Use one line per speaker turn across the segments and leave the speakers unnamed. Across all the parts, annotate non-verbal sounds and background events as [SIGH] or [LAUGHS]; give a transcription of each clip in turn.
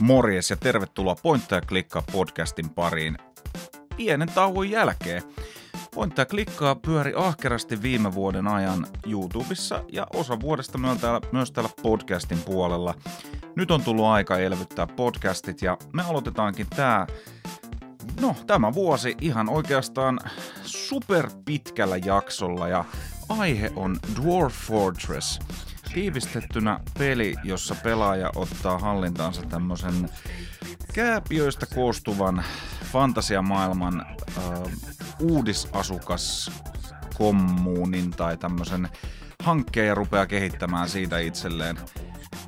Morjes ja tervetuloa Pointta ja klikkaa podcastin pariin pienen tauon jälkeen. Pointta ja klikkaa pyöri ahkerasti viime vuoden ajan YouTubessa ja osa vuodesta myös täällä podcastin puolella. Nyt on tullut aika elvyttää podcastit ja me aloitetaankin tää No, tämä vuosi ihan oikeastaan super pitkällä jaksolla ja aihe on Dwarf Fortress. Tiivistettynä peli, jossa pelaaja ottaa hallintaansa tämmöisen kääpiöistä koostuvan fantasiamaailman äh, uudisasukas kommuunin tai tämmöisen hankkeen ja rupeaa kehittämään siitä itselleen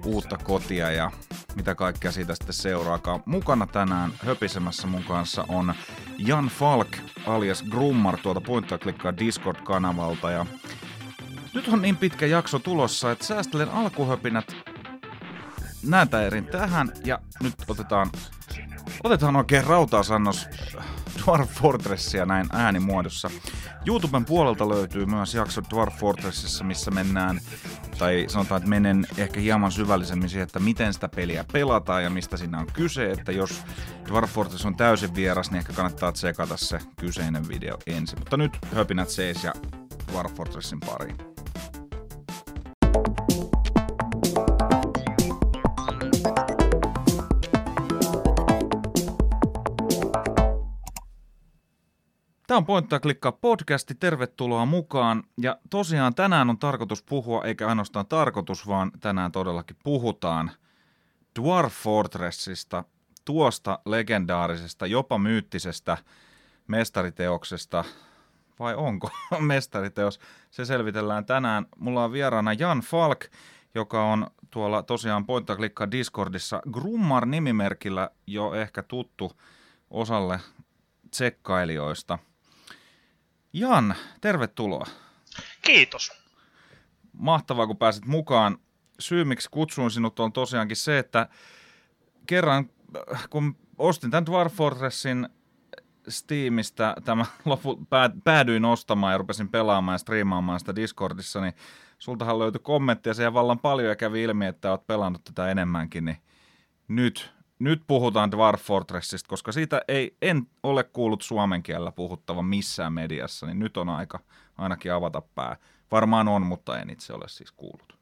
uutta kotia ja mitä kaikkea siitä sitten seuraakaan. Mukana tänään höpisemässä mun kanssa on Jan Falk alias Grummar tuolta Pointtaa klikkaa Discord-kanavalta ja nyt on niin pitkä jakso tulossa, että säästelen alkuhöpinät näitä erin tähän ja nyt otetaan, otetaan oikein rautaasannos Dwarf Fortressia näin äänimuodossa. YouTuben puolelta löytyy myös jakso Dwarf Fortressissa, missä mennään, tai sanotaan, että menen ehkä hieman syvällisemmin siihen, että miten sitä peliä pelataan ja mistä siinä on kyse, että jos Dwarf Fortress on täysin vieras, niin ehkä kannattaa tsekata se kyseinen video ensin. Mutta nyt höpinät seis ja Dwarf Fortressin pariin. Tämä on Pointtaa klikkaa podcasti, tervetuloa mukaan. Ja tosiaan tänään on tarkoitus puhua, eikä ainoastaan tarkoitus, vaan tänään todellakin puhutaan Dwarf Fortressista, tuosta legendaarisesta, jopa myyttisestä mestariteoksesta, vai onko [LAUGHS] mestariteos? Se selvitellään tänään. Mulla on vieraana Jan Falk, joka on tuolla tosiaan Pointta klikkaa Discordissa Grummar nimimerkillä jo ehkä tuttu osalle tsekkailijoista – Jan, tervetuloa.
Kiitos.
Mahtavaa, kun pääsit mukaan. Syy, miksi kutsuin sinut, on tosiaankin se, että kerran, kun ostin tämän Dwarf Fortressin Steamista, tämä [LAUGHS] lopu, päädyin ostamaan ja rupesin pelaamaan ja striimaamaan sitä Discordissa, niin sultahan löytyi kommenttia siihen vallan paljon ja kävi ilmi, että olet pelannut tätä enemmänkin, niin nyt nyt puhutaan Dwarf Fortressista, koska siitä ei, en ole kuullut suomen kielellä puhuttava missään mediassa, niin nyt on aika ainakin avata pää. Varmaan on, mutta en itse ole siis kuullut.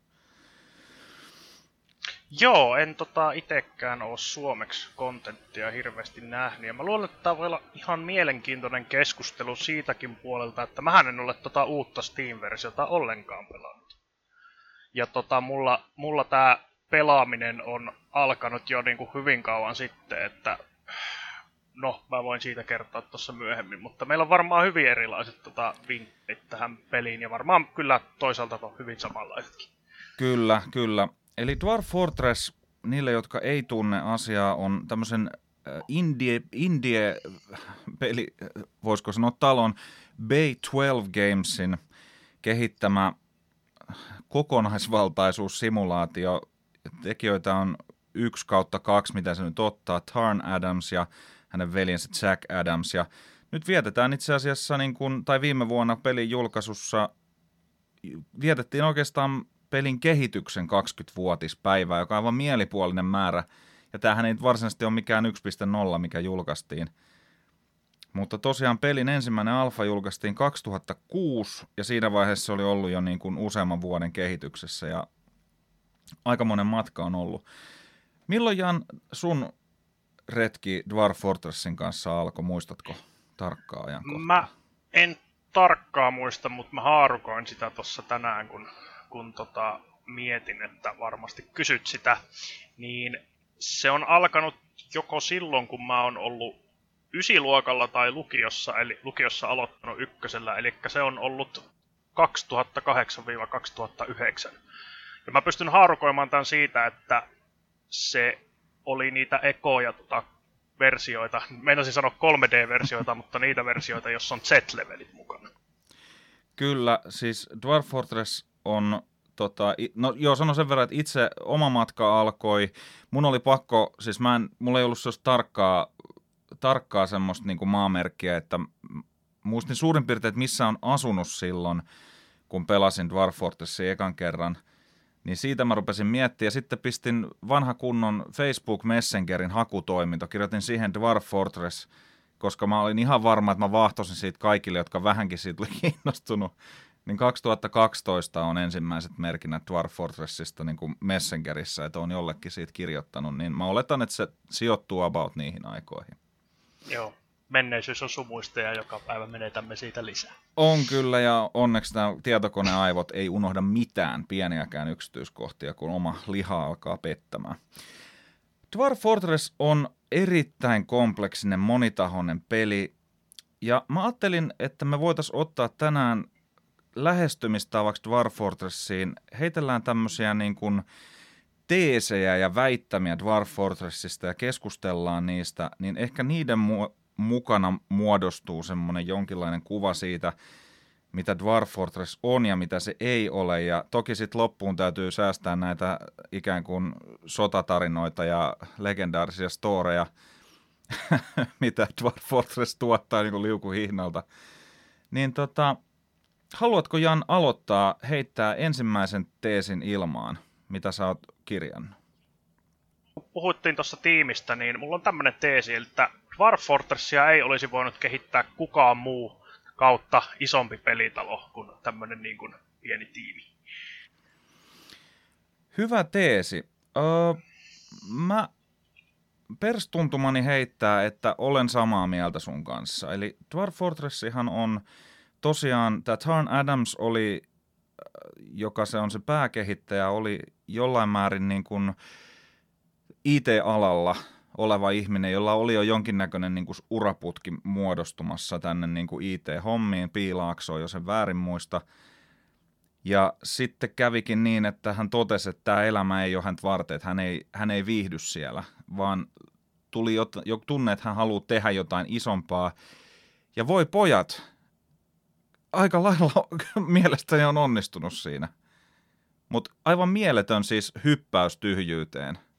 Joo, en tota itekään ole suomeksi kontenttia hirveästi nähnyt. Ja mä luulen, että tämä voi olla ihan mielenkiintoinen keskustelu siitäkin puolelta, että mähän en ole tota uutta Steam-versiota ollenkaan pelannut. Ja tota, mulla, mulla tämä pelaaminen on alkanut jo niin kuin hyvin kauan sitten, että no, mä voin siitä kertoa tuossa myöhemmin, mutta meillä on varmaan hyvin erilaiset tota, vinkit tähän peliin, ja varmaan kyllä toisaalta on hyvin samanlaisetkin.
Kyllä, kyllä. Eli Dwarf Fortress, niille, jotka ei tunne asiaa, on tämmöisen äh, indie, indie-peli, voisiko sanoa talon, Bay 12 Gamesin kehittämä kokonaisvaltaisuussimulaatio. Tekijöitä on yksi kautta kaksi, mitä se nyt ottaa, Tarn Adams ja hänen veljensä Jack Adams. Ja nyt vietetään itse asiassa, niin kuin, tai viime vuonna pelin julkaisussa, vietettiin oikeastaan pelin kehityksen 20-vuotispäivää, joka on aivan mielipuolinen määrä. Ja tämähän ei varsinaisesti ole mikään 1.0, mikä julkaistiin. Mutta tosiaan pelin ensimmäinen alfa julkaistiin 2006 ja siinä vaiheessa se oli ollut jo niin kuin useamman vuoden kehityksessä ja aika monen matka on ollut. Milloin Jan sun retki Dwarf Fortressin kanssa alkoi, muistatko tarkkaa ajankohtaa?
Mä en tarkkaa muista, mutta mä haarukoin sitä tuossa tänään, kun, kun tota, mietin, että varmasti kysyt sitä. Niin se on alkanut joko silloin, kun mä oon ollut ysiluokalla tai lukiossa, eli lukiossa aloittanut ykkösellä, eli se on ollut 2008-2009. Ja mä pystyn haarukoimaan tämän siitä, että se oli niitä ekoja tota, versioita, meinasin sanoa 3D-versioita, mutta niitä versioita, jossa on Z-levelit mukana.
Kyllä, siis Dwarf Fortress on tota, no joo, sanon sen verran, että itse oma matka alkoi, mun oli pakko, siis mä en, mulla ei ollut sellaista tarkkaa, tarkkaa semmoista niin kuin maamerkkiä, että muistin suurin piirtein, että missä on asunut silloin, kun pelasin Dwarf Fortressin ekan kerran – Niin siitä mä rupesin miettimään ja sitten pistin vanha kunnon Facebook Messengerin hakutoiminto. Kirjoitin siihen Dwarf Fortress, koska mä olin ihan varma, että mä vahtosin siitä kaikille, jotka vähänkin siitä oli kiinnostunut. Niin 2012 on ensimmäiset merkinnät Dwarf Fortressista niin kuin Messengerissä, että on jollekin siitä kirjoittanut. Niin mä oletan, että se sijoittuu about niihin aikoihin.
Joo menneisyys on sumuista ja joka päivä menetämme siitä lisää.
On kyllä ja onneksi nämä tietokoneaivot ei unohda mitään pieniäkään yksityiskohtia, kun oma liha alkaa pettämään. Dwarf Fortress on erittäin kompleksinen monitahoinen peli ja mä ajattelin, että me voitaisiin ottaa tänään lähestymistavaksi Dwarf Fortressiin. Heitellään tämmöisiä niin kuin teesejä ja väittämiä Dwarf Fortressista ja keskustellaan niistä, niin ehkä niiden mukana muodostuu semmoinen jonkinlainen kuva siitä, mitä Dwarf Fortress on ja mitä se ei ole. Ja toki sitten loppuun täytyy säästää näitä ikään kuin sotatarinoita ja legendaarisia storeja, [LAUGHS] mitä Dwarf Fortress tuottaa niin kuin liukuhihnalta. Niin tota, haluatko Jan aloittaa heittää ensimmäisen teesin ilmaan, mitä sä oot kirjannut?
Puhuttiin tuossa tiimistä, niin mulla on tämmöinen teesi, että Dwarf Fortressia ei olisi voinut kehittää kukaan muu kautta isompi pelitalo kuin tämmöinen niin kuin pieni tiimi.
Hyvä teesi. Öö, mä perstuntumani heittää, että olen samaa mieltä sun kanssa. Eli Dwarf Fortressihan on tosiaan, tämä Tarn Adams oli, joka se on se pääkehittäjä, oli jollain määrin niin kuin IT-alalla – oleva ihminen, jolla oli jo jonkinnäköinen niin kuin uraputki muodostumassa tänne niin kuin IT-hommiin, piilaaksoon, jos en väärin muista. Ja sitten kävikin niin, että hän totesi, että tämä elämä ei ole häntä varten, että hän ei, hän ei viihdy siellä, vaan tuli jo, jo tunne, että hän haluaa tehdä jotain isompaa. Ja voi pojat, aika lailla [LAUGHS] mielestäni on onnistunut siinä. Mutta aivan mieletön siis hyppäys tyhjyyteen –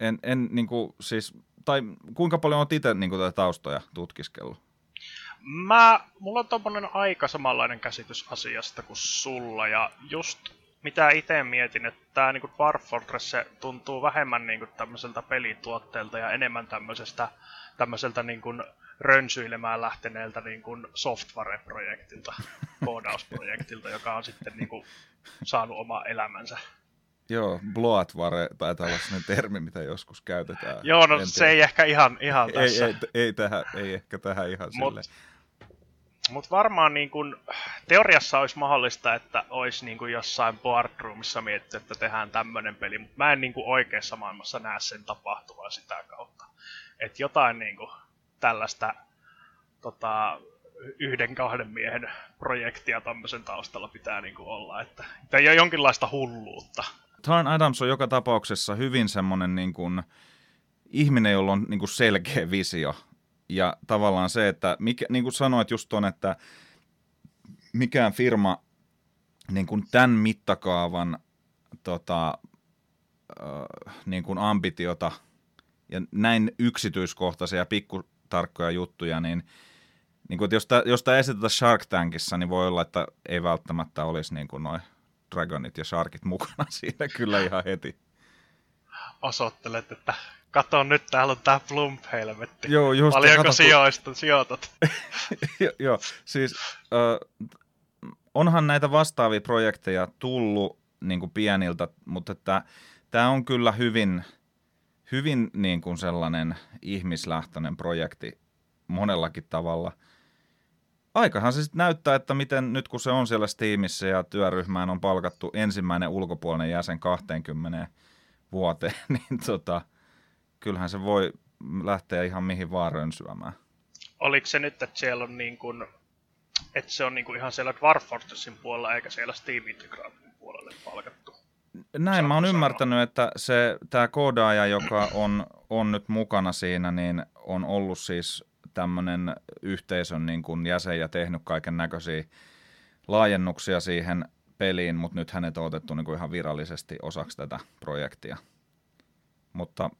en, en niin kuin, siis, tai kuinka paljon olet itse niin kuin, tätä taustoja tutkiskellut?
Mä, mulla on tommonen aika samanlainen käsitys asiasta kuin sulla, ja just mitä itse mietin, että tämä niinku Dwarf Fortress se tuntuu vähemmän niinku tämmöiseltä pelituotteelta ja enemmän tämmöisestä tämmöiseltä niinku rönsyilemään lähteneeltä niinku software-projektilta, [LAUGHS] koodausprojektilta, joka on sitten niinku saanut oma elämänsä.
Joo, bloatvare taitaa olla sellainen termi, mitä joskus käytetään.
Joo, no se ei ehkä ihan, ihan
tässä. Ei, ei, ei, tähän, ei ehkä tähän ihan Mut, silleen.
Mutta varmaan niin kun, teoriassa olisi mahdollista, että olisi niin kun jossain boardroomissa mietitty, että tehdään tämmöinen peli, mutta mä en niin kun oikeassa maailmassa näe sen tapahtuvan sitä kautta. Että jotain niin kun, tällaista tota, yhden kahden miehen projektia tämmöisen taustalla pitää niin olla, että ei ole jonkinlaista hulluutta.
Tarn Adams on joka tapauksessa hyvin semmoinen niin kuin, ihminen, jolla on niin kuin selkeä visio. Ja tavallaan se, että mikä, niin kuin sanoit just ton, että mikään firma niin kuin tämän mittakaavan tota, äh, niin kuin ambitiota ja näin yksityiskohtaisia ja pikkutarkkoja juttuja, niin, niin kuin, jos, tämä, jos tämä esitetään Shark Tankissa, niin voi olla, että ei välttämättä olisi niin kuin noin Dragonit ja Sharkit mukana [LAUGHS] siinä kyllä ihan heti.
Osoittelet, että kato nyt, täällä on tää plump helvetti.
Joo, just.
Paljonko kato, sijoista sijoitat? [LAUGHS]
Joo, siis äh, onhan näitä vastaavia projekteja tullut niin kuin pieniltä, mutta että tämä on kyllä hyvin, hyvin niin kuin sellainen ihmislähtöinen projekti monellakin tavalla – aikahan se sitten näyttää, että miten nyt kun se on siellä Steamissa ja työryhmään on palkattu ensimmäinen ulkopuolinen jäsen 20 vuoteen, [LAUGHS] niin tota, kyllähän se voi lähteä ihan mihin vaan rönsyämään.
Oliko se nyt, että siellä on niin kuin, että se on niin kuin ihan siellä Dwarf Fortressin puolella eikä siellä Steam Integratin puolelle palkattu?
Näin mä oon ymmärtänyt, että se, tämä koodaaja, joka on, on nyt mukana siinä, niin on ollut siis tämmöinen yhteisön niin kuin jäsen ja tehnyt kaiken näköisiä laajennuksia siihen peliin, mutta nyt hänet on otettu niin kuin ihan virallisesti osaksi tätä projektia. Mutta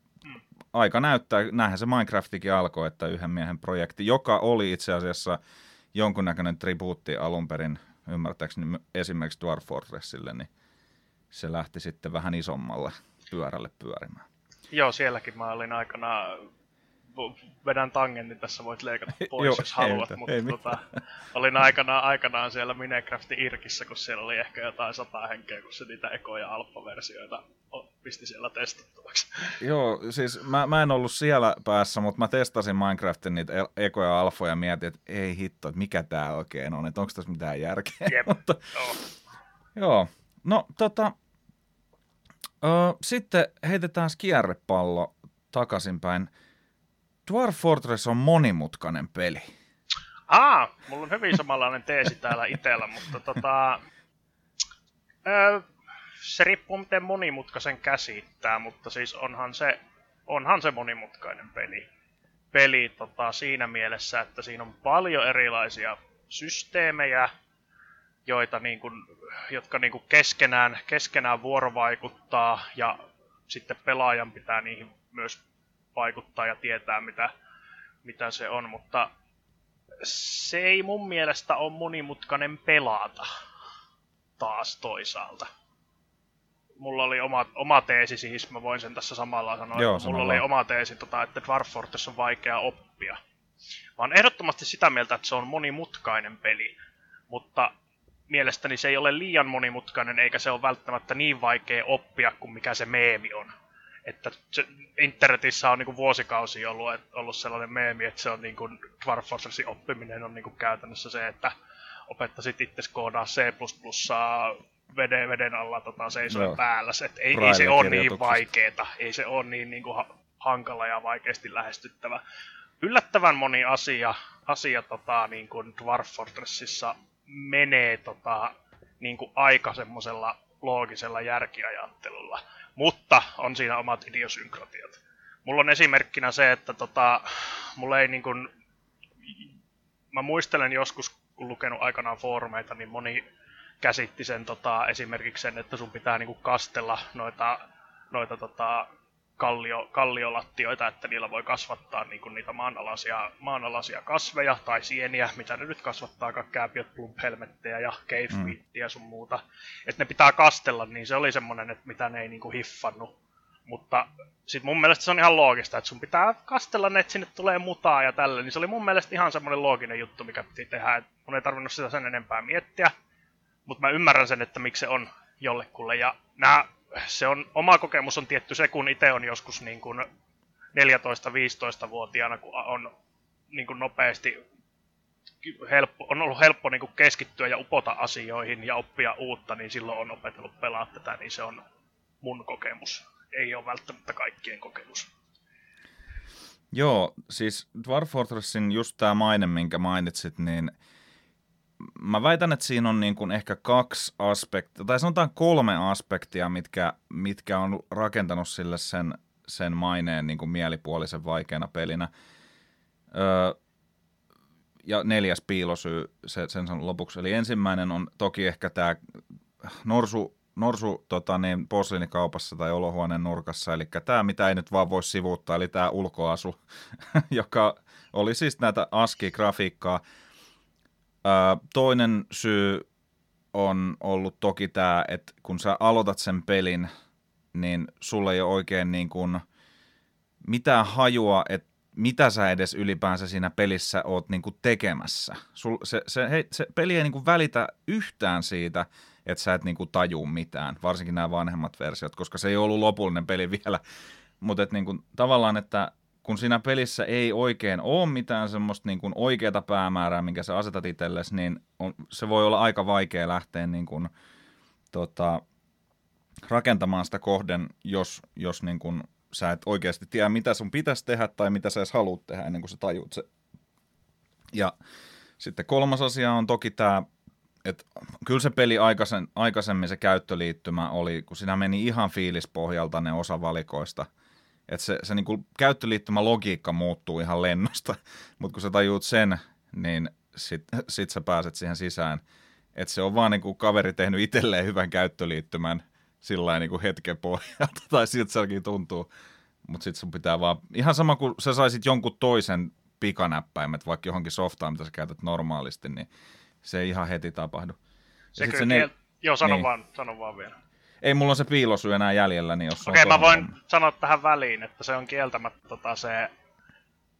aika näyttää, näinhän se Minecraftikin alkoi, että yhden miehen projekti, joka oli itse asiassa jonkunnäköinen tribuutti alun perin, ymmärtääkseni esimerkiksi Dwarf Fortressille, niin se lähti sitten vähän isommalle pyörälle pyörimään.
Joo, sielläkin mä olin aikana vedän tangentin, tässä voit leikata [LAUGHS] pois, Joo, jos haluat, ei mutta ei tota, [LAUGHS] olin aikanaan, aikanaan siellä Minecraftin Irkissä, kun siellä oli ehkä jotain sata henkeä, kun se niitä eko- ja alfa-versioita pisti siellä testattavaksi. [LAUGHS]
Joo, siis mä, mä en ollut siellä päässä, mutta mä testasin Minecraftin niitä eko- ja alfoja ja mietin, että ei hitto, että mikä tää oikein on, että onko tässä mitään järkeä.
Jep, mutta, joo.
joo. No, tota, ö, sitten heitetään kierrepallo takaisinpäin. Dwarf Fortress on monimutkainen peli.
Ah, mulla on hyvin samanlainen teesi täällä itsellä, mutta tota, ö, se riippuu miten monimutkaisen käsittää, mutta siis onhan se, onhan se monimutkainen peli. Peli tota, siinä mielessä, että siinä on paljon erilaisia systeemejä, joita niin kuin, jotka niin kuin keskenään, keskenään vuorovaikuttaa ja sitten pelaajan pitää niihin myös vaikuttaa ja tietää mitä, mitä se on, mutta se ei mun mielestä ole monimutkainen pelata taas toisaalta. Mulla oli oma, oma teesi, siis mä voin sen tässä samalla sanoa. Joo, mulla oli oma teesi, tota, että Dwarf Fortress on vaikea oppia. Mä oon ehdottomasti sitä mieltä, että se on monimutkainen peli, mutta mielestäni se ei ole liian monimutkainen, eikä se ole välttämättä niin vaikea oppia kuin mikä se meemi on. Että se, internetissä on niin vuosikausi ollut, ollut sellainen meemi, että se on niin kuin, Dwarf Fortressin oppiminen on niin kuin käytännössä se, että opettaisit itse koodaa C++ veden, veden alla tota, seisoen no. päällä. Että ei, ei se ole niin vaikeeta, ei se ole niin, niin kuin hankala ja vaikeasti lähestyttävä. Yllättävän moni asia, asia tota, niin kuin Dwarf Fortressissa menee tota, niin kuin aika semmoisella loogisella järkiajattelulla mutta on siinä omat idiosynkratiat. Mulla on esimerkkinä se, että tota, mulla ei niin kuin, mä muistelen joskus, kun lukenut aikanaan foorumeita, niin moni käsitti sen tota, esimerkiksi sen, että sun pitää niin kuin kastella noita, noita tota, kallio, kalliolattioita, että niillä voi kasvattaa niin kuin niitä maanalaisia, maanalaisia kasveja tai sieniä, mitä ne nyt kasvattaa, kääpiöt, plump-helmettejä ja cave mm. ja sun muuta. Että ne pitää kastella, niin se oli semmoinen, että mitä ne ei niin kuin hiffannut. Mutta sitten mun mielestä se on ihan loogista, että sun pitää kastella ne, että sinne tulee mutaa ja tälle. Niin se oli mun mielestä ihan semmoinen looginen juttu, mikä piti tehdä. Et mun ei tarvinnut sitä sen enempää miettiä. Mutta mä ymmärrän sen, että miksi se on jollekulle. Ja nämä se on, oma kokemus on tietty se, kun itse on joskus niin kuin 14-15-vuotiaana, kun on niin kuin nopeasti helppo, on ollut helppo niin kuin keskittyä ja upota asioihin ja oppia uutta, niin silloin on opetellut pelaa tätä, niin se on mun kokemus. Ei ole välttämättä kaikkien kokemus.
Joo, siis Dwarf Fortressin just tämä maine, minkä mainitsit, niin – mä väitän, että siinä on niin kuin ehkä kaksi aspektia, tai sanotaan kolme aspektia, mitkä, mitkä on rakentanut sille sen, sen maineen niin kuin mielipuolisen vaikeana pelinä. Öö, ja neljäs piilosyy se, sen lopuksi. Eli ensimmäinen on toki ehkä tämä norsu, norsu tota niin, posliinikaupassa tai olohuoneen nurkassa, eli tämä, mitä ei nyt vaan voi sivuuttaa, eli tämä ulkoasu, [LAUGHS] joka oli siis näitä ASCII-grafiikkaa, toinen syy on ollut toki tämä, että kun sä aloitat sen pelin, niin sulle ei ole oikein niin kuin mitään hajua, että mitä sä edes ylipäänsä siinä pelissä oot niin kuin tekemässä. Sul, se, se, hei, se peli ei niin kuin välitä yhtään siitä, että sä et niin kuin tajuu mitään, varsinkin nämä vanhemmat versiot, koska se ei ollut lopullinen peli [LAUGHS] vielä. Mutta niin tavallaan, että kun siinä pelissä ei oikein ole mitään semmoista niin kuin oikeata päämäärää, minkä sä asetat itsellesi, niin on, se voi olla aika vaikea lähteä niin kuin, tota, rakentamaan sitä kohden, jos, jos niin kuin, sä et oikeasti tiedä, mitä sun pitäisi tehdä tai mitä sä edes haluat tehdä ennen kuin sä tajuut se. Ja sitten kolmas asia on toki tämä, että kyllä se peli aikaisen, aikaisemmin se käyttöliittymä oli, kun siinä meni ihan fiilispohjalta ne osa valikoista – että se, se niin käyttöliittymä logiikka muuttuu ihan lennosta, [LAUGHS] mutta kun sä tajuut sen, niin sit, sit sä pääset siihen sisään. Että se on vaan niin kuin kaveri tehnyt itselleen hyvän käyttöliittymän sillä niin kuin hetken pohjalta, [LAUGHS] tai siltä sekin tuntuu. Mutta sitten sun pitää vaan, ihan sama kuin sä saisit jonkun toisen pikanäppäimet vaikka johonkin softaan, mitä sä käytät normaalisti, niin se ei ihan heti tapahdu.
Se kyllä, se ne... joo, sano, niin. vaan, sano vaan vielä.
Ei mulla se piilosyy enää jäljellä, niin jos
Okei, okay, mä voin homma. sanoa tähän väliin, että se on kieltämättä tota, se,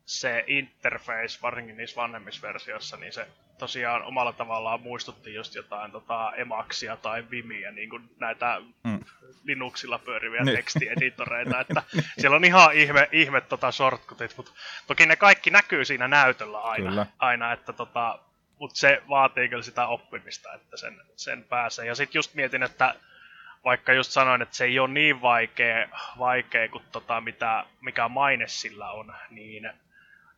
se interface, varsinkin niissä vanhemmissa versioissa, niin se tosiaan omalla tavallaan muistutti just jotain tota, Emaxia tai Vimiä, niin kuin näitä mm. Linuxilla pyöriviä niin. tekstieditoreita, että [LAUGHS] siellä on ihan ihme, ihme tota shortcutit, mutta toki ne kaikki näkyy siinä näytöllä aina, aina että tota, mutta se vaatii kyllä sitä oppimista, että sen, sen pääsee. Ja sitten just mietin, että vaikka just sanoin, että se ei ole niin vaikea, vaikea kuin tota, mitä, mikä maine sillä on, niin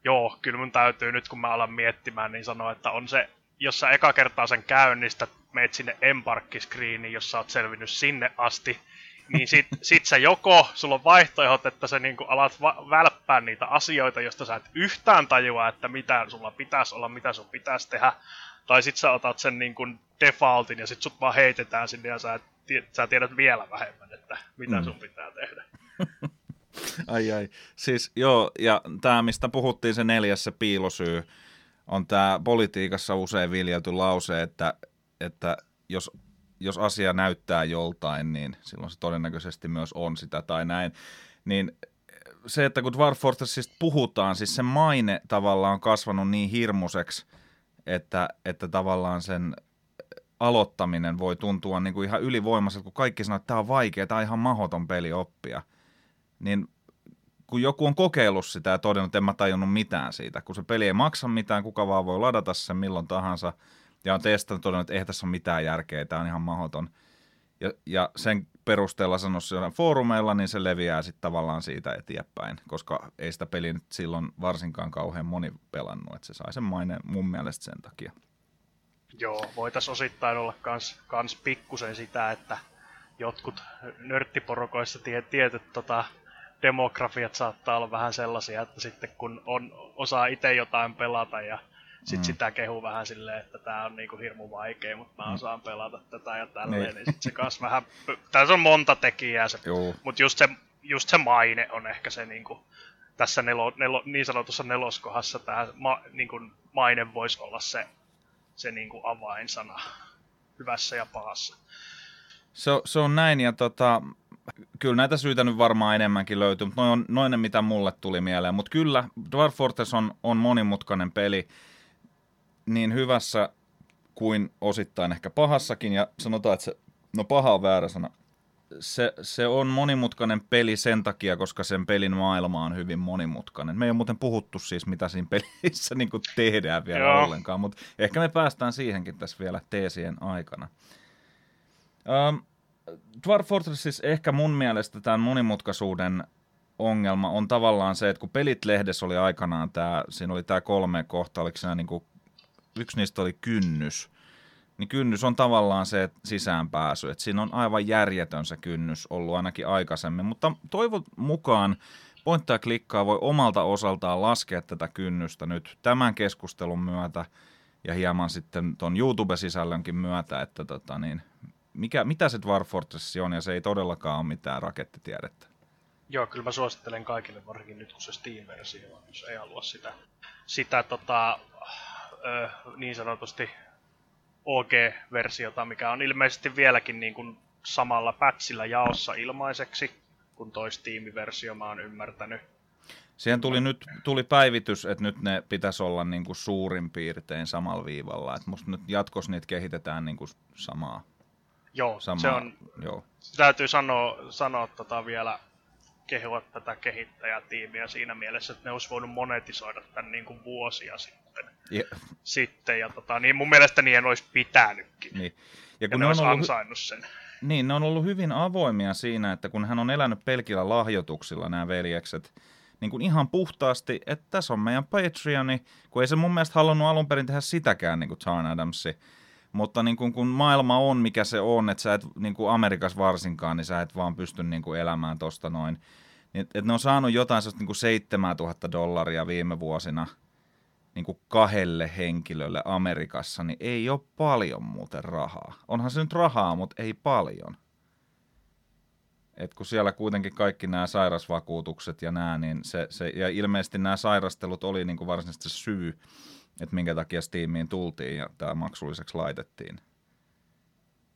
joo, kyllä mun täytyy nyt kun mä alan miettimään, niin sanoa, että on se, jos sä eka kertaa sen käynnistä, meet sinne embarkkiskriiniin, jos sä oot selvinnyt sinne asti, niin sit, [LAUGHS] sit sä joko, sulla on vaihtoehdot, että sä niinku alat va- välppää niitä asioita, joista sä et yhtään tajua, että mitä sulla pitäisi olla, mitä sun pitäisi tehdä, tai sit sä otat sen niinku defaultin ja sit sut vaan heitetään sinne ja sä, et, sä tiedät vielä vähemmän, että mitä mm. sun pitää tehdä. [LAUGHS]
ai ai. Siis joo, ja tämä mistä puhuttiin se neljäs se piilosyy, on tämä politiikassa usein viljelty lause, että, että jos jos asia näyttää joltain, niin silloin se todennäköisesti myös on sitä tai näin. Niin se, että kun Dwarf Fortressista puhutaan, siis se maine tavallaan on kasvanut niin hirmuiseksi, että, että tavallaan sen aloittaminen voi tuntua niin kuin ihan ylivoimaiselta, kun kaikki sanoo, että tämä on vaikea, tämä on ihan mahoton peli oppia. Niin kun joku on kokeillut sitä ja todennut, että en mä tajunnut mitään siitä, kun se peli ei maksa mitään, kuka vaan voi ladata sen milloin tahansa – ja on testannut todennut, että eihän tässä ole mitään järkeä, tämä on ihan mahdoton. Ja, ja sen perusteella sanonut foorumeilla, niin se leviää sitten tavallaan siitä eteenpäin, koska ei sitä peliä nyt silloin varsinkaan kauhean moni pelannut, että se sai sen maine mun mielestä sen takia.
Joo, voitaisiin osittain olla kans, kans pikkusen sitä, että jotkut nörttiporokoissa tie, tietyt tota, demografiat saattaa olla vähän sellaisia, että sitten kun on, osaa itse jotain pelata ja sitten mm. sitä kehu vähän silleen, että tämä on niinku hirmu vaikea, mutta mä mm. osaan pelata tätä ja tälleen, niin, niin sit se kas vähän, tässä on monta tekijää, se, mutta just se, just se maine on ehkä se niinku, tässä nelo, nelo, niin sanotussa neloskohassa tämä ma, niinku, maine voisi olla se, se niinku avainsana hyvässä ja pahassa.
Se, se on näin, ja tota, kyllä näitä syitä nyt varmaan enemmänkin löytyy, mutta noin noin mitä mulle tuli mieleen. Mutta kyllä, Dwarf Fortress on, on monimutkainen peli, niin hyvässä kuin osittain ehkä pahassakin, ja sanotaan, että se, no paha on väärä sana, se, se on monimutkainen peli sen takia, koska sen pelin maailma on hyvin monimutkainen. Me ei ole muuten puhuttu siis, mitä siinä pelissä [LAUGHS] niin tehdään vielä Joo. ollenkaan, mutta ehkä me päästään siihenkin tässä vielä teesien aikana. Um, Dwarf Fortress siis ehkä mun mielestä tämän monimutkaisuuden ongelma on tavallaan se, että kun pelit lehdessä oli aikanaan tämä, siinä oli tämä kolme kohta, oliko siinä niin kuin yksi niistä oli kynnys, niin kynnys on tavallaan se sisäänpääsy. Että siinä on aivan järjetön se kynnys ollut ainakin aikaisemmin, mutta toivon mukaan pointtaa klikkaa voi omalta osaltaan laskea tätä kynnystä nyt tämän keskustelun myötä ja hieman sitten tuon YouTube-sisällönkin myötä, että tota niin, mikä, mitä se Dwarf Fortress on, ja se ei todellakaan ole mitään rakettitiedettä.
Joo, kyllä mä suosittelen kaikille, varsinkin nyt kun se Steam-versio on, jos ei halua sitä, sitä tota, ö, niin sanotusti OG-versiota, mikä on ilmeisesti vieläkin niin kuin samalla patchilla jaossa ilmaiseksi kuin toi Steam-versio, mä oon ymmärtänyt.
Siihen tuli nyt tuli päivitys, että nyt ne pitäisi olla niin kuin suurin piirtein samalla viivalla. Että musta nyt jatkossa niitä kehitetään niin kuin samaa.
Joo, samaa, se on, joo. täytyy sanoa, sanoa tota vielä kehua tätä kehittäjätiimiä siinä mielessä, että ne olisi voinut monetisoida tämän niin kuin vuosia sitten. Yeah. sitten ja tota, niin mun mielestä niiden olisi pitänytkin.
Niin.
Ja, kun ja ne, ne olisi ollut, ansainnut sen.
Niin, ne on ollut hyvin avoimia siinä, että kun hän on elänyt pelkillä lahjoituksilla nämä veljekset, niin kuin ihan puhtaasti, että tässä on meidän Patreoni, kun ei se mun mielestä halunnut alun perin tehdä sitäkään niin kuin John Adamsi, mutta niin kuin, kun maailma on mikä se on, että sä et niin kuin Amerikassa varsinkaan, niin sä et vaan pysty niin kuin elämään tosta noin. Niin, että ne on saanut jotain sellaista niin kuin 7000 dollaria viime vuosina niin kuin kahdelle henkilölle Amerikassa, niin ei ole paljon muuten rahaa. Onhan se nyt rahaa, mutta ei paljon. Et kun siellä kuitenkin kaikki nämä sairasvakuutukset ja nämä, niin se, se, ja ilmeisesti nämä sairastelut oli niin kuin varsinaisesti se syy, että minkä takia Steamiin tultiin ja tämä maksulliseksi laitettiin.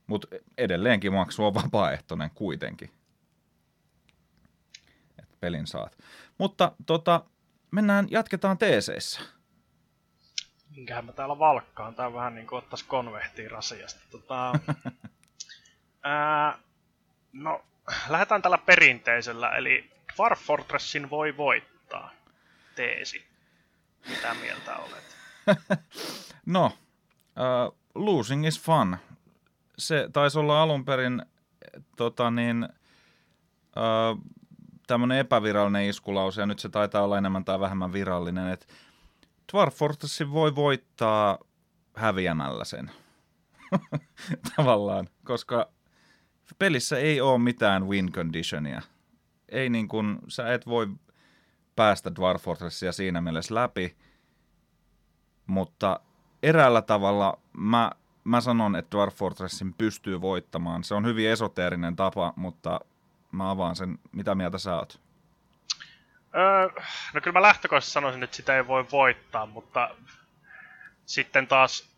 Mutta edelleenkin maksu on vapaaehtoinen kuitenkin. Et pelin saat. Mutta tota, mennään, jatketaan teeseissä.
Minkähän mä täällä valkkaan. Tää vähän niin kuin ottais konvehtiin rasiasta. Tota, [LAUGHS] ää, no, lähdetään tällä perinteisellä, eli Dwarf Fortressin voi voittaa. Teesi. Mitä mieltä olet? [LAUGHS]
no, uh, losing is fun. Se taisi olla alun perin tota niin, uh, tämmöinen epävirallinen iskulause, ja nyt se taitaa olla enemmän tai vähemmän virallinen, että Dwarf voi voittaa häviämällä sen. [LAUGHS] Tavallaan, koska pelissä ei ole mitään win conditionia. Ei niin kuin, sä et voi päästä Dwarf Fortressia siinä mielessä läpi, mutta eräällä tavalla mä, mä sanon, että Dwarf Fortressin pystyy voittamaan. Se on hyvin esoteerinen tapa, mutta mä avaan sen. Mitä mieltä sä oot?
Öö, no kyllä mä lähtökohtaisesti sanoisin, että sitä ei voi voittaa, mutta sitten taas,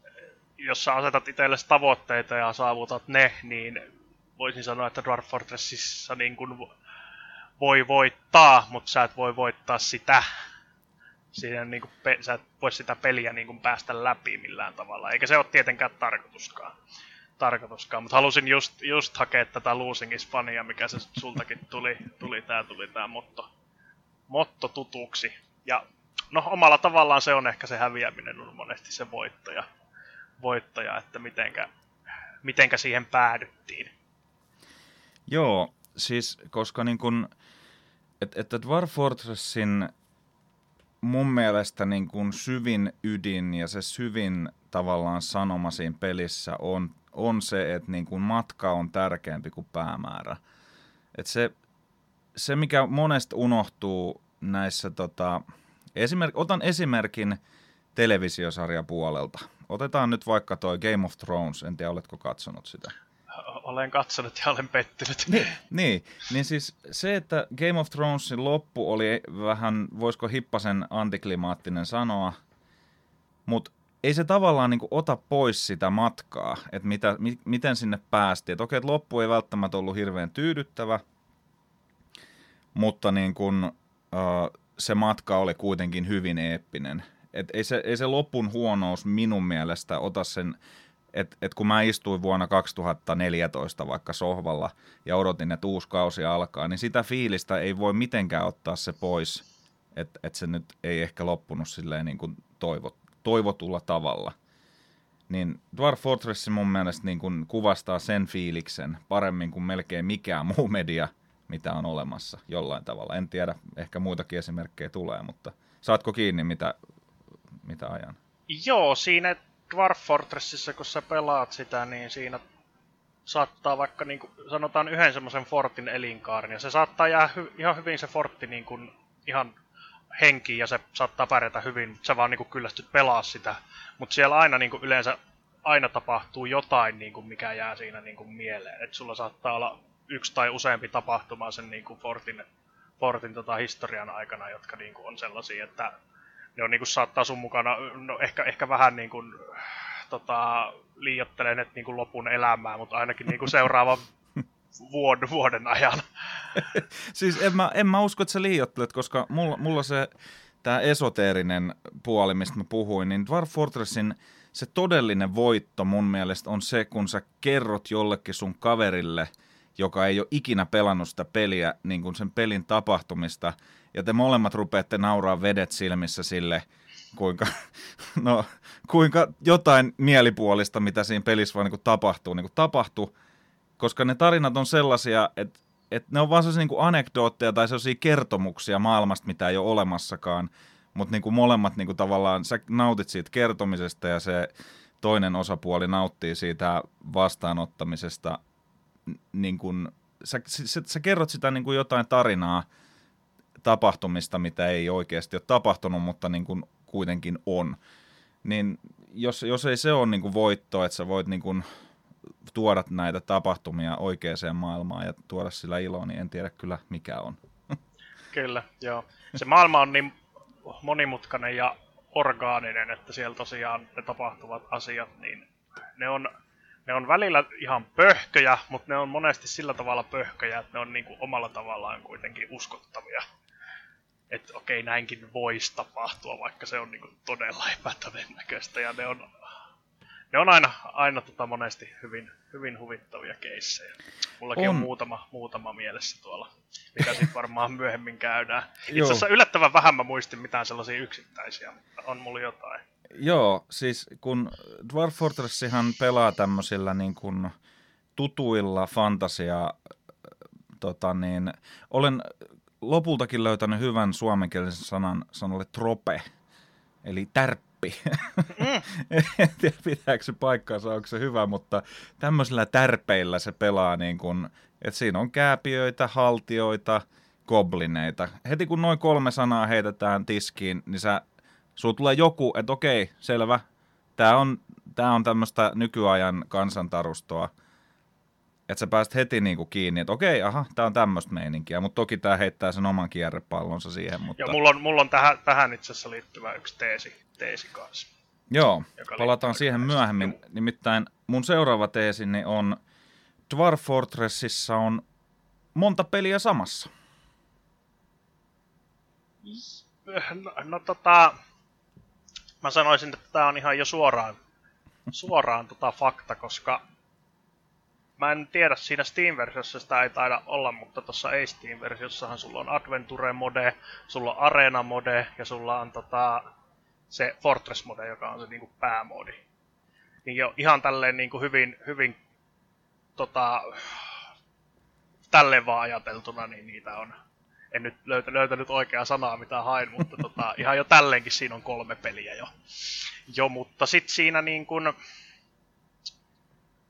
jos sä asetat itsellesi tavoitteita ja saavutat ne, niin voisin sanoa, että Dwarf Fortressissa niin kuin voi voittaa, mutta sä et voi voittaa sitä. Siinä niin kuin pe- sä et voi sitä peliä niin kuin päästä läpi millään tavalla, eikä se ole tietenkään tarkoituskaan. tarkoituskaan. Mutta halusin just, just hakea tätä Losing is mikä se sultakin tuli, tuli tää, tuli tää motto, motto tutuksi. Ja no omalla tavallaan se on ehkä se häviäminen on monesti se voittaja, voittaja että mitenkä, mitenkä siihen päädyttiin.
Joo, siis koska niin kun, että, että Dwarf Fortressin mun mielestä niin kun syvin ydin ja se syvin tavallaan sanoma siinä pelissä on, on se, että niin kun matka on tärkeämpi kuin päämäärä. että se, se, mikä monesta unohtuu näissä, tota, esimerk, otan esimerkin televisiosarjapuolelta. Otetaan nyt vaikka toi Game of Thrones, en tiedä oletko katsonut sitä
olen katsonut ja olen pettynyt.
Niin, niin, niin siis se, että Game of Thronesin loppu oli vähän, voisiko hippasen antiklimaattinen sanoa, mutta ei se tavallaan niin ota pois sitä matkaa, että mitä, mi, miten sinne päästiin. Että okei, että loppu ei välttämättä ollut hirveän tyydyttävä, mutta niin kuin, uh, se matka oli kuitenkin hyvin eeppinen. Et ei, se, ei se lopun huonous minun mielestä ota sen että et kun mä istuin vuonna 2014 vaikka sohvalla ja odotin, että uusi kausi alkaa, niin sitä fiilistä ei voi mitenkään ottaa se pois, että et se nyt ei ehkä loppunut silleen niin kuin toivot, toivotulla tavalla. Niin Dwarf Fortress mun mielestä niin kuin kuvastaa sen fiiliksen paremmin kuin melkein mikään muu media, mitä on olemassa jollain tavalla. En tiedä, ehkä muitakin esimerkkejä tulee, mutta saatko kiinni, mitä, mitä ajan?
Joo, siinä Dwarf Fortressissa, kun sä pelaat sitä, niin siinä saattaa vaikka niin kuin, sanotaan yhden semmoisen fortin elinkaaren, ja se saattaa jää hy- ihan hyvin se fortti niin kuin, ihan henki ja se saattaa pärjätä hyvin, mutta sä vaan niin kuin, kyllästyt pelaa sitä. Mutta siellä aina niin kuin, yleensä aina tapahtuu jotain, niin kuin, mikä jää siinä niin kuin, mieleen. Et sulla saattaa olla yksi tai useampi tapahtuma sen niin kuin, fortin, fortin tota, historian aikana, jotka niin kuin, on sellaisia, että ne on niin kuin, saattaa sun mukana, no ehkä, ehkä vähän niin kuin, tota, liiottelen, että niin kuin lopun elämää, mutta ainakin niin kuin seuraavan [LAUGHS] vuoden, vuoden ajan. [LAUGHS]
siis en mä, en mä usko, että sä liiottelet, koska mulla, mulla se tämä esoteerinen puoli, mistä mä puhuin, niin Dwarf Fortressin se todellinen voitto mun mielestä on se, kun sä kerrot jollekin sun kaverille, joka ei ole ikinä pelannut sitä peliä, niin kuin sen pelin tapahtumista, ja te molemmat rupeatte nauraa vedet silmissä sille, kuinka, [LAUGHS] no, kuinka jotain mielipuolista, mitä siinä pelissä vaan niin tapahtuu, niin tapahtuu, koska ne tarinat on sellaisia, että, että ne on vaan sellaisia niin anekdootteja tai sellaisia kertomuksia maailmasta, mitä ei ole olemassakaan, mutta niin molemmat niin kuin tavallaan, sä nautit siitä kertomisesta ja se toinen osapuoli nauttii siitä vastaanottamisesta, niin kuin, sä, sä, sä kerrot sitä niin kuin jotain tarinaa, tapahtumista, mitä ei oikeasti ole tapahtunut, mutta niin kuin kuitenkin on. Niin jos, jos ei se ole niin kuin voitto, että sä voit niin kuin tuoda näitä tapahtumia oikeaan maailmaan ja tuoda sillä iloa, niin en tiedä kyllä mikä on.
Kyllä, joo. Se maailma on niin monimutkainen ja orgaaninen, että siellä tosiaan ne tapahtuvat asiat, niin ne on, ne on välillä ihan pöhköjä, mutta ne on monesti sillä tavalla pöhköjä, että ne on niinku omalla tavallaan kuitenkin uskottavia. Että okei, näinkin voisi tapahtua, vaikka se on niinku todella [LAUGHS] epätodennäköistä. Ja ne on, ne on aina, aina tota monesti hyvin, hyvin huvittavia keissejä. Mullakin on, on muutama, muutama mielessä tuolla, mitä sitten varmaan myöhemmin käydään. Itse asiassa yllättävän vähän mä muistin mitään sellaisia yksittäisiä, mutta on mulla jotain.
Joo, siis kun Dwarf Fortressihan pelaa tämmöisillä niin kuin tutuilla fantasia, tota niin, olen lopultakin löytänyt hyvän suomenkielisen sanan sanalle trope, eli tärppi. Mm. [LAUGHS] en tiedä, pitääkö se paikkaansa, onko se hyvä, mutta tämmöisillä tärpeillä se pelaa niin kuin, että siinä on kääpiöitä, haltioita, goblineita. Heti kun noin kolme sanaa heitetään tiskiin, niin sä sulla tulee joku, että okei, selvä, tämä on, tää on tämmöistä nykyajan kansantarustoa, että sä pääst heti niinku kiinni, että okei, aha, tämä on tämmöistä meininkiä, mutta toki tämä heittää sen oman kierrepallonsa siihen. Mutta...
Ja mulla on, mulla on tähän, tähän itse asiassa liittyvä yksi teesi, teesi kanssa.
Joo, palataan siihen myöhemmin. Juu. Nimittäin mun seuraava teesini on Dwarf Fortressissa on monta peliä samassa.
No, no tota, mä sanoisin, että tämä on ihan jo suoraan, suoraan tota fakta, koska mä en tiedä, siinä Steam-versiossa sitä ei taida olla, mutta tuossa ei Steam-versiossahan sulla on Adventure-mode, sulla on Arena-mode ja sulla on tota, se Fortress-mode, joka on se niinku päämodi. Niin jo ihan tälleen niinku hyvin, hyvin tota, tälleen vaan ajateltuna, niin niitä on en nyt löytä, löytänyt oikeaa sanaa, mitä hain, mutta tota, [LAUGHS] ihan jo tälleenkin siinä on kolme peliä jo. Jo, mutta sitten siinä niin kuin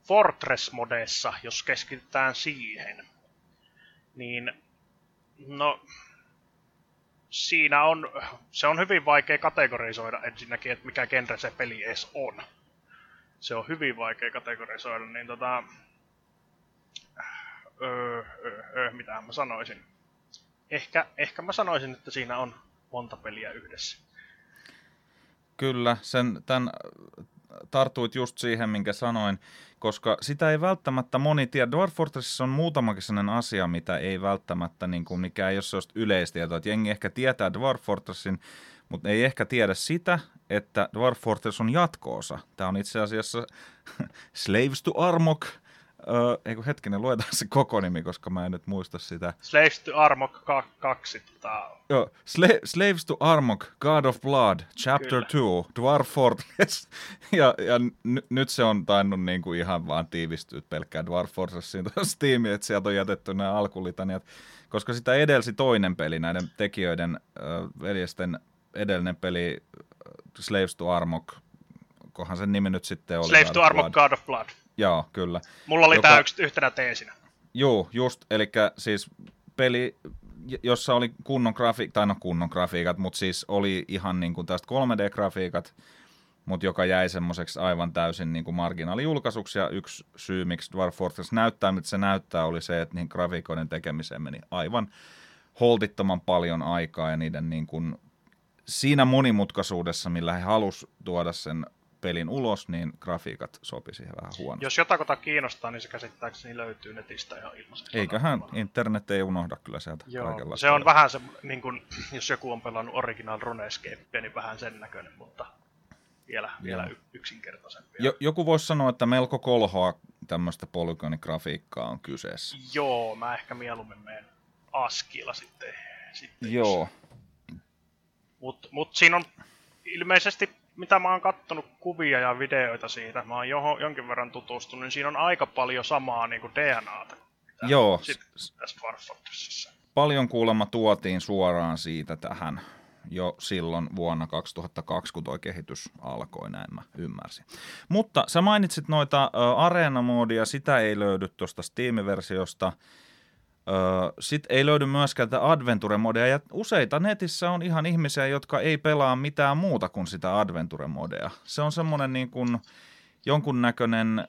Fortress-modeessa, jos keskitytään siihen, niin no, siinä on, se on hyvin vaikea kategorisoida ensinnäkin, että mikä genre se peli edes on. Se on hyvin vaikea kategorisoida, niin tota, öö, öö, öö, mitä mä sanoisin ehkä, ehkä mä sanoisin, että siinä on monta peliä yhdessä.
Kyllä, sen, tämän tartuit just siihen, minkä sanoin, koska sitä ei välttämättä moni tiedä. Dwarf Fortressissa on muutamakin sellainen asia, mitä ei välttämättä, niin kuin, mikä ei ole sellaista yleistietoa. Että jengi ehkä tietää Dwarf Fortressin, mutta ei ehkä tiedä sitä, että Dwarf Fortress on jatkoosa. Tämä on itse asiassa [LAUGHS] Slaves to Armok – Öö, ei kun hetkinen, luetaan se koko nimi, koska mä en nyt muista sitä.
Slaves to Armok 2. Tota...
Joo, Sla- Slaves to Armok, God of Blood, Chapter 2, Dwarf Fortress. [LAUGHS] ja ja n- nyt se on tainnut niinku ihan vaan tiivistyä pelkkään Dwarf Fortressin Steamiin, että sieltä on jätetty nämä alkulitaniat. Koska sitä edelsi toinen peli, näiden tekijöiden äh, veljesten edellinen peli Slaves to Armok, kohan sen nimi nyt sitten oli.
Slaves to Armok, God of Blood.
Joo, kyllä.
Mulla oli joka... tämä yksi, yhtenä teesinä.
Joo, just, eli siis peli, jossa oli kunnon grafiikat, tai no kunnon grafiikat, mutta siis oli ihan niin kuin tästä 3D-grafiikat, mutta joka jäi semmoiseksi aivan täysin niin kuin marginaalijulkaisuksi, ja yksi syy, miksi Dwarf Fortress näyttää, mitä se näyttää, oli se, että niin grafiikoiden tekemiseen meni aivan holtittoman paljon aikaa, ja niiden niin kuin, siinä monimutkaisuudessa, millä he halusivat tuoda sen pelin ulos, niin grafiikat sopi siihen vähän huonosti.
Jos jotakota kiinnostaa, niin se käsittääkseni löytyy netistä ihan ilmaisesti.
Eiköhän internet ei unohda kyllä sieltä
Joo, se on vähän se, niin kun, jos joku on pelannut Original Runescape, niin vähän sen näköinen, mutta vielä, vielä yksinkertaisempi.
Jo, joku voisi sanoa, että melko kolhoa tämmöistä polygonigrafiikkaa on kyseessä.
Joo, mä ehkä mieluummin menen askilla sitten. sitten
Joo.
Mutta mut siinä on ilmeisesti mitä mä oon kattonut kuvia ja videoita siitä, mä oon johon, jonkin verran tutustunut, niin siinä on aika paljon samaa niin kuin DNAta.
Joo.
Tässä.
Paljon kuulemma tuotiin suoraan siitä tähän jo silloin vuonna 2002, kun tuo kehitys alkoi, näin mä ymmärsin. Mutta sä mainitsit noita uh, areenamoodia, sitä ei löydy tuosta Steam-versiosta. Sitten ei löydy myöskään tätä Adventure-modea, ja useita netissä on ihan ihmisiä, jotka ei pelaa mitään muuta kuin sitä Adventure-modea. Se on semmoinen niin kuin jonkunnäköinen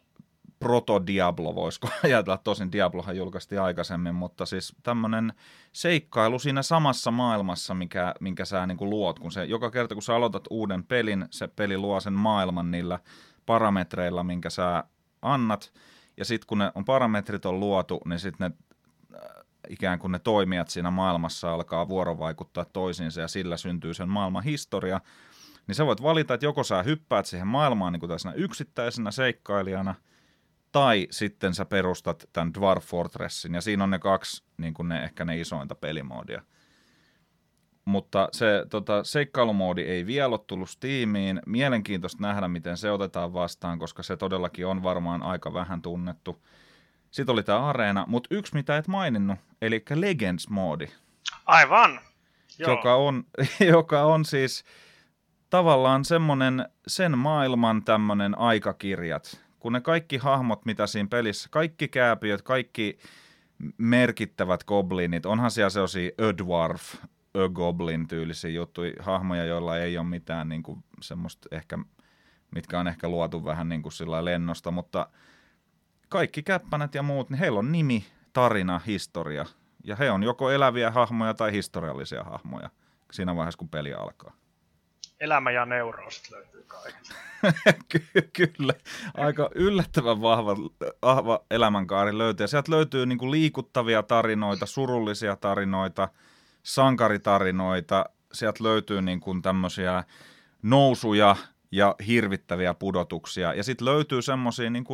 proto-Diablo, voisiko [LAUGHS] ajatella. Tosin Diablohan julkaistiin aikaisemmin, mutta siis tämmöinen seikkailu siinä samassa maailmassa, mikä, minkä sä niin kuin luot. Kun se, joka kerta, kun sä aloitat uuden pelin, se peli luo sen maailman niillä parametreilla, minkä sä annat, ja sitten kun ne on parametrit on luotu, niin sitten ne ikään kuin ne toimijat siinä maailmassa alkaa vuorovaikuttaa toisiinsa ja sillä syntyy sen maailman historia, niin sä voit valita, että joko sä hyppäät siihen maailmaan niin kuin yksittäisenä seikkailijana, tai sitten sä perustat tämän Dwarf Fortressin, ja siinä on ne kaksi niin kuin ne, ehkä ne isointa pelimoodia. Mutta se tota, seikkailumoodi ei vielä ole tullut Steamiin. Mielenkiintoista nähdä, miten se otetaan vastaan, koska se todellakin on varmaan aika vähän tunnettu. Sitten oli tämä Areena, mutta yksi mitä et maininnut, eli Legends-moodi.
Aivan!
Joo. Joka, on, [LAUGHS] joka on siis tavallaan semmoinen sen maailman tämmöinen aikakirjat, kun ne kaikki hahmot, mitä siinä pelissä, kaikki kääpiöt, kaikki merkittävät goblinit, onhan siellä sellaisia Ödwarf, Ögoblin tyylisiä juttuja, hahmoja, joilla ei ole mitään niin kuin, semmoista ehkä, mitkä on ehkä luotu vähän niin kuin sillä lennosta, mutta kaikki käppänät ja muut, niin heillä on nimi, tarina, historia, ja he on joko eläviä hahmoja tai historiallisia hahmoja siinä vaiheessa, kun peli alkaa
elämä ja neuroosit löytyy kaikista. [LAUGHS]
Ky- kyllä. Aika yllättävän vahva, vahva elämänkaari löytyy. Ja sieltä löytyy niinku liikuttavia tarinoita, surullisia tarinoita, sankaritarinoita. Sieltä löytyy niinku tämmöisiä nousuja, ja hirvittäviä pudotuksia. Ja sitten löytyy semmoisia niin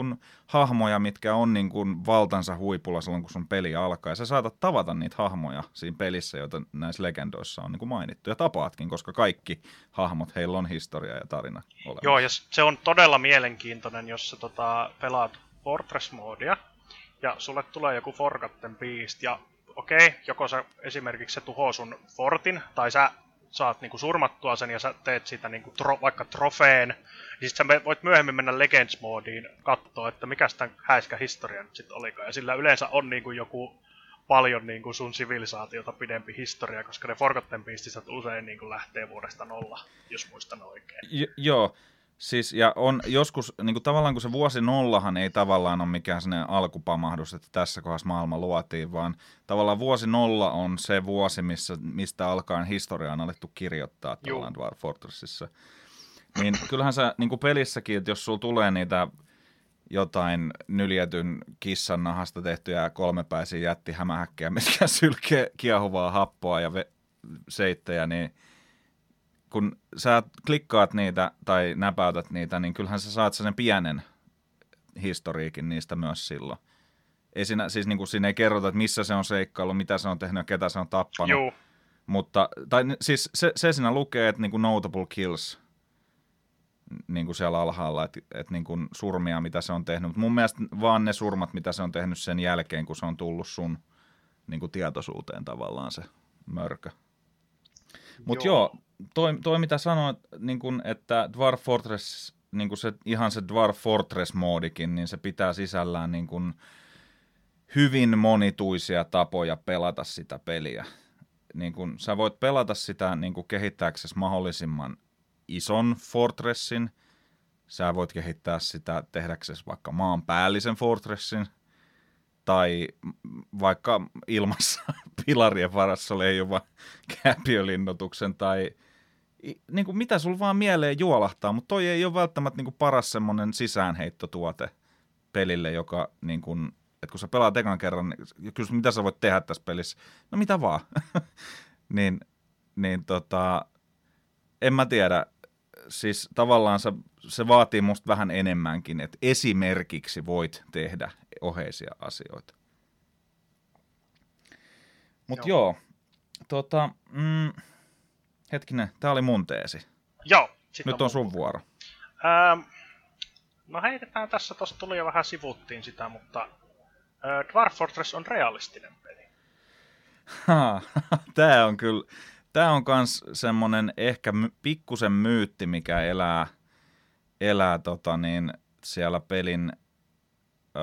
hahmoja, mitkä on niin kuin valtansa huipulla silloin, kun sun peli alkaa. Ja sä saatat tavata niitä hahmoja siinä pelissä, joita näissä legendoissa on niin kuin mainittu. Ja tapaatkin, koska kaikki hahmot, heillä on historia ja tarina olemassa.
Joo, ja se on todella mielenkiintoinen, jos sä tota, pelaat Fortress-moodia, ja sulle tulee joku Forgotten Beast, ja okei, okay, joko se esimerkiksi se tuhoaa sun fortin, tai sä saat niinku surmattua sen ja sä teet siitä niinku tro, vaikka trofeen, niin sit sä voit myöhemmin mennä Legends-moodiin katsoa, että mikä sitä häiskä historia nyt sitten olikaan. Ja sillä yleensä on niinku joku paljon niinku sun sivilisaatiota pidempi historia, koska ne Forgotten Beastisat usein niinku lähtee vuodesta nolla, jos muistan oikein.
J- joo, Siis, ja on joskus, niin kuin tavallaan kun se vuosi nollahan ei tavallaan ole mikään sellainen alkupamahdus, että tässä kohdassa maailma luotiin, vaan tavallaan vuosi nolla on se vuosi, missä, mistä alkaen historia on alettu kirjoittaa tavallaan Dwarf Fortressissa. Niin kyllähän sä niin kuin pelissäkin, että jos sulla tulee niitä jotain nyljetyn kissan nahasta tehtyjä kolmepäisiä jättihämähäkkejä, mitkä [LAUGHS] sylkee kiehuvaa happoa ja ve- seittejä, niin – kun sä klikkaat niitä tai näpäytät niitä, niin kyllähän sä saat sen pienen historiikin niistä myös silloin. Ei siinä, siis niin kuin siinä ei kerrota, että missä se on seikkailu, mitä se on tehnyt ja ketä se on tappanut. Juu. Mutta, tai siis se, se siinä lukee, että niin kuin notable kills, niin kuin siellä alhaalla, että, että niin kuin surmia, mitä se on tehnyt. Mutta mun mielestä vaan ne surmat, mitä se on tehnyt sen jälkeen, kun se on tullut sun niin kuin tietoisuuteen tavallaan se mörkö. Mutta joo. joo, toi, toi mitä sanoit, niin kun, että Dwarf Fortress, niin kun se, ihan se Dwarf Fortress-moodikin, niin se pitää sisällään niin kun hyvin monituisia tapoja pelata sitä peliä. Niin kun, sä voit pelata sitä niin kehittääksesi mahdollisimman ison Fortressin, sä voit kehittää sitä tehdäksesi vaikka maanpäällisen Fortressin, tai vaikka ilmassa [LAUGHS] pilarien varassa leijuva [LAUGHS] käpiölinnotuksen tai niin kuin mitä sulla vaan mieleen juolahtaa, mutta toi ei ole välttämättä niin kuin paras semmoinen sisäänheittotuote pelille, joka niin kuin, että kun sä pelaat ekan kerran, niin kysyt, mitä sä voit tehdä tässä pelissä, no mitä vaan, [LAUGHS] niin, niin tota, en mä tiedä, siis tavallaan se, se vaatii musta vähän enemmänkin, että esimerkiksi voit tehdä oheisia asioita. Mutta joo. joo, tota, mm, hetkinen, tämä oli mun teesi.
Joo.
Nyt on, on sun vuoro.
Ähm, no heitetään tässä, tuossa tuli jo vähän sivuttiin sitä, mutta äh, Dwarf Fortress on realistinen peli. [LAUGHS]
tämä on kyllä, tämä on kans semmonen ehkä pikkusen myytti, mikä elää, elää tota niin, siellä pelin ö,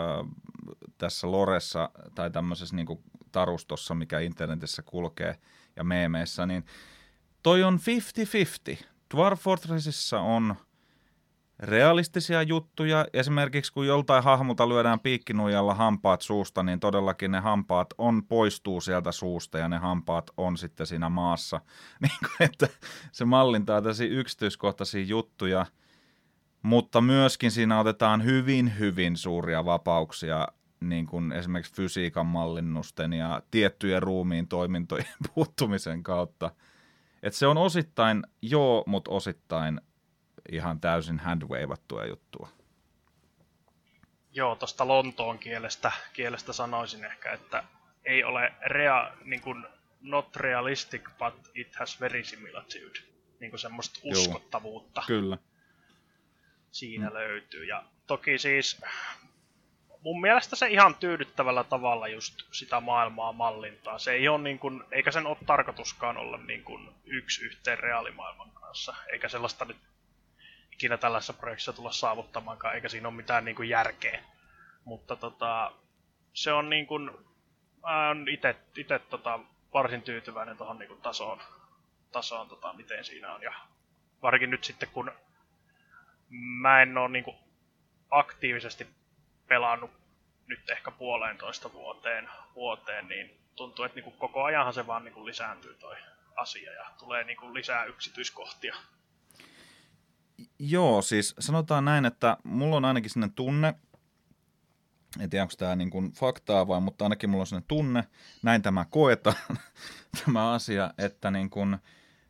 tässä Loressa tai tämmöisessä niin tarustossa, mikä internetissä kulkee ja meemeissä, niin toi on 50-50. Dwarf Fortressissa on realistisia juttuja. Esimerkiksi kun joltain hahmolta lyödään piikkinujalla hampaat suusta, niin todellakin ne hampaat on poistuu sieltä suusta ja ne hampaat on sitten siinä maassa. [LAUGHS] Niin kuin, että se mallintaa tällaisia yksityiskohtaisia juttuja. mutta myöskin siinä otetaan hyvin, hyvin suuria vapauksia niin kuin esimerkiksi fysiikan mallinnusten ja tiettyjen ruumiin toimintojen [LAUGHS] puuttumisen kautta. Et se on osittain joo, mutta osittain ihan täysin handwavattua juttua.
Joo, tuosta Lontoon kielestä, kielestä sanoisin ehkä, että ei ole rea, niin kuin, not realistic, but it has verisimilitude. Niin kuin semmoista uskottavuutta.
Joo, kyllä.
Siinä mm. löytyy. Ja toki siis mun mielestä se ihan tyydyttävällä tavalla just sitä maailmaa mallintaa. Se ei ole niin kuin, eikä sen ole tarkoituskaan olla niin kuin yksi yhteen reaalimaailman kanssa. Eikä sellaista nyt ikinä tällaisessa projektissa tulla saavuttamaankaan, eikä siinä ole mitään niin kuin järkeä. Mutta tota, se on niin kuin, mä oon ite, ite tota, varsin tyytyväinen tuohon niin tasoon, tasoon tota, miten siinä on. Ja varsinkin nyt sitten, kun mä en ole niin kuin aktiivisesti pelannut nyt ehkä puolentoista vuoteen, vuoteen niin tuntuu, että niin kuin koko ajanhan se vaan niin kuin lisääntyy toi asia ja tulee niin kuin lisää yksityiskohtia.
Joo, siis sanotaan näin, että mulla on ainakin sellainen tunne, en tiedä onko tämä niin kuin faktaa vai, mutta ainakin mulla on sellainen tunne, näin tämä koetaan, [LAUGHS] tämä asia, että niin kuin,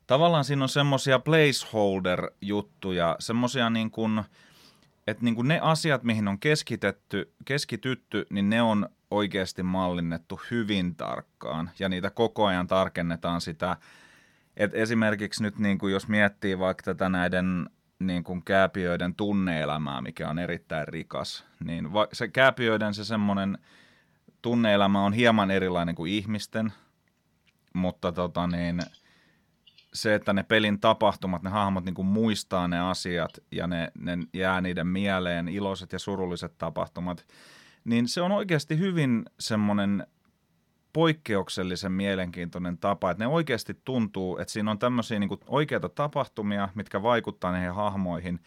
tavallaan siinä on semmoisia placeholder-juttuja, semmoisia niin kuin, että niin kuin ne asiat, mihin on keskitetty, keskitytty, niin ne on oikeasti mallinnettu hyvin tarkkaan. Ja niitä koko ajan tarkennetaan sitä, että esimerkiksi nyt niin kuin jos miettii vaikka tätä näiden niin kuin kääpiöiden tunneelämää, mikä on erittäin rikas, niin va- se kääpiöiden se semmoinen tunneelämä on hieman erilainen kuin ihmisten, mutta tota niin, se, että ne pelin tapahtumat, ne hahmot niin kuin muistaa ne asiat ja ne, ne jää niiden mieleen, iloiset ja surulliset tapahtumat, niin se on oikeasti hyvin semmoinen poikkeuksellisen mielenkiintoinen tapa, että ne oikeasti tuntuu, että siinä on tämmöisiä niin oikeita tapahtumia, mitkä vaikuttaa niihin hahmoihin.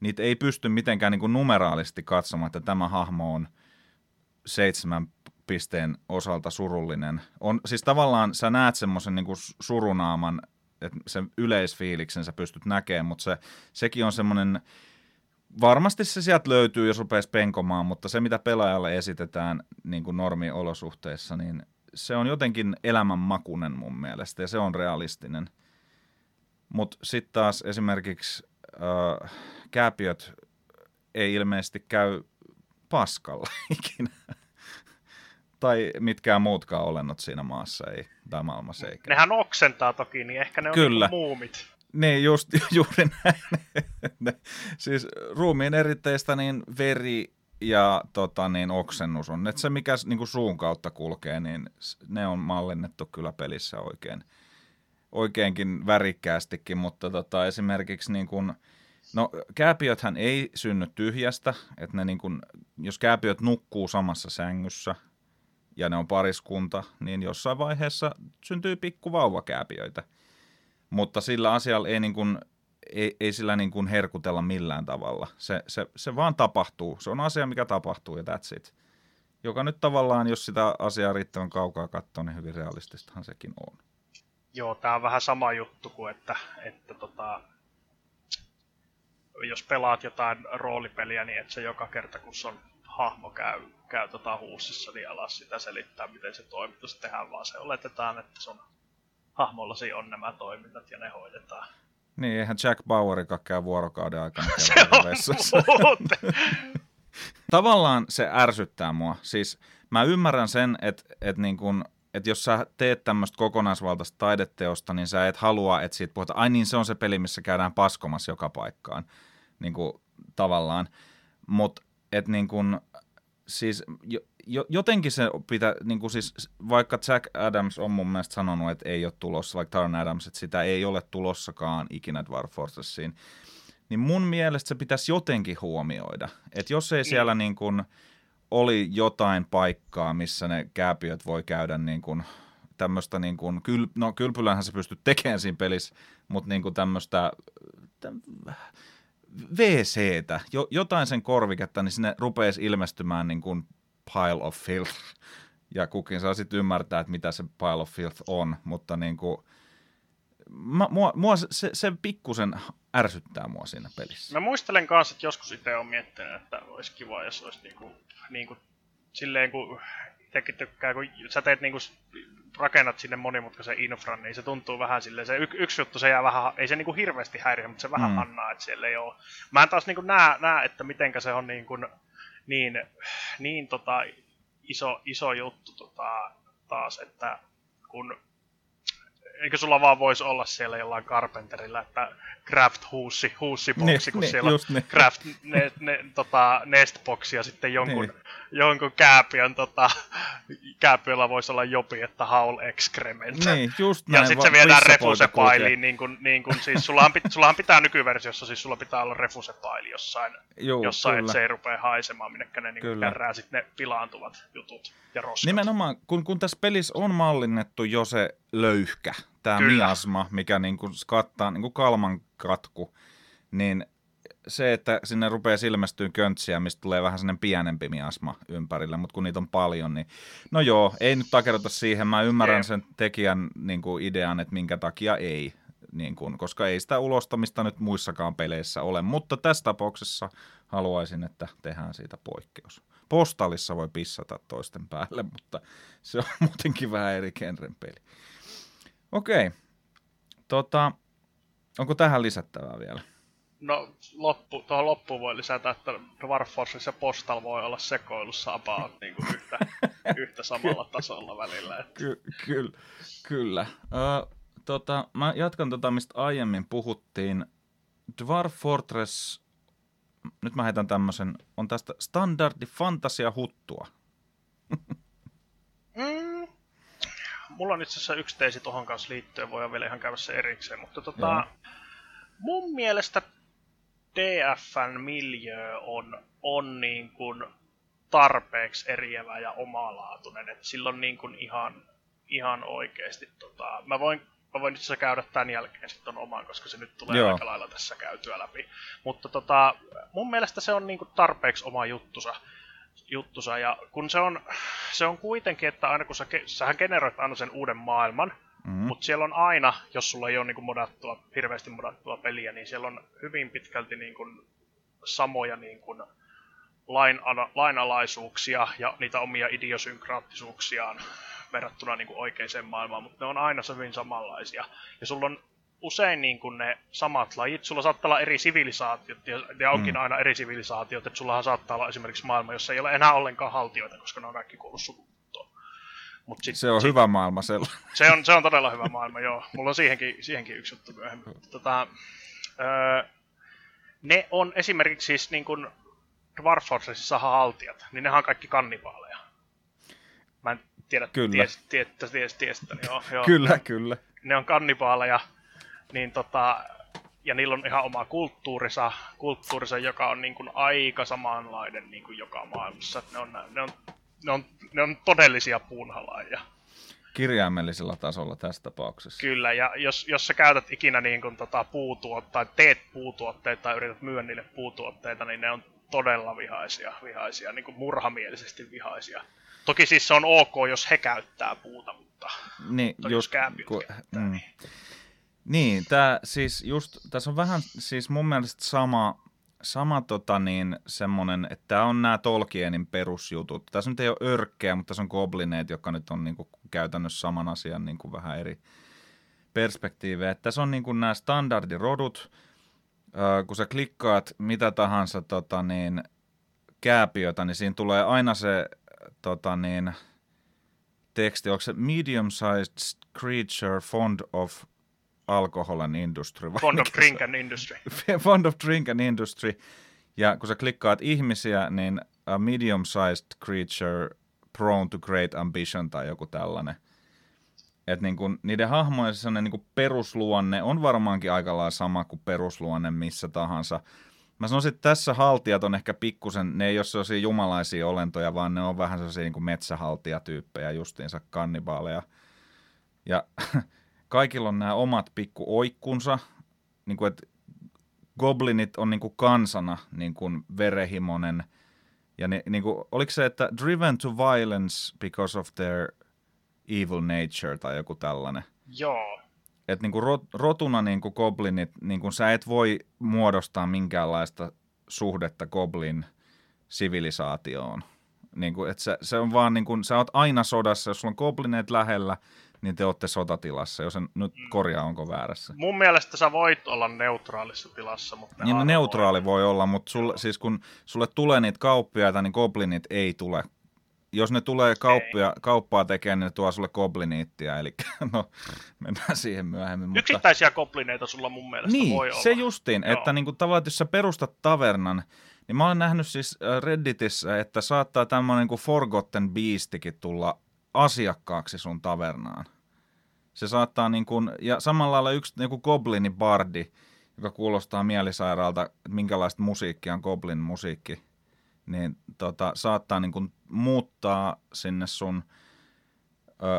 Niitä ei pysty mitenkään niin kuin numeraalisesti katsomaan, että tämä hahmo on seitsemän pisteen osalta surullinen. On, siis tavallaan sä näet semmoisen niin surunaaman että sen yleisfiiliksen sä pystyt näkemään, mutta se, sekin on semmoinen, varmasti se sieltä löytyy, jos rupeaisi penkomaan, mutta se mitä pelaajalle esitetään niin kuin normiolosuhteissa, niin se on jotenkin elämänmakunen mun mielestä ja se on realistinen. Mutta sitten taas esimerkiksi äh, kääpiöt ei ilmeisesti käy paskalla [LAUGHS] ikinä tai mitkään muutkaan olennot siinä maassa ei, tai maailmassa ei.
Nehän oksentaa toki, niin ehkä ne on Kyllä. Niin muumit.
Niin, just, [LAUGHS] juuri näin. ne, [LAUGHS] siis ruumiin eritteistä niin veri ja tota, niin oksennus on. Et se, mikä niin kuin suun kautta kulkee, niin ne on mallinnettu kyllä pelissä oikein, oikeinkin värikkäästikin, mutta tota, esimerkiksi niin kuin, No kääpiöthän ei synny tyhjästä, että ne niin kun, jos kääpiöt nukkuu samassa sängyssä, ja ne on pariskunta, niin jossain vaiheessa syntyy pikku vauvakääpiöitä. Mutta sillä asialla ei, niin kuin, ei, ei sillä niin kuin herkutella millään tavalla. Se, se, se vaan tapahtuu. Se on asia, mikä tapahtuu ja that's it. Joka nyt tavallaan, jos sitä asiaa riittävän kaukaa katsoo, niin hyvin realististahan sekin on.
Joo, tämä on vähän sama juttu kuin, että, että tota, jos pelaat jotain roolipeliä, niin että se joka kerta, kun on hahmo käy, käy tota huussissa, niin alas sitä selittää, miten se toimitus tehdään, vaan se oletetaan, että sun hahmollasi on nämä toiminnat ja ne hoidetaan.
Niin, eihän Jack Bauerikaan käy vuorokauden aikana [LAUGHS]
se on [LAUGHS]
Tavallaan se ärsyttää mua. Siis mä ymmärrän sen, että, että niin kun, että jos sä teet tämmöistä kokonaisvaltaista taideteosta, niin sä et halua, että siitä puhutaan, ai niin se on se peli, missä käydään paskomassa joka paikkaan, niin kuin, tavallaan. Mutta että niin kuin, siis jo, jo, jotenkin se pitää, niin kuin siis, vaikka Jack Adams on mun mielestä sanonut, että ei ole tulossa, vaikka Taron Adams, että sitä ei ole tulossakaan ikinä Dwarf Forcesiin, niin mun mielestä se pitäisi jotenkin huomioida. Että jos ei siellä mm. niin kuin, oli jotain paikkaa, missä ne kääpiöt voi käydä niin kuin, tämmöistä, niin kuin, kyl, no kylpylänhän se pystyy tekemään siinä pelissä, mutta niin kuin tämmöistä, täm, WC-tä, jo, jotain sen korviketta, niin sinne rupeisi ilmestymään niin kuin pile of filth. Ja kukin saa sitten ymmärtää, että mitä se pile of filth on, mutta niin kuin, mä, mua, mua se, se pikkusen ärsyttää mua siinä pelissä.
Mä muistelen kanssa, että joskus itse on miettinyt, että olisi kiva, jos olisi niinku, niinku silleen, kun itsekin tykkää, kun sä teet niinku rakennat sinne monimutkaisen infran, niin se tuntuu vähän silleen, se y- yksi juttu se jää vähän, ei se niinku hirveästi häiriä, mutta se vähän mm. annaa, että siellä ei ole. Mä en taas niinku näe, näe että mitenkä se on niinku, niin, niin tota, iso, iso juttu tota, taas, että kun eikö sulla vaan voisi olla siellä jollain Carpenterilla, että craft huussi, huussiboksi, niin, kun niin, siellä on niin. craft ne, ne, tota, nestboxi ja sitten jonkun, niin. jonkun kääpiön, tota, kääpiöllä voisi olla jopi, että haul excrement.
Niin, just näin.
Ja sitten se viedään refusepailiin, niin kuin, niin kuin, siis sullahan, pit, sullahan pitää nykyversiossa, siis sulla pitää olla refusepaili jossain, Juu, jossain että se ei rupea haisemaan, minnekä ne niin kärrää sitten ne pilaantuvat jutut ja roskat.
Nimenomaan, kun, kun tässä pelissä on mallinnettu jo se löyhkä, tämä miasma, mikä niin kuin kattaa niin kuin kalman katku, niin se, että sinne rupeaa ilmestyä köntsiä, mistä tulee vähän sellainen pienempi miasma ympärille, mutta kun niitä on paljon, niin no joo, ei nyt takerota siihen. Mä ymmärrän sen tekijän niin kuin idean, että minkä takia ei, niin kuin, koska ei sitä ulostamista nyt muissakaan peleissä ole. Mutta tässä tapauksessa haluaisin, että tehdään siitä poikkeus. Postalissa voi pissata toisten päälle, mutta se on [LAUGHS] muutenkin vähän eri genren peli. Okei. Tota, onko tähän lisättävää vielä?
No, loppu, tuohon loppuun voi lisätä, että Dwarf Forces ja Postal voi olla sekoilussa about [LAUGHS] niin kuin yhtä, yhtä samalla tasolla välillä. Että.
Ky- kyllä, kyllä. Ö, tota, mä jatkan tota, mistä aiemmin puhuttiin. Dwarf Fortress, nyt mä heitän tämmöisen, on tästä standardi fantasia huttua.
mm, mulla on itse asiassa yksi teisi tuohon kanssa liittyen, voidaan vielä ihan käydä se erikseen, mutta tota, mun mielestä DFN miljö on, on niin kuin tarpeeksi eriävä ja omalaatuinen, että silloin niin kuin ihan, ihan oikeasti, tota, mä voin mä voin itse käydä tämän jälkeen sitten oman, koska se nyt tulee Joo. aika lailla tässä käytyä läpi. Mutta tota, mun mielestä se on niinku tarpeeksi oma juttusa juttusa. Ja kun se on, se on kuitenkin, että aina kun sä, sähän generoit aina sen uuden maailman, mm-hmm. mutta siellä on aina, jos sulla ei ole niin kuin modattua, hirveästi modattua peliä, niin siellä on hyvin pitkälti niin kuin samoja niin kuin lain, lainalaisuuksia ja niitä omia idiosynkraattisuuksiaan verrattuna niin kuin oikeiseen maailmaan, mutta ne on aina hyvin samanlaisia. Ja sulla on usein niin kuin ne samat lajit. Sulla saattaa olla eri sivilisaatiot, ja, ja onkin mm. aina eri sivilisaatiot, että sullahan saattaa olla esimerkiksi maailma, jossa ei ole enää ollenkaan haltioita, koska ne on kaikki kuullut sukupuuttoon.
Mut sit, se on sit, hyvä maailma sellainen.
Se on, se on todella hyvä maailma, joo. Mulla on siihenkin, siihenkin yksi juttu myöhemmin. Tota, öö, ne on esimerkiksi siis niin kuin Dwarf Fortressissa haltijat, niin ne on kaikki kannibaaleja. Mä en tiedä, kyllä. ties, ties, ties, ties, ties, joo, joo.
kyllä, ne, kyllä.
Ne on kannibaaleja, niin tota, ja niillä on ihan oma kulttuurissa, kulttuurissa joka on niin kuin aika samanlainen niin kuin joka maailmassa. Ne on, ne on, ne on, ne on todellisia puunhalaajia.
Kirjaimellisella tasolla tässä tapauksessa.
Kyllä, ja jos, jos sä käytät ikinä niin kuin tota puutuotteita, tai teet puutuotteita tai yrität myydä niille puutuotteita, niin ne on todella vihaisia, vihaisia niin kuin murhamielisesti vihaisia. Toki siis se on ok, jos he käyttää puuta, mutta
niin, just, kun, käyttää, mm. niin niin, tää siis just, tässä on vähän siis mun mielestä sama, sama tota niin, semmonen, että tämä on nämä Tolkienin perusjutut. Tässä nyt ei ole örkkejä, mutta tässä on goblineet, jotka nyt on niinku käytännössä saman asian niinku vähän eri perspektiivejä. Tässä on niinku nämä standardirodut, äh, kun sä klikkaat mitä tahansa tota niin, kääpiötä, niin siinä tulee aina se tota niin, teksti, onko se medium-sized creature fond of alcohol and industry.
Fond of drink and industry. [LAUGHS]
Fond of drink and industry. Ja kun sä klikkaat ihmisiä, niin a medium-sized creature prone to great ambition tai joku tällainen. Et niin kun, niiden hahmojen sellainen niin perusluonne on varmaankin aika lailla sama kuin perusluonne missä tahansa. Mä sanoisin, että tässä haltijat on ehkä pikkusen, ne ei ole sellaisia jumalaisia olentoja, vaan ne on vähän sellaisia niin metsähaltijatyyppejä, justiinsa kannibaaleja. Ja [LAUGHS] kaikilla on nämä omat pikku oikkunsa, niin kuin, että goblinit on niin kuin kansana niin kuin verehimonen. Ja ne, niin kuin, oliko se, että driven to violence because of their evil nature tai joku tällainen?
Joo.
että niinku rot, rotuna niinku goblinit, niinku sä et voi muodostaa minkäänlaista suhdetta goblin sivilisaatioon. Niinku, et se, se on vaan niinku, sä oot aina sodassa, jos sulla on goblineet lähellä, niin te olette sotatilassa, jos en nyt
Mm.
korjaa, onko väärässä.
Mun mielestä sä voit olla neutraalissa tilassa, mutta...
Niin no, neutraali voi olla, mutta sulle, siis kun sulle tulee niitä kauppiaita, niin goblinit ei tule. Jos ne tulee kauppia, kauppaa tekemään, niin ne tuo sulle gobliniittia, eli [LAUGHS] no mennään siihen myöhemmin. Mutta...
Yksittäisiä goblineita sulla mun mielestä
Niin,
voi olla.
se justiin,
Joo.
että niinku tavallaan, että jos sä perustat tavernan, niin mä olen nähnyt siis äh, Redditissä, että saattaa tämmöinen niinku Forgotten Beastikin tulla asiakkaaksi sun tavernaan. Se saattaa niin kuin, ja samalla lailla yksi niin kuin Goblini Bardi, joka kuulostaa mielisairaalta, että minkälaista musiikkia on Goblin musiikki, niin tota, saattaa niin kuin muuttaa sinne sun,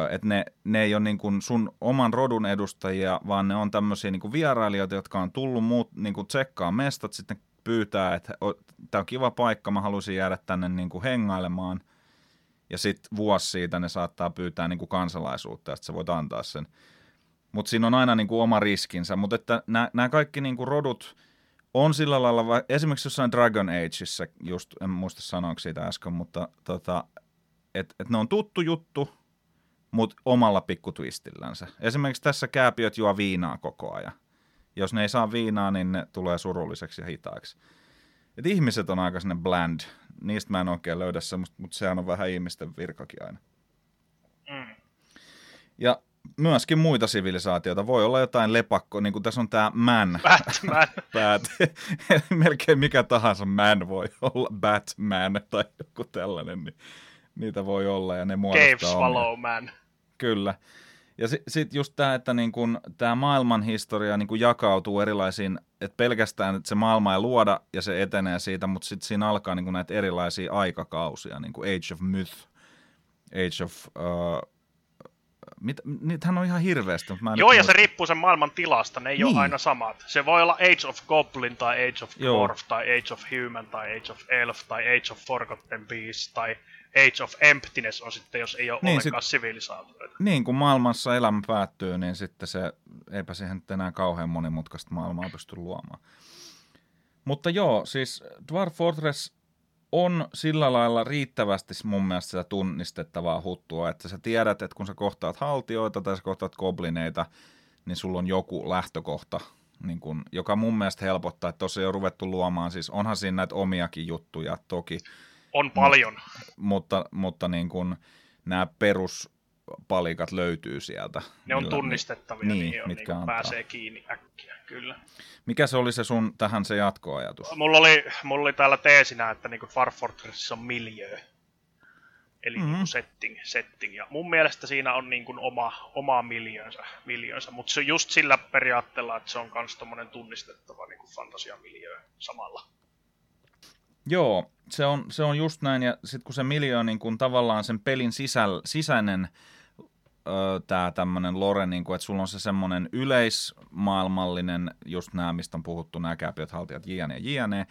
että ne, ne ei ole niin kuin sun oman rodun edustajia, vaan ne on tämmöisiä niin kuin vierailijoita, jotka on tullut muut, niin kuin tsekkaa mestat, sitten pyytää, että tämä on kiva paikka, mä haluaisin jäädä tänne niin kuin hengailemaan. Ja sitten vuosi siitä ne saattaa pyytää niin kuin kansalaisuutta, sitten sä voit antaa sen. Mutta siinä on aina niin kuin oma riskinsä. Mutta että nämä kaikki niin kuin rodut on sillä lailla, esimerkiksi jossain Dragon Ageissa, just en muista sanoa siitä äsken, mutta tota, että et ne on tuttu juttu, mutta omalla pikku twistillänsä. Esimerkiksi tässä kääpiöt juo viinaa koko ajan. Jos ne ei saa viinaa, niin ne tulee surulliseksi ja hitaiksi. Et ihmiset on aika sinne bland. Niistä mä en oikein löydä semmoista, mutta sehän on vähän ihmisten virkakin aina.
Mm.
Ja myöskin muita sivilisaatioita. Voi olla jotain lepakko, niin kuin tässä on tämä man
Batman. [LAUGHS]
päät. [LAUGHS] Melkein mikä tahansa man voi olla, Batman tai joku tällainen, niin niitä voi olla ja ne
Cave
muodostaa omia.
Swallow Man.
Kyllä. Ja sitten sit just tämä, että niin kun, tämä maailman historia niin kun jakautuu erilaisiin, että pelkästään että se maailma ei luoda ja se etenee siitä, mutta sitten siinä alkaa niin kun näitä erilaisia aikakausia, niin kuin Age of Myth, Age of... Uh, mit, niitähän on ihan hirveästi, mutta mä en
Joo, ja se
muista.
riippuu sen maailman tilasta, ne ei
Niin.
ole aina samat. Se voi olla Age of Goblin tai Age of
Joo.
Dwarf tai Age of Human tai Age of Elf tai Age of Forgotten Beast tai Age of Emptiness on sitten, jos ei ole
Niin,
ollenkaan sivilisaatioita.
Niin, kun maailmassa elämä päättyy, niin sitten se, eipä siihen enää kauhean monimutkaista maailmaa pysty luomaan. Mutta joo, siis Dwarf Fortress on sillä lailla riittävästi mun mielestä sitä tunnistettavaa huttua, että sä tiedät, että kun sä kohtaat haltioita tai sä kohtaat goblineita, niin sulla on joku lähtökohta, niin kun, joka mun mielestä helpottaa, että tosiaan on ruvettu luomaan, siis onhan siinä näitä omiakin juttuja toki,
On paljon.
mutta, mutta niin kun, nämä peruspalikat löytyy sieltä.
Ne on
millä-
tunnistettavia,
niin,
niin, niin, on,
mitkä
niin
antaa.
pääsee kiinni äkkiä, kyllä.
Mikä se oli se sun tähän se jatkoajatus?
Mulla oli, mulla oli täällä teesinä, että niinku Dwarf Fortressissa on miljöö. Eli
Mhm.
mm-hmm. niinku setting, setting. Ja mun mielestä siinä on niinku oma, oma miljöönsä, miljöönsä. mutta se on just sillä periaatteella, että se on tommonen tunnistettava niinku fantasiamiljöö samalla.
Joo, se on, se on just näin, ja sitten kun se miljöö niin kun tavallaan sen pelin sisäl, sisäinen tämä tämmöinen lore, niin kun, että sulla on se semmoinen yleismaailmallinen, just nämä, mistä on puhuttu, nämä kääpiöt, haltijat, jne, jne.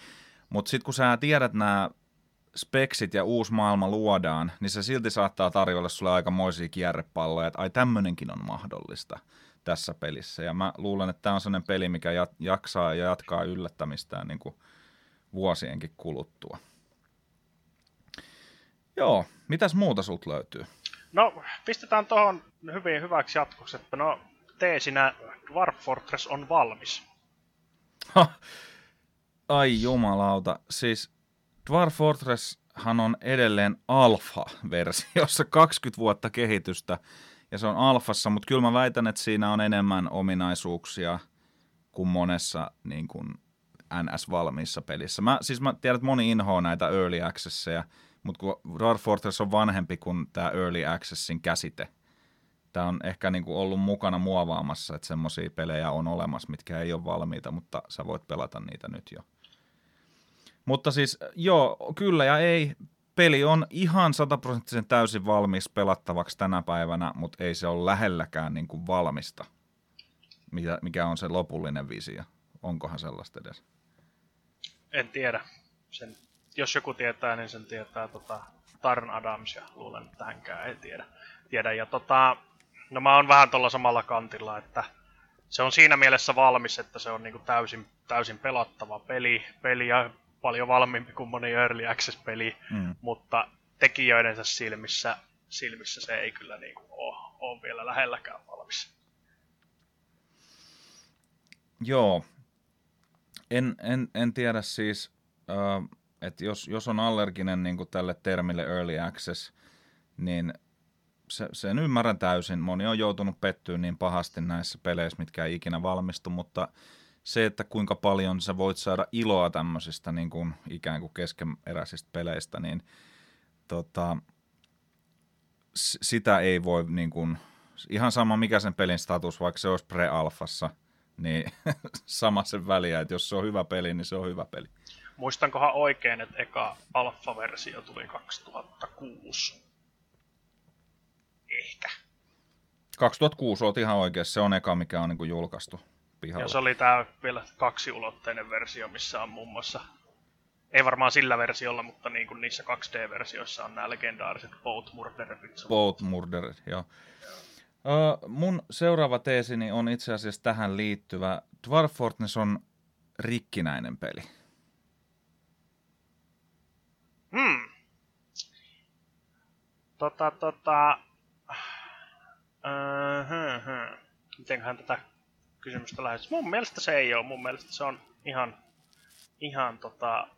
Mutta sitten kun sä tiedät nämä speksit ja uusi maailma luodaan, niin se silti saattaa tarjolla sulle aikamoisia kierrepalloja, että ai tämmöinenkin on mahdollista tässä pelissä. Ja mä luulen, että tämä on sellainen peli, mikä jaksaa ja jatkaa yllättämistään niin kuin vuosienkin kuluttua. Joo, mitäs muuta sut löytyy?
No, pistetään tuohon hyvin hyväksi jatkoksi, että no teesinä Dwarf Fortress on valmis.
Ha, ai jumalauta, siis Dwarf Fortresshan on edelleen alfa-versiossa [LAUGHS] 20 vuotta kehitystä ja se on alfassa, mutta kyllä mä väitän, että siinä on enemmän ominaisuuksia kuin monessa niin kuin NS-valmiissa pelissä. Mä, siis mä tiedän, että moni inhoaa näitä Early Accesseja, mutta kun Dwarf Fortress on vanhempi kuin tämä Early Accessin käsite, tämä on ehkä niin kuin ollut mukana muovaamassa, että semmoisia pelejä on olemassa, mitkä ei ole valmiita, mutta sä voit pelata niitä nyt jo. Mutta siis joo, kyllä ja ei. Peli on ihan sataprosenttisen täysin valmis pelattavaksi tänä päivänä, mutta ei se ole lähelläkään niin kuin valmista, mikä on se lopullinen visio. Onkohan sellaista edes?
En tiedä. Sen, jos joku tietää, niin sen tietää tota, Tarn Adams ja luulen, että hänkään ei tiedä. tiedä. Ja tota, no mä oon vähän tuolla samalla kantilla, että se on siinä mielessä valmis, että se on niinku täysin, täysin pelattava peli, peli ja paljon valmiimpi kuin moni Early Access-peli, mm. mutta tekijöidensä silmissä, silmissä se ei kyllä niinku ole, ole vielä lähelläkään valmis.
Joo. En, en, en tiedä siis, äh, että jos, jos on allerginen niin tälle termille early access, niin se, sen ymmärrän täysin. Moni on joutunut pettyä niin pahasti näissä peleissä, mitkä ei ikinä valmistu, mutta se, että kuinka paljon sä voit saada iloa tämmöisistä niin kuin, ikään kuin keskeneräisistä peleistä, niin tota, sitä ei voi niin kuin, ihan sama mikä sen pelin status, vaikka se olisi pre-alfassa, niin [LAUGHS] sama sen väliä, että jos se on hyvä peli, niin se on hyvä peli.
Muistankohan oikein, että eka alfa-versio tuli 2006? Ehkä.
2006 olet ihan oikeassa, se on eka, mikä on niin julkaistu
pihalla. Ja se oli tämä vielä kaksiulotteinen versio, missä on muun muassa, ei varmaan sillä versiolla, mutta niin kuin niissä 2D-versioissa on nämä legendaariset Boat Murderit.
Boat Murderit, joo. Mun seuraava teesini on itse asiassa tähän liittyvä. Dwarf Fortress on rikkinäinen peli.
Hmm. Tota, tota... Uh-huh. Mitenköhän tätä kysymystä lähes. Mun mielestä se ei ole. Mun mielestä se on ihan, ihan tota,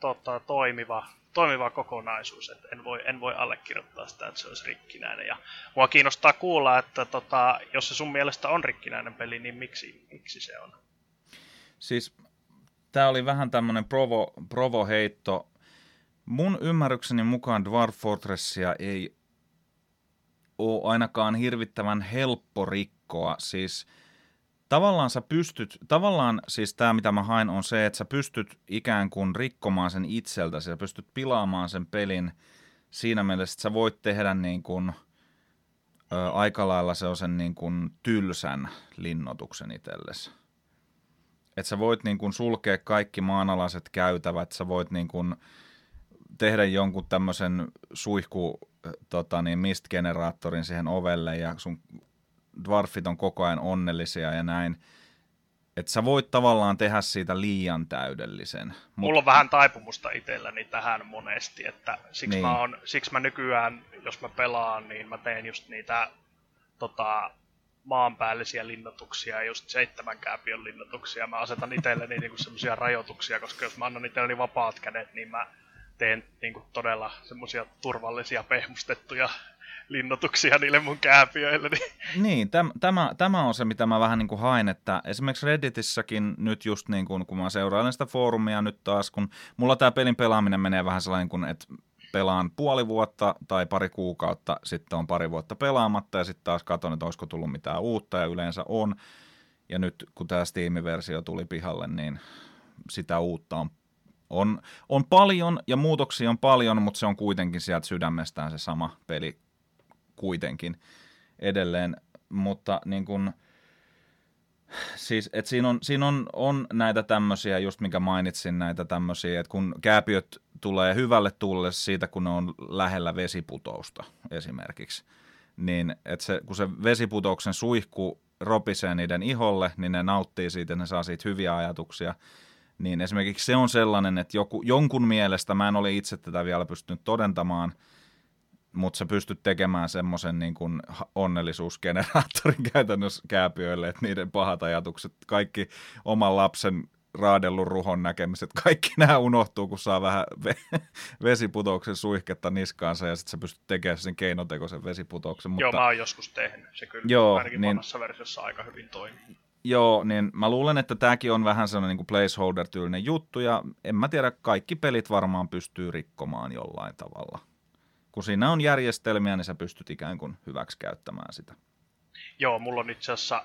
tota, toimiva, toimiva kokonaisuus. Et en, voi, en voi allekirjoittaa sitä, että se olisi rikkinäinen. Ja mua kiinnostaa kuulla, että tota, jos se sun mielestä on rikkinäinen peli, niin miksi, miksi se on?
Siis tämä oli vähän tämmöinen provo, provo-heitto. Mun ymmärrykseni mukaan Dwarf Fortressia ei ole ainakaan hirvittävän helppo rikkoa. Siis tavallaan sä pystyt, tavallaan siis tämä mitä mä hain on se, että sä pystyt ikään kuin rikkomaan sen itseltäsi, sä pystyt pilaamaan sen pelin siinä mielessä, että sä voit tehdä niin kuin, aika lailla se on sen niin kuin tylsän linnotuksen itsellesi. Että sä voit niin kuin sulkea kaikki maanalaiset käytävät, sä voit niin kuin tehdä jonkun tämmöisen suihku tota niin, mist-generaattorin siihen ovelle ja sun dwarfit on koko ajan onnellisia ja näin. Että sä voit tavallaan tehdä siitä liian täydellisen. Mut...
Mulla on vähän taipumusta itselläni tähän monesti, että siksi, niin. mä, on, siksi mä nykyään, jos mä pelaan, niin mä teen just niitä tota, maanpäällisiä linnoituksia, just seitsemän kääpiön linnoituksia. Mä asetan itselleni niinku semmoisia rajoituksia, koska jos mä annan itselleni vapaat kädet, niin mä teen niinku todella semmoisia turvallisia pehmustettuja linnoituksia niille mun kääpiöille.
Niin, niin täm, tämä, tämä on se, mitä mä vähän niin kuin hain, että esimerkiksi Redditissäkin nyt just niin kuin, kun mä seurailen sitä foorumia nyt taas, kun mulla tämä pelin pelaaminen menee vähän sellainen kuin, että pelaan puoli vuotta tai pari kuukautta, sitten on pari vuotta pelaamatta ja sitten taas katson, että olisiko tullut mitään uutta ja yleensä on. Ja nyt kun tämä Steam-versio tuli pihalle, niin sitä uutta on on, on paljon ja muutoksia on paljon, mutta se on kuitenkin sieltä sydämestään se sama peli kuitenkin edelleen. Mutta niin kun, siis, et siinä, on, siinä on, on näitä tämmöisiä, just mikä mainitsin, näitä tämmöisiä, että kun kääpiöt tulee hyvälle tuulelle siitä, kun ne on lähellä vesiputousta esimerkiksi, niin että se, kun se vesiputouksen suihku ropisee niiden iholle, niin ne nauttii siitä, ne saa siitä hyviä ajatuksia – niin esimerkiksi se on sellainen, että joku, jonkun mielestä, mä en ole itse tätä vielä pystynyt todentamaan, mutta sä pystyt tekemään semmoisen niin kuin onnellisuusgeneraattorin [LAUGHS] käytännössä kääpiöille, että niiden pahat ajatukset, kaikki oman lapsen raadellun ruhon näkemiset, kaikki nämä unohtuu, kun saa vähän ve- [LAUGHS] vesiputouksen suihketta niskaansa ja sitten sä pystyt tekemään sen keinotekoisen vesiputouksen.
Mutta... Joo, mä oon joskus tehnyt. Se kyllä joo, ainakin niin... vanhassa versiossa aika hyvin toimii.
Joo, niin mä luulen, että tämäkin on vähän sellainen niin placeholder-tyylinen juttu, ja en mä tiedä, kaikki pelit varmaan pystyy rikkomaan jollain tavalla. Kun siinä on järjestelmiä, niin sä pystyt ikään kuin hyväksi käyttämään sitä.
Joo, mulla on itse asiassa,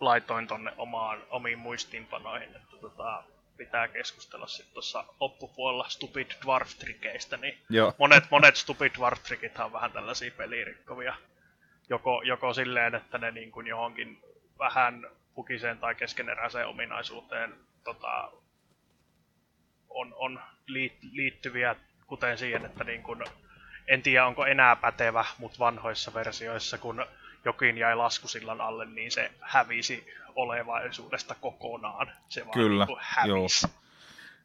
laitoin tonne omaan, omiin muistiinpanoihin, että tota, pitää keskustella sitten tuossa loppupuolella Stupid Dwarf-trikeistä, niin Joo. monet, monet Stupid Dwarf-trikit on vähän tällaisia pelirikkovia. Joko, joko silleen, että ne niin kuin johonkin vähän pukiseen tai keskeneräiseen ominaisuuteen tota, on, on liittyviä, kuten siihen, että niin kun, en tiedä onko enää pätevä, mutta vanhoissa versioissa, kun jokin jäi laskusillan alle, niin se hävisi olevaisuudesta kokonaan. Se vaan
Kyllä,
niin hävisi. Joo.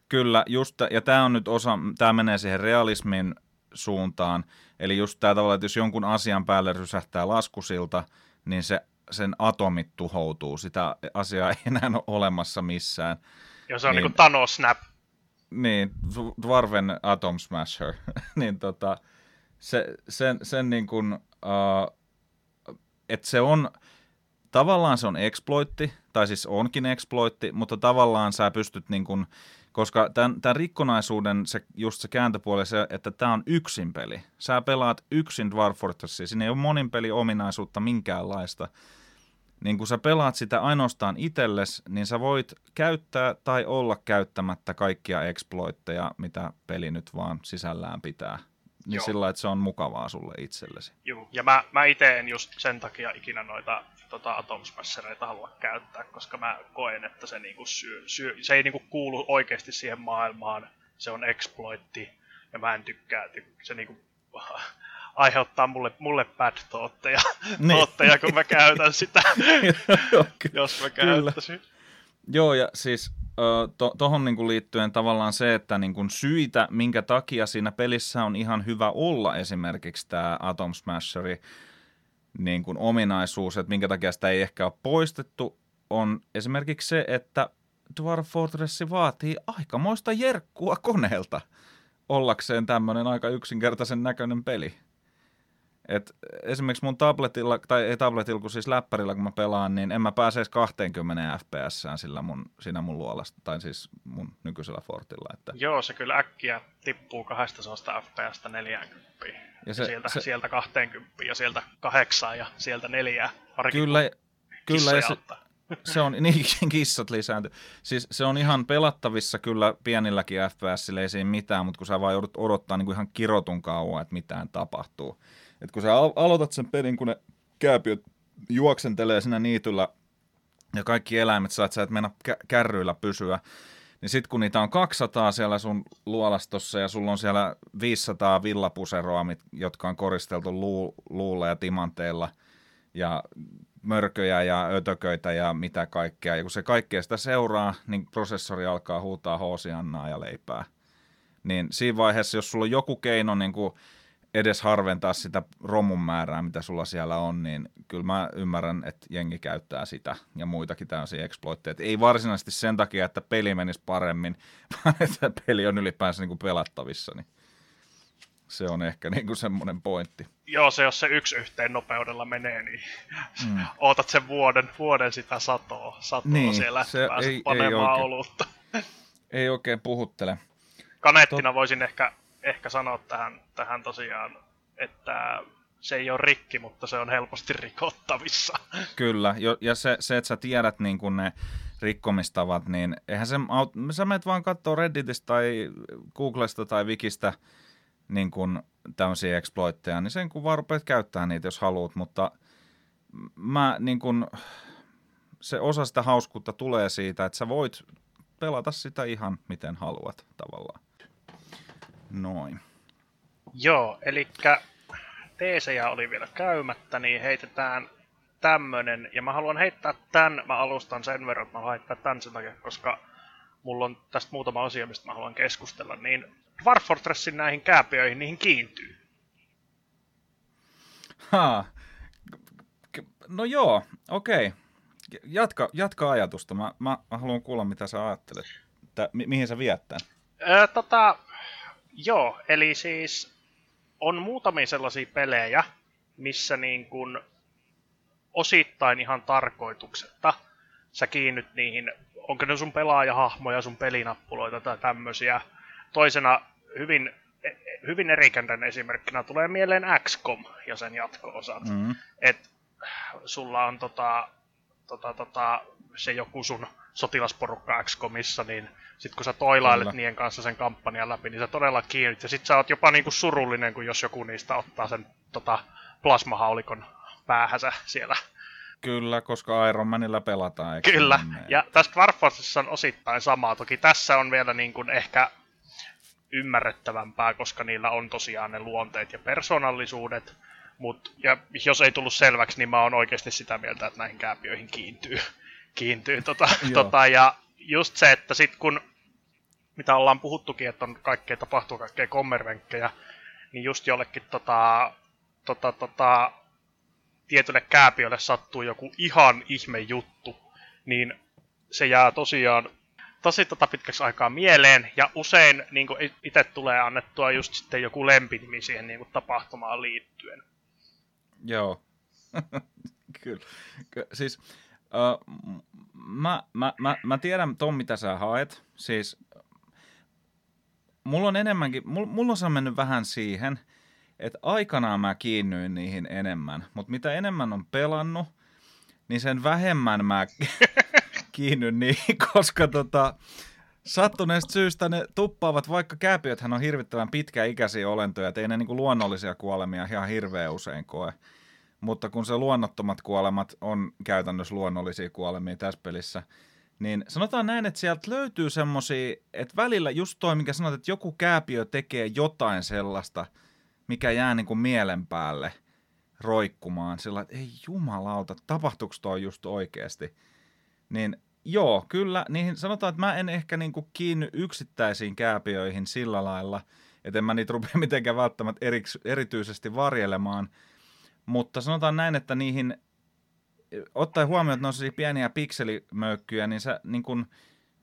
Kyllä, just, ja tämä on nyt osa, tämä menee siihen realismin suuntaan, eli just tämä tavalla, että jos jonkun asian päälle rysähtää laskusilta, niin se, sen atomit tuhoutuu, sitä asiaa ei enää ole olemassa missään.
Ja se on niin, niin kuin Thanos Snap.
Niin, Dwarven Atom Smasher. [LAUGHS] niin tota, se, sen, sen niin kuin, uh, että se on, tavallaan se on exploitti, tai siis onkin exploitti, mutta tavallaan sä pystyt niin kuin, koska tämän, tämän rikkonaisuuden se, just se kääntöpuoli se, että tämä on yksin peli. Sä pelaat yksin Dwarf Fortressia, siinä ei ole monin peli ominaisuutta minkäänlaista. Niin kun sä pelaat sitä ainoastaan itelles, niin sä voit käyttää tai olla käyttämättä kaikkia exploitteja, mitä peli nyt vaan sisällään pitää niin Joo. sillä että se on mukavaa sulle itsellesi.
Joo, ja mä, mä itse en just sen takia ikinä noita tota, Atom Smashereita halua käyttää, koska mä koen, että se, niinku syö, syö, se ei niinku kuulu oikeasti siihen maailmaan, se on exploitti, ja mä en tykkää, tykkää se niinku, [LAUGHS] aiheuttaa mulle, mulle bad thoughtteja, niin. thoughtteja, kun mä käytän sitä, [LAUGHS] jos mä käyttäisin.
Joo, ja siis tuohon to, niin liittyen tavallaan se, että niin kuin syitä, minkä takia siinä pelissä on ihan hyvä olla esimerkiksi tämä Atom Smasheri niin kuin ominaisuus, että minkä takia sitä ei ehkä ole poistettu, on esimerkiksi se, että Dwarf Fortress vaatii aikamoista jerkkua koneelta ollakseen tämmöinen aika yksinkertaisen näköinen peli. Et esimerkiksi mun tabletilla, tai ei tabletilla, kun siis läppärillä kun mä pelaan, niin en mä pääse edes 20 fps sillä mun, siinä mun luolasta, tai siis mun nykyisellä Fortilla. Että...
Joo, se kyllä äkkiä tippuu 200 fps 40. Ja se, sieltä, se... sieltä 20 ja sieltä 8 ja sieltä 4.
Kyllä, kyllä ja se, [LAUGHS] se on, [LAUGHS] niin [LAUGHS] kissat lisäänty. Siis se on ihan pelattavissa kyllä pienilläkin fps ei siinä mitään, mutta kun sä vaan joudut odottaa niin kuin ihan kirotun kauan, että mitään tapahtuu. Et kun sä aloitat sen pelin, kun ne kääpiöt juoksentelee siinä niityllä ja kaikki eläimet saat sä et mennä kärryillä pysyä, niin sitten kun niitä on 200 siellä sun luolastossa ja sulla on siellä 500 villapuseroa, jotka on koristeltu luu, luulla ja timanteilla ja mörköjä ja ötököitä ja mitä kaikkea. Ja kun se kaikkea sitä seuraa, niin prosessori alkaa huutaa hoosiannaa ja leipää. Niin siinä vaiheessa, jos sulla on joku keino niin kuin edes harventaa sitä romun määrää, mitä sulla siellä on, niin kyllä mä ymmärrän, että jengi käyttää sitä ja muitakin tämmöisiä exploitteja. Ei varsinaisesti sen takia, että peli menisi paremmin, [LAUGHS] vaan että peli on ylipäänsä niin kuin pelattavissa, niin se on ehkä niin kuin semmoinen pointti.
Joo, se jos se yksi yhteen nopeudella menee, niin mm. [LAUGHS] ootat sen vuoden, vuoden sitä satoa, satoa niin, siellä, se että ei, panemaan ei oikein, olutta.
Ei oikein puhuttele.
Kaneettina Tot... voisin ehkä ehkä sanoa tähän, tähän tosiaan, että se ei ole rikki, mutta se on helposti rikottavissa. [LAUGHS]
Kyllä, ja se, se että sä tiedät niin kun ne rikkomistavat, niin eihän se, sä menet vaan katsoa Redditistä tai Googlesta tai Wikistä niin kun tämmöisiä exploitteja, niin sen kun vaan rupeat käyttää niitä, jos haluat, mutta mä niin kun, se osa sitä hauskuutta tulee siitä, että sä voit pelata sitä ihan miten haluat tavallaan. Noin.
Joo, eli teesejä oli vielä käymättä, niin heitetään tämmönen. Ja mä haluan heittää tämän, mä alustan sen verran, että mä haluan heittää tämän sen takia, koska mulla on tästä muutama asia, mistä mä haluan keskustella. Niin Dwarf Fortressin näihin kääpiöihin, niihin kiintyy.
Ha. No joo, okei. Okay. Jatka, jatka ajatusta. Mä, mä, mä haluan kuulla, mitä sä ajattelet. Tää, mi- mihin sä viettää?
Öö, tota, Joo, eli siis on muutamia sellaisia pelejä, missä niin kuin osittain ihan tarkoituksetta sä kiinnyt niihin, onko ne sun pelaajahahmoja, sun pelinappuloita tai tämmöisiä. Toisena hyvin, hyvin erikänden esimerkkinä tulee mieleen XCOM ja sen jatko-osat. Mm-hmm. Et sulla on tota, tota, tota, se joku sun sotilasporukka XCOMissa, niin sitten kun sä toilailet Kyllä. niiden kanssa sen kampanjan läpi, niin sä todella kiinnyt. Ja sit sä oot jopa niinku surullinen, kun jos joku niistä ottaa sen tota, plasmahaulikon päähänsä siellä.
Kyllä, koska Iron Manilla pelataan.
Eikö Kyllä, niin? ja tästä Warforcessa on osittain samaa. Toki tässä on vielä niin kuin ehkä ymmärrettävämpää, koska niillä on tosiaan ne luonteet ja persoonallisuudet. Mut, ja jos ei tullut selväksi, niin mä oon oikeasti sitä mieltä, että näihin kääpiöihin kiintyy. Kiintyy tota, [LAUGHS] tota, ja just se, että sit kun, mitä ollaan puhuttukin, että on kaikkea tapahtuu, kaikkea kommervenkkejä, niin just jollekin tota, tota, tota, tietylle kääpiölle sattuu joku ihan ihme juttu, niin se jää tosiaan tosi tota pitkäksi aikaa mieleen, ja usein niin itse tulee annettua just sitten joku lempinimi siihen niin tapahtumaan liittyen.
Joo, [LAUGHS] kyllä. Siis uh, mä, mä, mä, mä tiedän ton, mitä sä haet. Siis mulla on enemmänkin, mulla, mulla on mennyt vähän siihen, että aikanaan mä kiinnyin niihin enemmän, mutta mitä enemmän on pelannut, niin sen vähemmän mä [LAUGHS] kiinnyn niihin, koska tota, sattuneesta syystä ne tuppaavat, vaikka kääpiöthän on hirvittävän pitkäikäisiä olentoja, että ei ne niinku luonnollisia kuolemia ihan hirveän usein koe. Mutta kun se luonnottomat kuolemat on käytännössä luonnollisia kuolemia tässä pelissä, niin sanotaan näin, että sieltä löytyy semmosia, että välillä just toi, minkä sanot, että joku kääpiö tekee jotain sellaista, mikä jää niin kuin mielen päälle roikkumaan, sillä että ei jumalauta, tapahtuuko toi just oikeasti. Niin joo, kyllä, niin sanotaan, että mä en ehkä niin kuin kiinny yksittäisiin kääpiöihin sillä lailla, että en mä niitä rupea [LAUGHS] mitenkään välttämättä erityisesti varjelemaan, mutta sanotaan näin, että niihin, ottaen huomioon, että ne on pieniä pikselimöykkyjä, niin sä niin kun,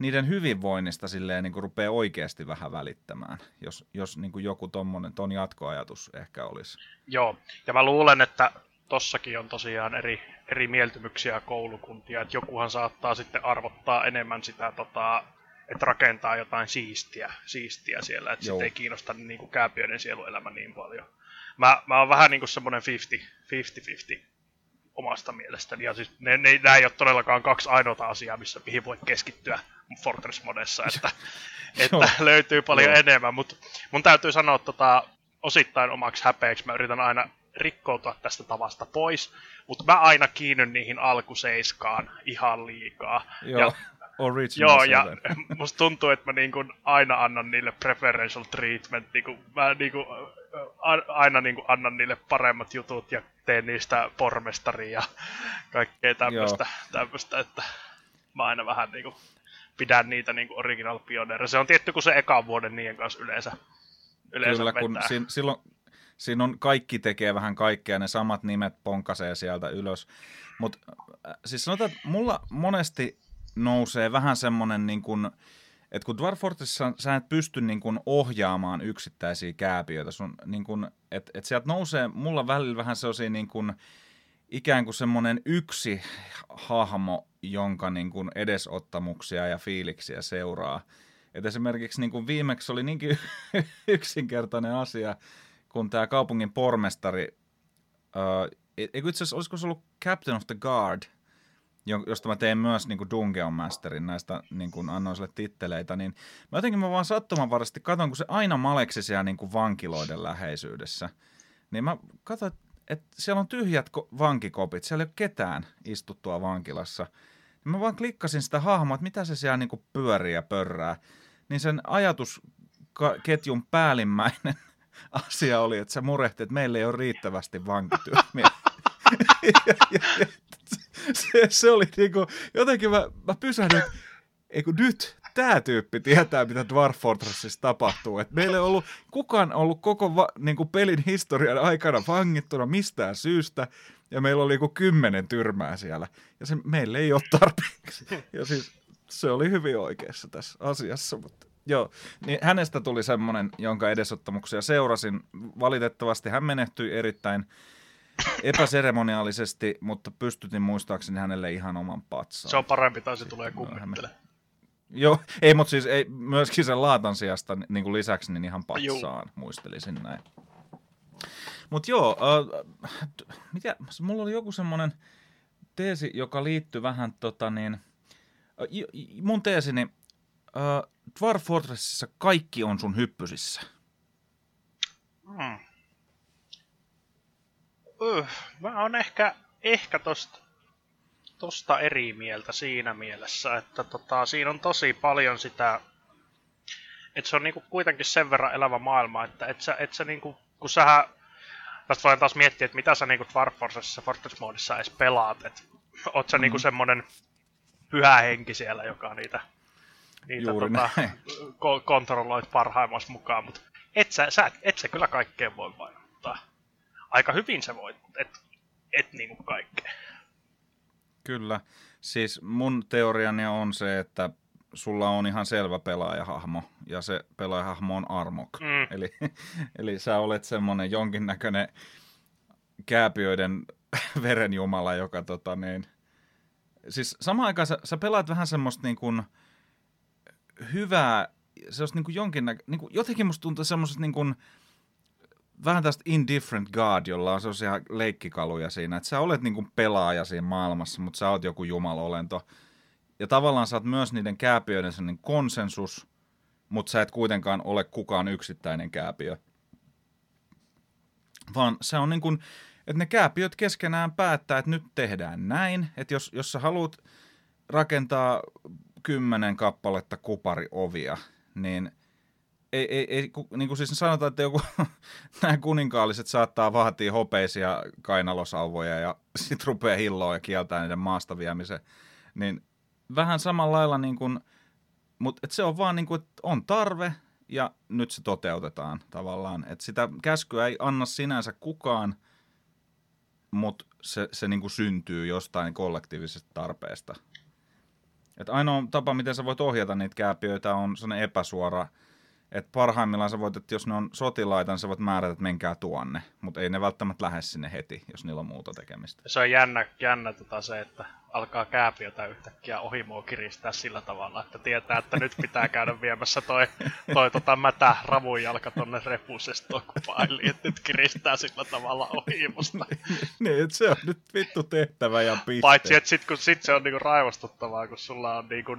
niiden hyvinvoinnista silleen niin rupeaa oikeasti vähän välittämään, jos, jos niin kuin joku tommonen, ton jatkoajatus ehkä olisi.
Joo, ja mä luulen, että tossakin on tosiaan eri, eri mieltymyksiä koulukuntia, että jokuhan saattaa sitten arvottaa enemmän sitä, tota, että rakentaa jotain siistiä, siistiä siellä, että sitten ei kiinnosta niin kuin kääpiöiden sieluelämä niin paljon mä, mä oon vähän niinku semmonen 50-50 omasta mielestäni. Ja siis ne, ne, nämä ei ole todellakaan kaksi ainoata asiaa, missä mihin voi keskittyä Fortress-modessa, että, [LAUGHS] että löytyy paljon enemmän. Mutta mun täytyy sanoa tota, osittain omaksi häpeäksi, mä yritän aina rikkoutua tästä tavasta pois, mutta mä aina kiinnyn niihin alkuseiskaan ihan liikaa.
Joo. Ja
Original Joo, ja [LAUGHS] musta tuntuu, että mä niin kuin aina annan niille preferential treatment. Niin kuin, mä niin kuin, aina niin kuin annan niille paremmat jutut ja teen niistä pormestaria ja kaikkea tämmöistä, tämmöistä että mä aina vähän niin kuin pidän niitä niin kuin original pioneereja. Se on tietty, kun se ekan vuoden niiden kanssa yleensä, yleensä
Kyllä, kun si- silloin, siinä on kaikki tekee vähän kaikkea, ne samat nimet ponkasee sieltä ylös. Mutta äh, siis sanotaan, että mulla monesti nousee vähän semmoinen niin kuin, että kun Dwarf Fortressissa sä et pysty niin kuin ohjaamaan yksittäisiä kääpiöitä, sun, niin kuin, että et sieltä nousee mulla välillä vähän sellaisia niin kuin, ikään kuin semmoinen yksi hahmo, jonka niin kuin edesottamuksia ja fiiliksiä seuraa. Et esimerkiksi niin kuin viimeksi oli niinkin [LAUGHS] yksinkertainen asia, kun tämä kaupungin pormestari, eikö itse asiassa, olisiko se ollut Captain of the Guard – josta mä tein myös niin kuin Dungeon Masterin, näistä niin kuin annoin sille titteleitä, niin mä jotenkin mä vaan sattumanvaraisesti katson, kun se aina maleksi siellä niin kuin vankiloiden läheisyydessä, niin mä katsoin, että siellä on tyhjät vankikopit, siellä ei ole ketään istuttua vankilassa. Niin mä vaan klikkasin sitä hahmoa, että mitä se siellä niin kuin pyörii ja pörrää. Niin sen ajatusketjun päällimmäinen [LAUGHS] asia oli, että se murehti, että meillä ei ole riittävästi vankityömiä. [LAUGHS] [LAUGHS] [LAUGHS] se, se oli niinku, jotenkin mä, mä pysähdyin, eikö nyt tämä tyyppi tietää, mitä Dwarf Fortressissa tapahtuu. Et meillä ei ollut kukaan ollut koko va, niinku pelin historian aikana vangittuna mistään syystä, ja meillä oli joku kymmenen tyrmää siellä, ja se meille ei ole tarpeeksi. Ja siis se oli hyvin oikeassa tässä asiassa, mutta Joo, niin hänestä tuli semmoinen, jonka edesottamuksia seurasin. Valitettavasti hän menehtyi erittäin epäseremoniaalisesti, mutta pystytin muistaakseni hänelle ihan oman patsaan.
Se on parempi, tai se tulee kummittele.
Joo, ei, mutta siis ei, myöskin sen laatan sijasta niin kuin lisäksi niin ihan patsaan, Juu. muistelisin näin. Mutta joo, äh, mitä, mulla oli joku semmoinen teesi, joka liittyy vähän tota niin, äh, mun teesini, äh, Dwarf Fortressissa kaikki on sun hyppysissä.
Uh, mä oon ehkä, ehkä tosta, tosta eri mieltä siinä mielessä, että tota, siinä on tosi paljon sitä, että se on niinku kuitenkin sen verran elävä maailma, että et sä, et sä niinku, kun sähän tästä voin taas miettiä, että mitä sä niinku Dwarf Forcessa Fortress Modissa edes pelaat. Et, oot sä mm. niinku semmonen pyhä henki siellä, joka niitä, niitä
Juuri
tota, ko- kontrolloit parhaimmassa mukaan, mutta et sä, sä, et sä kyllä kaikkeen voi vaikuttaa. Aika hyvin sä voit, mutta et, et niinku kaikkeen.
Kyllä. Siis mun teoriani on se, että sulla on ihan selvä pelaajahahmo, ja se pelaajahahmo on Armok.
Mm.
Eli, [LAUGHS] eli sä olet semmoinen jonkinnäköinen kääpiöiden [LAUGHS] verenjumala, joka tota niin... Siis samaan aikaan sä, sä pelaat vähän semmoista niin kuin hyvää, se olisi niin kuin jonkinnäkö... Niin kuin, jotenkin musta tuntuu semmoisesta niin kuin, vähän tästä indifferent god, jolla on sellaisia leikkikaluja siinä, että sä olet niin pelaaja siinä maailmassa, mutta sä oot joku jumalolento. Ja tavallaan sä oot myös niiden kääpiöiden sellainen konsensus, mutta sä et kuitenkaan ole kukaan yksittäinen kääpiö. Vaan se on niin kuin, että ne kääpiöt keskenään päättää, että nyt tehdään näin. Että jos, jos sä haluat rakentaa kymmenen kappaletta kupariovia, niin ei, ei, ei niin kuin siis sanotaan, että joku, [LAUGHS] nämä kuninkaalliset saattaa vaatia hopeisia kainalosauvoja ja [LAUGHS] sitten rupeaa hilloa ja kieltää niiden maasta viemisen. Niin vähän samalla lailla, niin kuin, mutta et se on vaan niin kuin, että on tarve ja nyt se toteutetaan tavallaan. Että sitä käskyä ei anna sinänsä kukaan, mutta se, se niin kuin syntyy jostain kollektiivisesta tarpeesta. Et ainoa tapa, miten sä voit ohjata niitä kääpiöitä, on sellainen epäsuora, että parhaimmillaan sä voit, että jos ne on sotilaita, niin sä voit määrätä, että menkää tuonne, mutta ei ne välttämättä lähde sinne heti, jos niillä on muuta tekemistä.
Se on jännä, jännä tota se, että alkaa kääpiötä yhtäkkiä ohimoa kiristää sillä tavalla, että tietää, että nyt pitää käydä viemässä toi, toi tota mätä ravunjalka tonne repusestokupailiin, että nyt kiristää sillä tavalla ohimosta. [LAUGHS]
niin, että se on nyt vittu tehtävä ja piste.
Paitsi, että sit, kun, sit se on niinku raivostuttavaa, kun sulla on niinku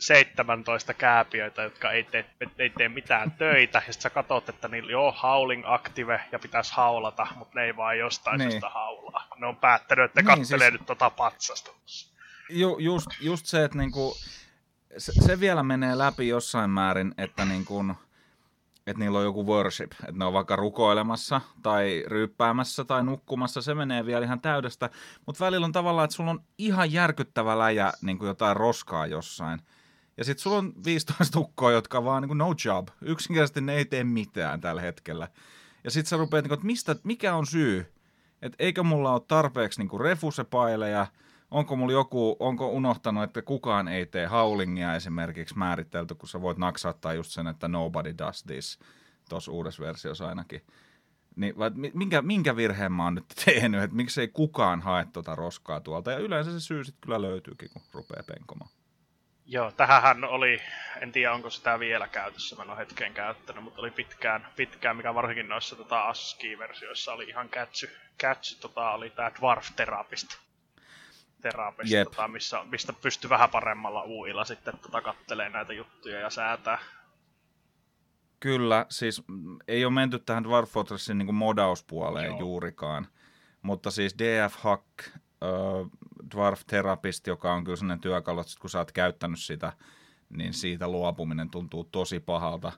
17 kääpiöitä, jotka ei tee, ei tee mitään töitä, ja sit sä katsot, että niillä joo, howling active, ja pitäisi haulata, mutta ne ei vaan jostain
Niin.
niin. haulaa. Ne on päättänyt, että ne
Niin,
kattelee
siis-
nyt tota patsasta.
Ju, just, just se, että niinku, se, se vielä menee läpi jossain määrin, että niinku, että niillä on joku worship, että ne on vaikka rukoilemassa tai ryyppäämässä tai nukkumassa, se menee vielä ihan täydestä, mutta välillä on tavallaan, että sulla on ihan järkyttävä läjä niin kuin jotain roskaa jossain. Ja sitten sulla on 15 tukkoa, jotka vaan niin kuin no job. Yksinkertaisesti ne ei tee mitään tällä hetkellä. Ja sitten sä rupeat, niin kuin, että mistä, mikä on syy? Että eikö mulla ole tarpeeksi niin kuin refusepaileja, onko mulla joku, onko unohtanut, että kukaan ei tee howlingia esimerkiksi määritelty, kun sä voit naksauttaa just sen, että nobody does this, tuossa uudessa versiossa ainakin. Niin, vai mi- minkä, minkä virheen mä oon nyt tehnyt, että miksei kukaan hae tuota roskaa tuolta, ja yleensä se syy sitten kyllä löytyykin, kun rupeaa penkomaan.
Joo, tähän oli, en tiedä onko sitä vielä käytössä, mä en ole hetkeen käyttänyt, mutta oli pitkään, pitkään mikä varsinkin noissa tota ASCII-versioissa oli ihan kätsy, kätsy tota, oli tää Dwarf Therapist. Therapist,
Jep.
tota, missä, mistä pystyi vähän paremmalla uilla sitten tota, kattelee näitä juttuja ja säätää.
Kyllä, siis mm, ei ole menty tähän Dwarf Fortressin niin modauspuoleen
Joo.
juurikaan, mutta siis DF Hack, Dwarf Therapist, joka on kyllä sellainen työkalu, että kun sä oot käyttänyt sitä, niin siitä luopuminen tuntuu tosi pahalta.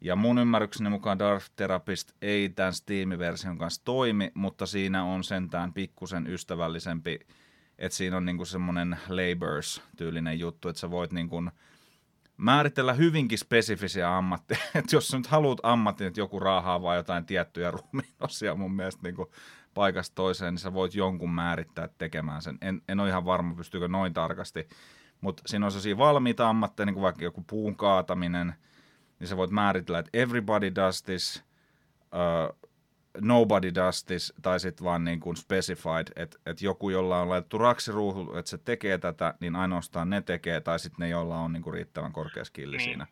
Ja mun ymmärrykseni mukaan Dwarf Therapist ei tämän Steam-version kanssa toimi, mutta siinä on sentään pikkusen ystävällisempi, että siinä on niinku semmoinen labors-tyylinen juttu, että sä voit niinku määritellä hyvinkin spesifisiä ammatteja. [LAUGHS] Että jos sä nyt haluat ammatin, että joku raahaa vaan jotain tiettyjä [LAUGHS] ruumiinosia mun mielestä niin paikasta toiseen, niin sä voit jonkun määrittää tekemään sen. En, en ole ihan varma, pystyykö noin tarkasti. Mutta siinä on sellaisia valmiita ammatteja, niin kuin vaikka joku puun kaataminen, niin sä voit määritellä, että everybody does this, uh, nobody does this, tai sitten vaan niin kuin specified, että, että joku, jolla on laitettu raksiruuhun, että se tekee tätä, niin ainoastaan ne tekee, tai sitten ne, joilla on niin kuin riittävän korkea skilli
Niin.
siinä.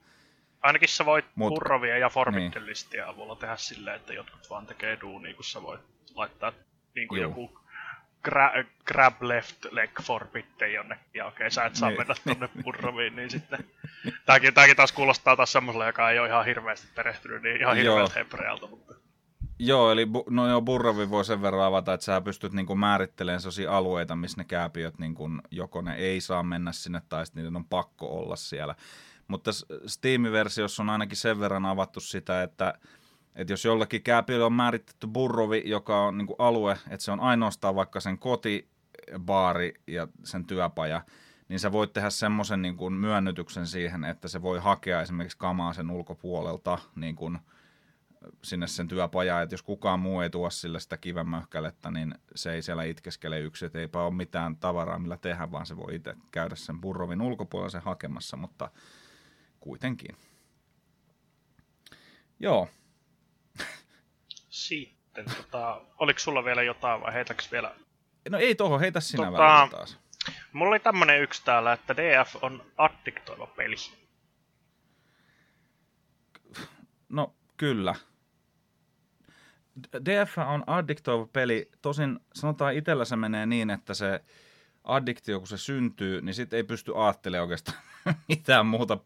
Ainakin sä voit
Mut-
Purrovia ja Forbidden
niin.
avulla tehdä silleen, että jotkut vaan tekee duunia, kun sä voit laittaa niin kuin
Juu.
joku gra- grab left leg forbidden jonnekin, ja okei, sä et saa
Niin.
mennä tonne Purroviin, niin sitten... Tääkin, tääkin taas kuulostaa taas semmoiselle, joka ei ole ihan hirveästi perehtynyt, niin ihan hirveältä hebrealta, mutta...
Joo, eli bu- no joo, Burrovi voi sen verran avata, että sä pystyt niinku määrittelemään sellaisia alueita, missä ne kääpiöt, niinku, joko ne ei saa mennä sinne tai sitten niiden on pakko olla siellä. Mutta Steam-versiossa on ainakin sen verran avattu sitä, että että jos jollakin kääpiöllä on määritetty burrovi, joka on niin kuin alue, että se on ainoastaan vaikka sen koti, baari ja sen työpaja, niin sä voit tehdä semmoisen niin kuin myönnytyksen siihen, että se voi hakea esimerkiksi kamaa sen ulkopuolelta niin kuin sinne sen työpajaan, että jos kukaan muu ei tuo sille sitä kivenmöhkälettä, niin se ei siellä itkeskele yksi, että eipä ole mitään tavaraa, millä tehdä, vaan se voi itse käydä sen burrovin ulkopuolella sen hakemassa, mutta kuitenkin. Joo.
Sitten, tota, oliko sulla vielä jotain vai heitäks vielä?
No ei toho, heitä sinä
Tota,
vähän taas.
Mulla oli tämmönen yksi täällä, että DF on addiktoiva peli.
No kyllä. DF on addiktoiva peli. Tosin sanotaan itsellä se menee niin, että se addiktio, kun se syntyy, niin sitten ei pysty ajattelemaan oikeastaan [LAUGHS] mitään muuta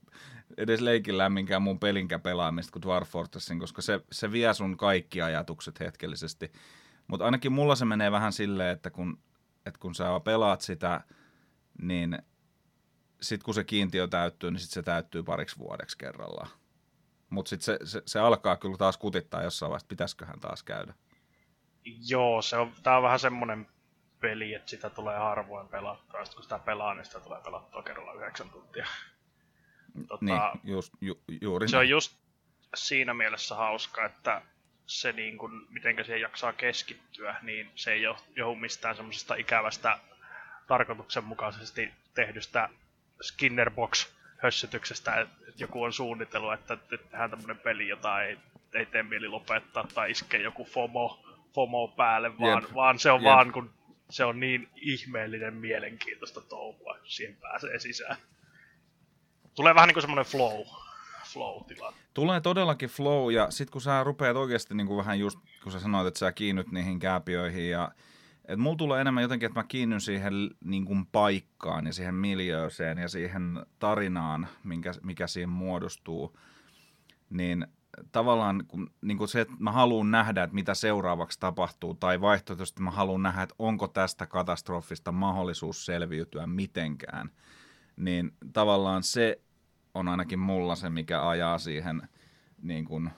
edes leikillään minkään muun pelinkään pelaamista kuin Dwarf Fortressin, koska se, se vie sun kaikki ajatukset hetkellisesti. Mutta ainakin mulla se menee vähän silleen, että kun, että kun sä pelaat sitä, niin sitten kun se kiintiö täyttyy, niin sitten se täyttyy pariksi vuodeksi kerrallaan. Mutta sitten se, se, se, alkaa kyllä taas kutittaa jossain vaiheessa, pitäisiköhän taas käydä.
Joo, se on, tää on vähän semmonen peli, että sitä tulee harvoin pelattua, sit kun sitä pelaa, niin sitä tulee pelattua kerralla yhdeksän tuntia. Tota,
Niin, just, ju, juuri
se on just siinä mielessä hauska, että se niin kun, mitenkä siihen jaksaa keskittyä, niin se ei jo- johdu mistään semmoisesta ikävästä tarkoituksenmukaisesti tehdystä Skinnerbox hössytyksestä, että joku on suunnitellut, että tehdään tämmöinen peli, jota ei, ei tee mieli lopettaa tai iskee joku FOMO, FOMO päälle, vaan,
Jep.
vaan se on
Jep.
vaan kun se on niin ihmeellinen mielenkiintoista touhua, kun siihen pääsee sisään. Tulee vähän niin kuin semmoinen flow, flow-tila.
Tulee todellakin flow, ja sitten kun sä rupeat oikeasti niin kuin vähän just, kun sä sanoit, että sä kiinnyt niihin kääpiöihin, ja et mulla tulee enemmän jotenkin, että mä kiinnyn siihen niin kuin paikkaan ja siihen miljööseen ja siihen tarinaan, minkä, mikä siinä muodostuu, niin tavallaan kun, niin kuin se, että mä haluan nähdä, että mitä seuraavaksi tapahtuu, tai vaihtoehtoisesti mä haluan nähdä, että onko tästä katastrofista mahdollisuus selviytyä mitenkään, niin tavallaan se on ainakin mulla se, mikä ajaa siihen niin kuin,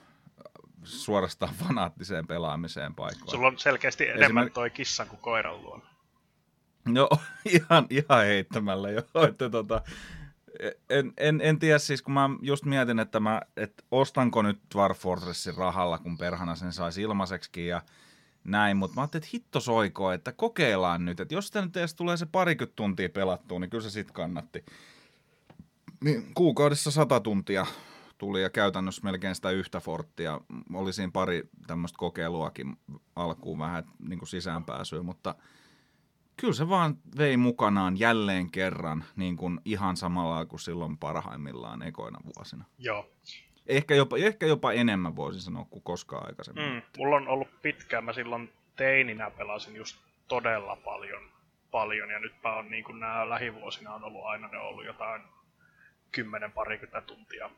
suorastaan [LAUGHS] fanaattiseen pelaamiseen paikkaan.
Sulla on selkeästi enemmän
Esimerk-
toi kissan kuin koiran luona.
No [LAUGHS] ihan, ihan heittämällä jo. [LAUGHS] Että tota, en, en, en tiedä siis, kun mä just mietin, että, mä, että ostanko nyt Dwarf Fortressin rahalla, kun perhana sen saisi ilmaiseksi ja näin, mutta mä ajattelin, että hitto soiko, että kokeillaan nyt, että jos sitä nyt edes tulee se parikymmentä tuntia pelattua, niin kyllä se sitten kannatti. Niin kuukaudessa sata tuntia tuli ja käytännössä melkein sitä yhtä forttia. Oli siinä pari tämmöistä kokeiluakin alkuun vähän niin kuin sisäänpääsyä, mutta kyllä se vaan vei mukanaan jälleen kerran niin kuin ihan samalla kuin silloin parhaimmillaan ekoina vuosina.
Joo.
Ehkä jopa, ehkä jopa enemmän voisin sanoa kuin koskaan aikaisemmin.
Mm. Mulla on ollut pitkään, mä silloin teininä pelasin just todella paljon, paljon ja nytpä on niin kuin nämä lähivuosina on ollut aina ne ollut jotain 10 parikymmentä tuntia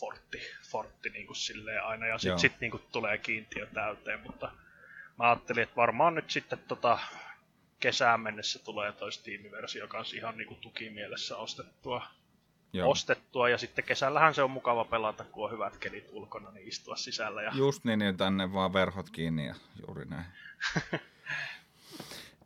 fortti, fortti niin kuin silleen aina ja sitten sit niin kuin tulee kiintiö täyteen, mutta mä ajattelin, että varmaan nyt sitten tota kesään mennessä tulee toi Steam-versio kanssa ihan niin kuin tukimielessä ostettua,
Joo.
ostettua ja sitten kesällähän se on mukava pelata, kun on hyvät kelit ulkona, niin istua sisällä ja
Just niin, niin tänne vaan verhot kiinni ja juuri näin. [LAUGHS]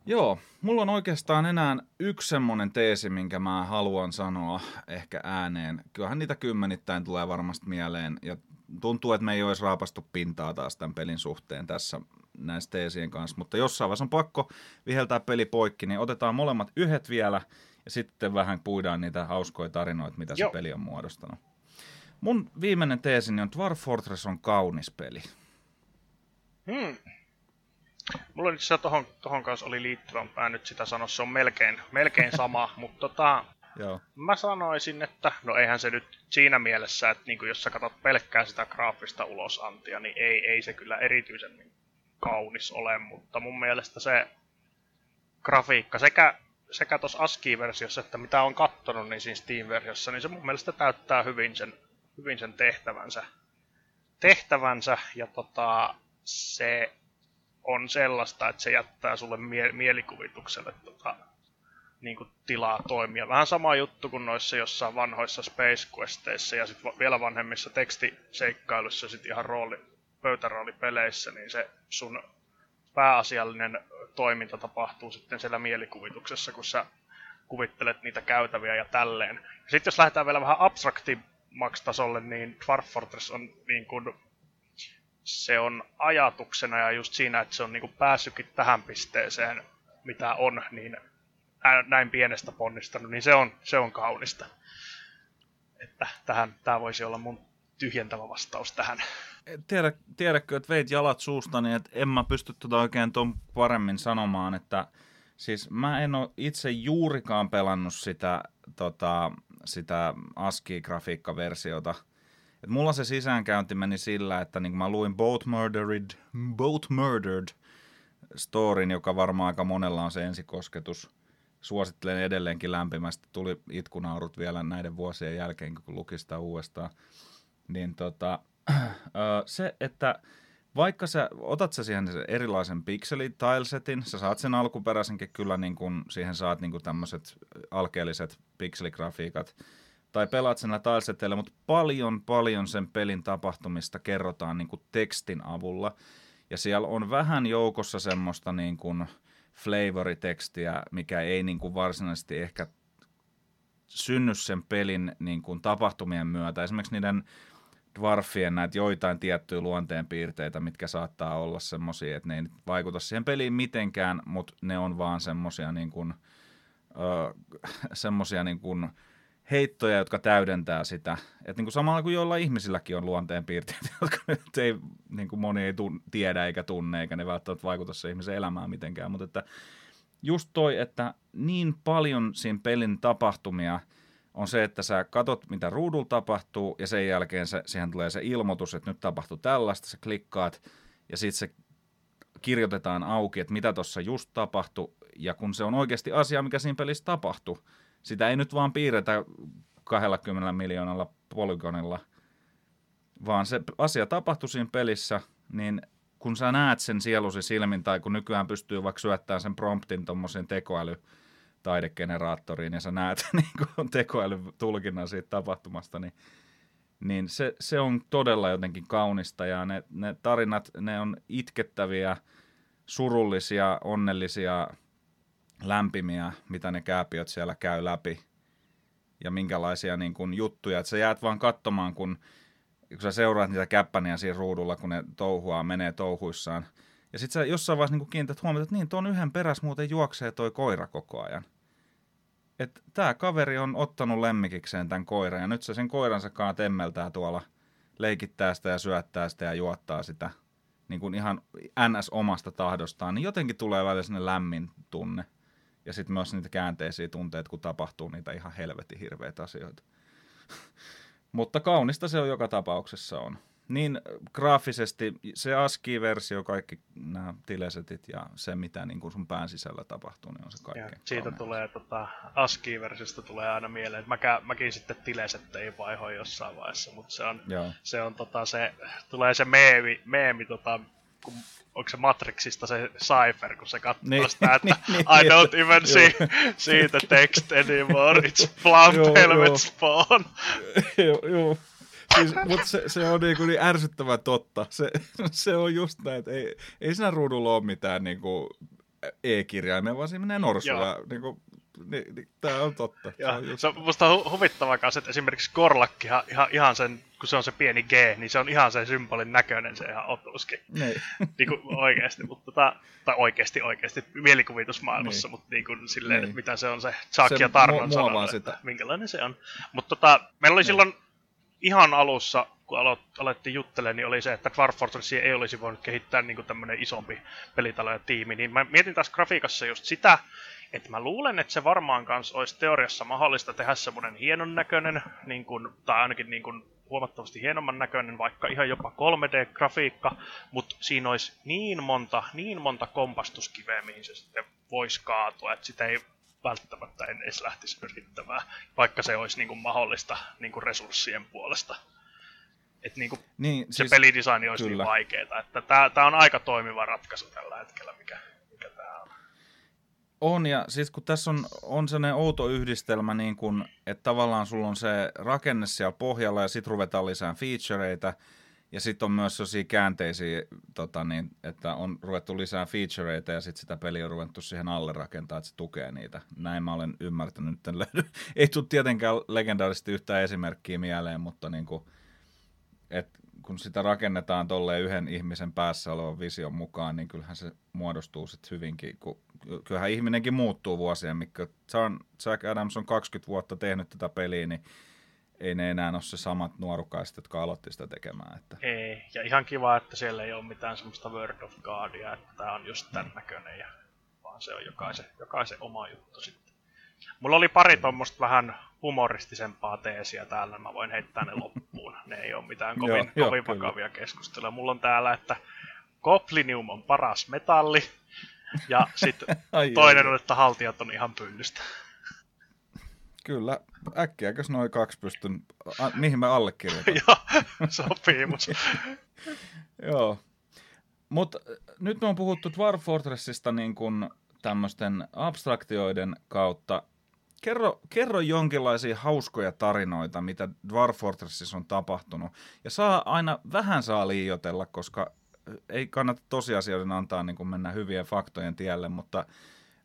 Joo, mulla on oikeastaan enää yksi semmonen teesi, minkä mä haluan sanoa ehkä ääneen. Kyllähän niitä kymmenittäin tulee varmasti mieleen ja tuntuu, että me ei olisi raapastu pintaa taas tämän pelin suhteen tässä näistä teesien kanssa, mutta jossain vaiheessa on pakko viheltää peli poikki, niin otetaan molemmat yhdet vielä ja sitten vähän puidaan niitä hauskoja tarinoita, mitä se
Joo.
peli on muodostanut. Mun viimeinen teesini on Dwarf Fortress on kaunis peli.
Hmm. Mulla nyt se tohon, tohon kanssa oli liittyvämpää nyt sitä sanoa, se on melkein, melkein sama, [LAUGHS] mutta tota,
Joo.
mä sanoisin, että no eihän se nyt siinä mielessä, että niin jos sä katsot pelkkää sitä graafista ulosantia, niin ei, ei se kyllä erityisemmin kaunis ole, mutta mun mielestä se grafiikka sekä, sekä tuossa ASCII-versiossa, että mitä on kattonut niin siinä Steam-versiossa, niin se mun mielestä täyttää hyvin sen, hyvin sen tehtävänsä. tehtävänsä ja tota, se on sellaista, että se jättää sulle mie- mielikuvitukselle tota, niin kuin tilaa toimia. Vähän sama juttu kuin noissa jossain vanhoissa Space Questeissa ja sitten vielä vanhemmissa tekstiseikkailuissa sit ihan rooli, pöytäroolipeleissä, niin se sun pääasiallinen toiminta tapahtuu sitten siellä mielikuvituksessa, kun sä kuvittelet niitä käytäviä ja tälleen. Sitten jos lähdetään vielä vähän abstraktimmaksi tasolle, niin Dwarf Fortress on niin kuin, se on ajatuksena ja just siinä, että se on niin kuin päässytkin tähän pisteeseen, mitä on, niin näin pienestä ponnistanut, niin se on, se on kaunista. Että tähän, tämä voisi olla mun tyhjentävä vastaus tähän.
Tiedä, tiedätkö, että veit jalat suusta, niin että en mä pysty tuota oikein tuon paremmin sanomaan, että siis mä en ole itse juurikaan pelannut sitä, tota, sitä ASCII-grafiikkaversiota. Et mulla se sisäänkäynti meni sillä, että niin mä luin Both Murdered, Both Murdered storin, joka varmaan aika monella on se ensikosketus. Suosittelen edelleenkin lämpimästi. Tuli itkunaurut vielä näiden vuosien jälkeen, kun luki sitä uudestaan. Niin tota, se, että vaikka sä otat sä siihen erilaisen pikseli tilesetin, sä saat sen alkuperäisenkin kyllä niin kun, siihen saat niin tämmöiset alkeelliset pikseligrafiikat, tai pelaat sen tileseteillä, mutta paljon paljon sen pelin tapahtumista kerrotaan niin kuin tekstin avulla. Ja siellä on vähän joukossa semmoista niin kuin flavoritekstiä, mikä ei niin kuin varsinaisesti ehkä synny sen pelin niin kuin tapahtumien myötä. Esimerkiksi niiden dwarfien näitä joitain tiettyjä luonteenpiirteitä, mitkä saattaa olla semmoisia, että ne ei vaikuta siihen peliin mitenkään, mutta ne on vaan semmoisia niin kuin, semmosia niin kuin heittoja, jotka täydentää sitä. Että niin kuin samalla kuin joilla ihmisilläkin on luonteenpiirteitä, [LAUGHS] jotka nyt ei, niin kuin moni ei tun, tiedä eikä tunne, eikä ne välttämättä vaikuta se ihmisen elämään mitenkään, mutta että just toi, että niin paljon siinä pelin tapahtumia – on se, että sä katot, mitä ruudulla tapahtuu, ja sen jälkeen se, siihen tulee se ilmoitus, että nyt tapahtuu tällaista, sä klikkaat, ja sitten se kirjoitetaan auki, että mitä tuossa just tapahtui, ja kun se on oikeasti asia, mikä siinä pelissä tapahtui, sitä ei nyt vaan piirretä 20 miljoonalla polygonilla, vaan se asia tapahtui siinä pelissä, niin kun sä näet sen sielusi silmin, tai kun nykyään pystyy vaikka syöttämään sen promptin tuommoisen tekoäly taidegeneraattoriin ja sä näet [LAUGHS] niin tekoälytulkinnan siitä tapahtumasta, niin, niin se, se on todella jotenkin kaunista ja ne, ne tarinat, ne on itkettäviä, surullisia, onnellisia, lämpimiä, mitä ne kääpiöt siellä käy läpi ja minkälaisia niin kuin, juttuja, että sä jäät vaan katsomaan, kun, kun sä seuraat niitä käppäniä siinä ruudulla, kun ne touhua, menee touhuissaan – ja sitten sä jossain vaiheessa niin kiinnität huomiota, että niin, tuon yhden peräs muuten juoksee toi koira koko ajan. Että tämä kaveri on ottanut lemmikikseen tämän koiran ja nyt se sen koiransa kanssa temmeltää tuolla, leikittää sitä ja syöttää sitä ja juottaa sitä niin kuin ihan ns. omasta tahdostaan, niin jotenkin tulee välillä sinne lämmin tunne. Ja sitten myös niitä käänteisiä tunteita, kun tapahtuu niitä ihan helvetin hirveitä asioita. [LAUGHS] Mutta kaunista se on joka tapauksessa on niin graafisesti se ASCII-versio, kaikki nämä tilesetit ja se, mitä niin kuin sun pään sisällä tapahtuu, niin on se kaikkein.
siitä kauneus. tulee, tota, ASCII-versiosta tulee aina mieleen, että mäkä, mäkin sitten tilesetteihin vaihoin jossain vaiheessa, mutta se on, se, on tota, se, tulee se meemi, meemi tota, kun, onko se Matrixista se Cypher, kun se katsoo niin, sitä, että niin, niin, I don't niin, even see, see the text anymore, it's Plump Helmet Spawn. [LAUGHS]
joo, joo siis, mutta se, se on niin, kuin niin ärsyttävän totta. Se, se on just näin, että ei, ei siinä ruudulla ole mitään niin kuin e-kirjaimia, vaan siinä menee norsuja. Niin kuin, niin, niin, tämä on totta.
Se on, just... se on musta hu- huvittavaa kanssa, että esimerkiksi Korlakki ihan, ihan, sen, kun se on se pieni G, niin se on ihan sen symbolin näköinen se ihan otuskin.
Niin. [LAUGHS]
niin kuin oikeasti, mutta tota, tai oikeasti oikeasti mielikuvitusmaailmassa, niin. mutta niin kuin silleen, niin. mitä se on se Chuck se ja Tarnon mu- sanonut, sitä. minkälainen se on. Mutta tota, meillä oli niin. silloin ihan alussa, kun alo- alettiin juttelemaan, niin oli se, että Dwarf Fortress ei olisi voinut kehittää niin tämmöinen isompi pelitalo ja tiimi. Niin mä mietin taas grafiikassa just sitä, että mä luulen, että se varmaan kanssa olisi teoriassa mahdollista tehdä semmoinen hienon näköinen, niin kuin, tai ainakin niin kuin huomattavasti hienomman näköinen, vaikka ihan jopa 3D-grafiikka, mutta siinä olisi niin monta, niin monta kompastuskiveä, mihin se sitten voisi kaatua, että sitä ei välttämättä en edes lähtisi yrittämään, vaikka se olisi niin kuin mahdollista niin kuin resurssien puolesta. Että niin kuin niin, se siis, pelidesign olisi niin kyllä. niin vaikeaa. Että tämä, tämä on aika toimiva ratkaisu tällä hetkellä, mikä, mikä tämä on.
On, ja siis kun tässä on, on sellainen outo yhdistelmä, niin kun, että tavallaan sulla on se rakenne siellä pohjalla, ja sitten ruvetaan lisää featureita, Ja sitten on myös sellaisia käänteisiä, tota niin, että on ruvettu lisää featureita ja sitten sitä peliä on ruvettu siihen alle rakentaa, että se tukee niitä. Näin mä olen ymmärtänyt. Nyt löydy. [LAUGHS] Ei tule tietenkään legendaarisesti yhtään esimerkkiä mieleen, mutta niin kuin, et kun sitä rakennetaan tolleen yhden ihmisen päässä olevan vision mukaan, niin kyllähän se muodostuu sitten hyvinkin, kun kyllähän ihminenkin muuttuu vuosien, mikä Jack Adams on 20 vuotta tehnyt tätä peliä, niin ei ne enää ole se samat nuorukaiset, jotka aloitti sitä tekemään. Että...
Ei, ja ihan kiva, että siellä ei ole mitään semmoista Word of Godia, että tämä on just tämän näköinen, ja, vaan se on jokaisen, jokaisen oma juttu sitten. Mulla oli pari tuommoista vähän humoristisempaa teesiä täällä, mä voin heittää ne loppuun. Ne ei ole mitään kovin, joo, kovin joo, vakavia keskustelua. Mulla on täällä, että Goblinium on paras metalli, ja sitten [LAUGHS] toinen on, että haltijat on ihan pyllystä.
Kyllä, äkkiäkös noin kaksi pystyn, a, mihin mä allekirjoitan. [LAUGHS]
Joo, sopii, mutta... [LAUGHS]
Joo, mutta nyt me on puhuttu Dwarf Fortressista niin kuin tämmöisten abstraktioiden kautta. Kerro, kerro jonkinlaisia hauskoja tarinoita, mitä Dwarf Fortressissa on tapahtunut. Ja saa aina vähän saa liioitella, koska ei kannata tosiasioiden antaa niin kuin mennä hyvien faktojen tielle, mutta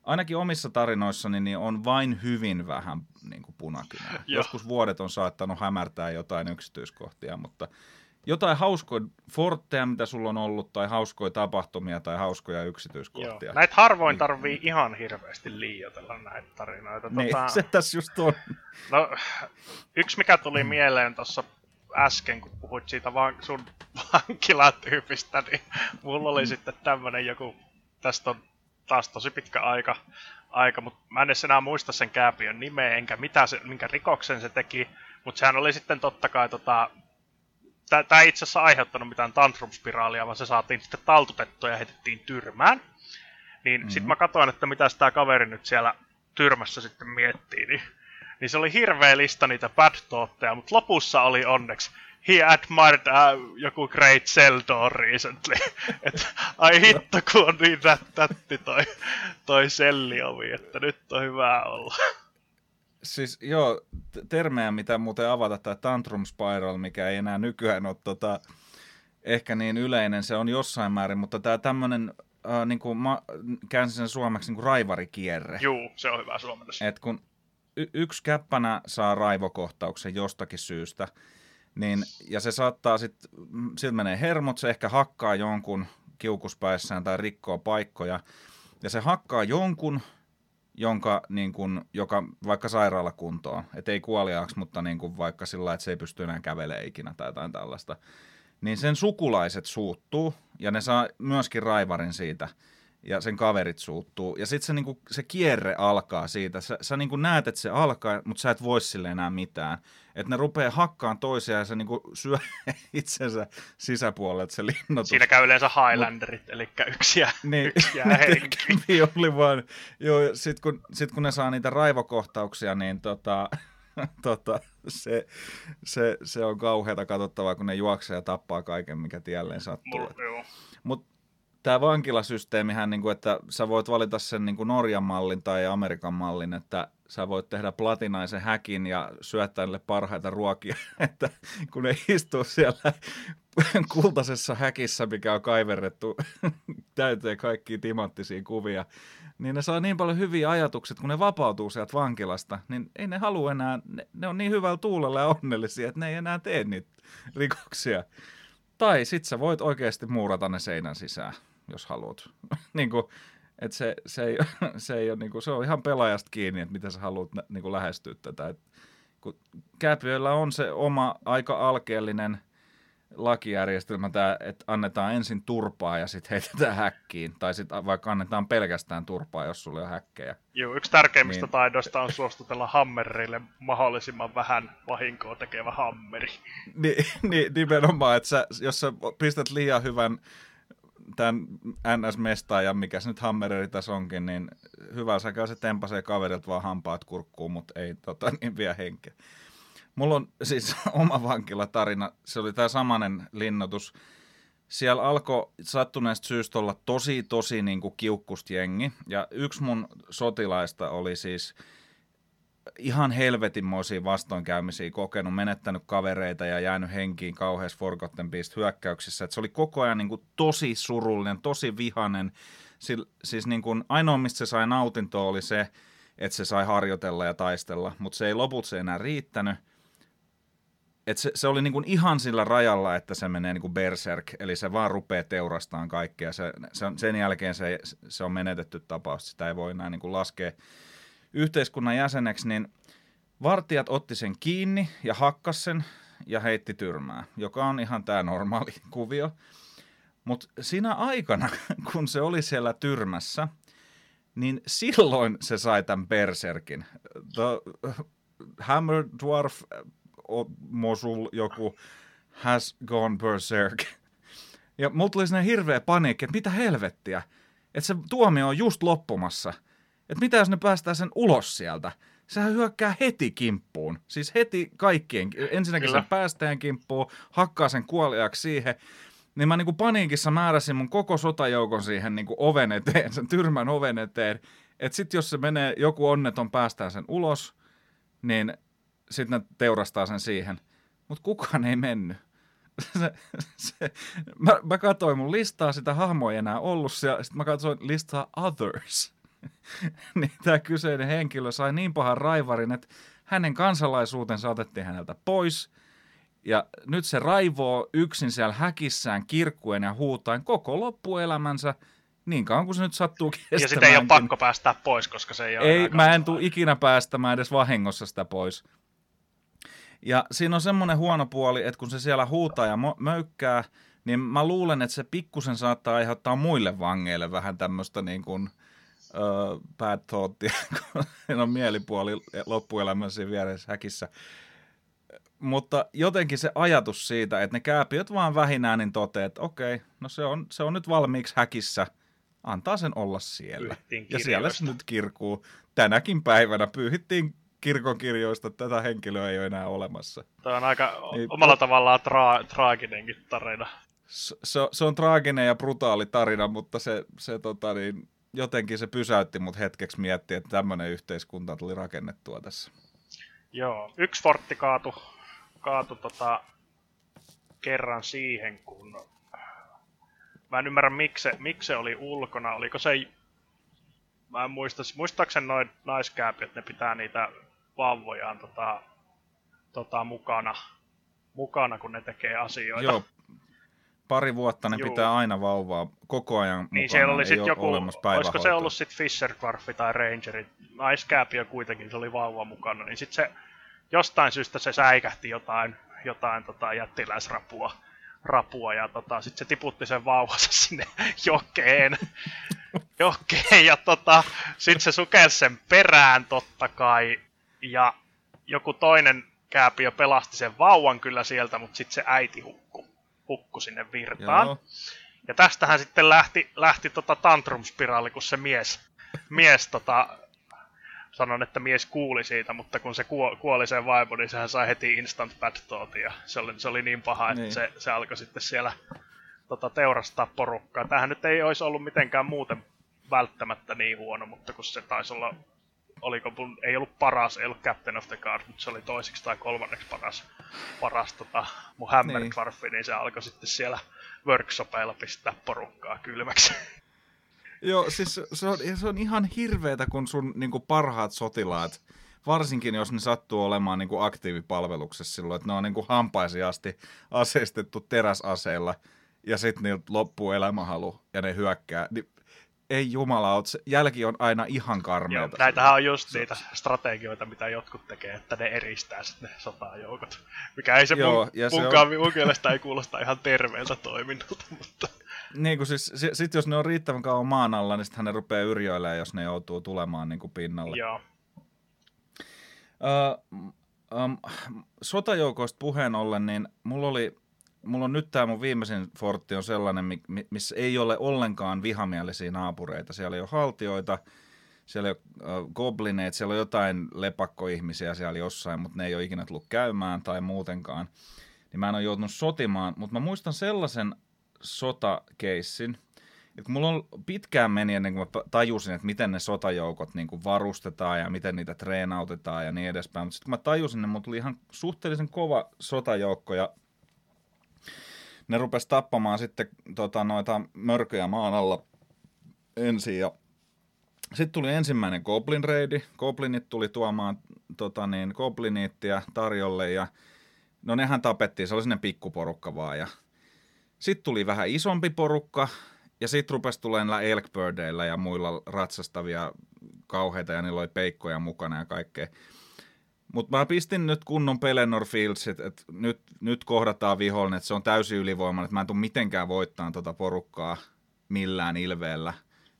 ainakin omissa tarinoissani niin on vain hyvin vähän niin kuin punakynää. [LAUGHS] Joskus vuodet on saattanut hämärtää jotain yksityiskohtia, mutta jotain hauskoja fortteja, mitä sulla on ollut, tai hauskoja tapahtumia tai hauskoja yksityiskohtia. Joo.
Näitä harvoin niin. tarvii ihan hirveästi liioitella näitä tarinoita.
Niin, tota... se tässä just on.
No, yksi mikä tuli mm. mieleen tuossa äsken, kun puhuit siitä vaan sun [LAUGHS] vankilatyypistä, niin mulla oli mm. sitten tämmönen joku, tästä on taas tosi pitkä aika, aika mutta mä en edes enää muista sen kääpiön nimeä, enkä mitä se, minkä rikoksen se teki, mutta sehän oli sitten totta kai tota, tämä ei itse asiassa aiheuttanut mitään tantrum-spiraalia, vaan se saatiin sitten taltutettua ja heitettiin tyrmään. Niin mm-hmm. sitten mä katsoin, että mitä tämä kaveri nyt siellä tyrmässä sitten miettii, niin, niin se oli hirveä lista niitä bad mutta lopussa oli onneksi he admired uh, joku Great Cell Door recently. [LAUGHS] Et, ai hitto, kun on niin rättätti toi, toi selliovi, että nyt on hyvä olla.
Siis joo, termejä, mitä muuten avata, tämä Tantrum Spiral, mikä ei enää nykyään ole tota, ehkä niin yleinen, se on jossain määrin, mutta tämä tämmöinen, äh, niin kuin mä käänsin sen suomeksi, niin kuin raivarikierre.
Juu, se on hyvä suomennus.
Et kun y- yksi käppänä saa raivokohtauksen jostakin syystä, niin, ja se saattaa sitten, siltä menee hermot, se ehkä hakkaa jonkun kiukuspäissään tai rikkoo paikkoja, ja se hakkaa jonkun, jonka, niin kun, joka vaikka sairaalakuntoon, et ei kuoliaaksi, mutta niin kun vaikka sillä että se ei pysty enää kävelemään ikinä tai jotain tällaista, niin sen sukulaiset suuttuu ja ne saa myöskin raivarin siitä ja sen kaverit suuttuu. Ja sitten se, niinku, se kierre alkaa siitä. Sä, sä niinku näet, että se alkaa, mutta sä et voi sille enää mitään. Että ne rupeaa hakkaan toisiaan ja se niinku syö [LAUGHS] itsensä sisäpuolelle, se linnoitus.
Siinä käy yleensä Highlanderit, Mut, eli yksi jää, [LAUGHS] niin, yksi jää [LAUGHS]
oli vaan, joo, sit kun, sit kun ne saa niitä raivokohtauksia, niin tota, tota, se, se, se, on kauheata katsottavaa, kun ne juoksee ja tappaa kaiken, mikä tielleen sattuu. Mutta tämä vankilasysteemihän, niin kuin, että sä voit valita sen niin kuin Norjan mallin tai Amerikan mallin, että sä voit tehdä platinaisen häkin ja syöttää niille parhaita ruokia, [LAUGHS] että kun ne istuu siellä kultaisessa häkissä, mikä on kaiverrettu [LAUGHS] täyteen kaikki timanttisia kuvia, niin ne saa niin paljon hyviä ajatuksia, kun ne vapautuu sieltä vankilasta, niin ei ne halua enää, ne, ne on niin hyvällä tuulella ja onnellisia, että ne ei enää tee niitä rikoksia. Tai sit sä voit oikeasti muurata ne seinän sisään jos haluat. [LAUGHS] niin kuin, et se, se, ei, [LAUGHS] se, ei ole, niin kuin, se on ihan pelaajasta kiinni, että miten sä haluat niin kuin lähestyä tätä. Et, kun Kääpiöillä on se oma aika alkeellinen lakijärjestelmä, tää, että annetaan ensin turpaa ja sitten heitetään [LAUGHS] häkkiin. Tai sitten vaikka annetaan pelkästään turpaa, jos sulla on häkkejä.
Joo, yksi tärkeimmistä niin. taidoista on suostutella hammerille mahdollisimman vähän vahinkoa tekevä hammeri.
Ni, ni, nimenomaan, että sä, jos sä pistät liian hyvän tämän NS-mestaajan, mikä se nyt Hammereri tässä onkin, niin hyvä säkä se tempasee kaverilta vaan hampaat kurkkuun, mutta ei tota, niin vie henkeä. Mulla on siis [LAUGHS] oma vankilatarina, se oli tämä samanen linnoitus. Siellä alkoi sattuneesta syystä olla tosi, tosi niin kuin kiukkust jengi. Ja yksi mun sotilaista oli siis ihan helvetinmoisia vastoinkäymisiä kokenut, menettänyt kavereita ja jäänyt henkiin kauheassa Forgotten Beast hyökkäyksissä. Et se oli koko ajan niin kuin tosi surullinen, tosi vihanen. Siis niin kuin, ainoa, mistä se sai nautintoa, oli se, että se sai harjoitella ja taistella, mutta se ei loput se enää riittänyt. Et se, se oli niin kuin ihan sillä rajalla, että se menee niin kuin berserk, eli se vaan rupeaa teurastamaan kaikkea. Se, se sen jälkeen se, se on menetetty tapaus, sitä ei voi enää niin kuin laskea yhteiskunnan jäseneksi, niin vartijat otti sen kiinni ja hakkas sen ja heitti tyrmää, joka on ihan tämä normaali [LAUGHS] kuvio. Mutta siinä aikana, [LAUGHS] kun se oli siellä tyrmässä, niin silloin se sai tämän berserkin. The Hammer Dwarf Mosul joku has gone berserk. [LAUGHS] Ja mulla tuli sinne hirveä paniikki, että mitä helvettiä, että se tuomio on just loppumassa – että mitä jos ne päästää sen ulos sieltä? Sehän hyökkää heti kimppuun. Siis heti kaikkien. Ensinnäkin Kyllä. sen päästäjän kimppuun, hakkaa sen kuoliaksi siihen. Niin mä niinku paniikissa määräsin mun koko sotajoukon siihen niinku oven eteen, [LAUGHS] sen tyrmän oven eteen. Että sit jos se menee, joku onneton päästää sen ulos, niin sitten ne teurastaa sen siihen. Mutta kukaan ei mennyt. [LAUGHS] Se, se, mä, mä katsoin mun listaa, sitä hahmoa ei enää ollut siellä. Sitten mä katsoin listaa Others [LAUGHS] niin tämä kyseinen henkilö sai niin pahan raivarin, että hänen kansalaisuutensa otettiin häneltä pois. Ja nyt se raivoo yksin siellä häkissään kirkkuen ja huutain koko loppuelämänsä niin kauan kuin se nyt sattuu kestämäänkin.
Ja sitä ei ole pakko päästää pois, koska se ei ole
Ei, mä en tule ikinä päästämään edes vahingossa sitä pois. Ja siinä on semmoinen huono puoli, että kun se siellä huutaa ja möykkää, niin mä luulen, että se pikkusen saattaa aiheuttaa muille vangeille vähän tämmöistä niin kuin – uh, bad thoughtia, [LAUGHS] kun on mielipuoli loppuelämän siinä vieressä häkissä. Mutta jotenkin se ajatus siitä, että ne kääpiöt vaan vähinään niin toteaa, että okei, no se on, se on nyt valmiiksi häkissä, antaa sen olla siellä. Ja siellä se nyt kirkuu. Tänäkin päivänä pyyhittiin kirkonkirjoista, että tätä henkilöä ei ole enää olemassa.
Tämä on aika niin, omalla tavallaan tra- traaginenkin tarina.
Se, se, se on traaginen ja brutaali tarina, mutta se, se tota niin, jotenkin se pysäytti mut hetkeksi miettiä, että tämmöinen yhteiskunta tuli rakennettua tässä.
Joo, yksi fortti kaatu, kaatu tota, kerran siihen, kun mä en ymmärrä miksi miksi se oli ulkona. Oliko se, mä en muista, muistaakseni noin naiskääpiöt, ne pitää niitä vauvojaan tota, tota, mukana, mukana, kun ne tekee asioita.
Joo, pari vuotta ne Juu. pitää aina vauvaa koko ajan mukana.
Niin siellä oli sitten joku, olisiko se ollut sitten Fisher Dwarfi tai Rangeri, naiskääpiö kuitenkin, se oli vauva mukana, niin sitten se jostain syystä se säikähti jotain, jotain tota jättiläisrapua rapua ja tota, sitten se tiputti sen vauvansa [LAUGHS] sinne jokeen. [LAUGHS] jokeen ja tota, sitten se sukelsi sen perään totta kai ja joku toinen kääpiö pelasti sen vauvan kyllä sieltä, mutta sitten se äiti hukkui hukku sinne virtaan. Joo. Ja tästähän sitten lähti, lähti tota tantrum-spiraali, kun se mies, mies tota, sanon, että mies kuuli siitä, mutta kun se kuoli sen vaimo, niin sehän sai heti instant bad ja se oli, se oli niin paha, että niin. se, se alkoi sitten siellä tota, teurastaa porukkaa. Tämähän nyt ei olisi ollut mitenkään muuten välttämättä niin huono, mutta kun se taisi olla oliko mun, ei ollut paras, ei ollut Captain of the Guard, mutta se oli toiseksi tai kolmanneksi paras, paras tota, mun Hammer niin. Dwarfi, niin se alkoi sitten siellä workshopeilla pistää porukkaa kylmäksi.
Joo, siis se on, se on ihan hirveetä, kun sun niin kuin parhaat sotilaat, varsinkin jos ne sattuu olemaan niin kuin aktiivipalveluksessa silloin, että ne on niin kuin hampaisiin asti aseistettu teräsaseilla, ja sitten niiltä loppuu elämähalu, ja ne hyökkää, niin ei jumala, jälki on aina ihan karmeata.
Joo, näitähän on just niitä strategioita, mitä jotkut tekee, että ne eristää sitten ne sotajoukot. Mikä ei se Joo, mun, ja munkaan, se on... mun mielestä ei kuulosta ihan terveeltä toiminnalta, [LAUGHS] mutta...
Niin kuin siis, sit jos ne on riittävän kauan maan alla, niin sitten ne rupeaa yrjöilemään, jos ne joutuu tulemaan niin kuin pinnalle.
Joo.
Uh, um, sotajoukoista puheen ollen, niin mulla oli mulla on nyt tämä mun viimeisin fortti on sellainen, missä ei ole ollenkaan vihamielisiä naapureita. Siellä ei ole haltioita, siellä ei ole goblineita, siellä on jotain lepakkoihmisiä siellä jossain, mutta ne ei ole ikinä tullut käymään tai muutenkaan. Niin mä en ole joutunut sotimaan, mutta mä muistan sellaisen sotakeissin, Et kun mulla on pitkään meni ennen kuin mä tajusin, että miten ne sotajoukot niin kuin varustetaan ja miten niitä treenautetaan ja niin edespäin. Mutta sitten kun mä tajusin, niin mulla tuli ihan suhteellisen kova sotajoukko ja ne rupes tappamaan sitten tota, noita mörköjä maan alla ensin ja sitten tuli ensimmäinen Goblin Raidi. Goblinit tuli tuomaan tota niin, Gobliniittia tarjolle ja no nehän tapettiin, se oli sinne pikkuporukka vaan ja sitten tuli vähän isompi porukka ja sitten rupesi tulemaan Elkbirdeillä ja muilla ratsastavia kauheita ja niillä oli peikkoja mukana ja kaikkea. Mutta mä pistin nyt kunnon Pelennor Fieldsit, että nyt, nyt kohdataan vihollinen, että se on täysin ylivoimainen, että mä en tule mitenkään voittamaan tota porukkaa millään ilveellä.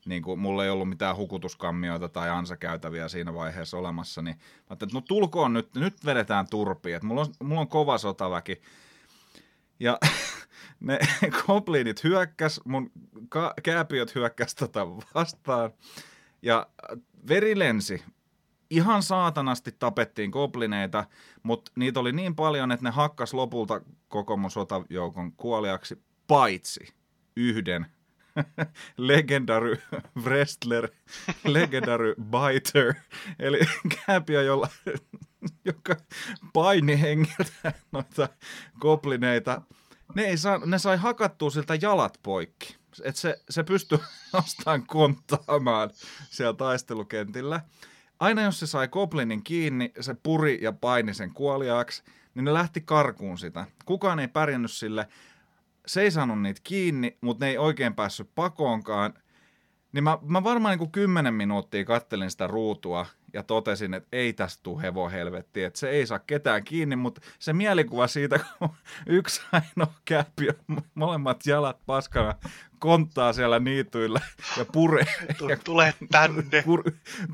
Niin kuin mulla ei ollut mitään hukutuskammioita tai ansakäytäviä siinä vaiheessa olemassa, niin mä että no tulkoon nyt, nyt vedetään turpiin, että mulla on, mulla on kova sotaväki. Ja [LAUGHS] ne [LAUGHS] goblinit hyökkäs, mun ka- kääpiöt hyökkäs tota vastaan, ja veri lensi ihan saatanasti tapettiin goblineita, mutta niitä oli niin paljon, että ne hakkas lopulta koko mun sotajoukon kuoliaksi, paitsi yhden [LAUGHS] legendary wrestler, [LAUGHS] legendary biter, eli kääpiä, jolla, [LAUGHS] joka paini hengiltä noita goblineita. Ne, ei saa, ne sai hakattua siltä jalat poikki. Et se, se pystyi jostain konttaamaan siellä taistelukentillä aina jos se sai Goblinin kiinni, se puri ja paini sen kuoliaaksi, niin ne lähti karkuun sitä. Kukaan ei pärjännyt sille. Se ei saanut niitä kiinni, mutta ne ei oikein päässyt pakoonkaan. Niin mä, mä varmaan niin kuin kymmenen minuuttia kattelin sitä ruutua ja totesin, että ei tästä tule hevo helvetti, että se ei saa ketään kiinni, mutta se mielikuva siitä, [LAUGHS] kun yksi ainoa käppi molemmat jalat paskana konttaa siellä niityillä ja pure.
Ja tule tänne.
Pur,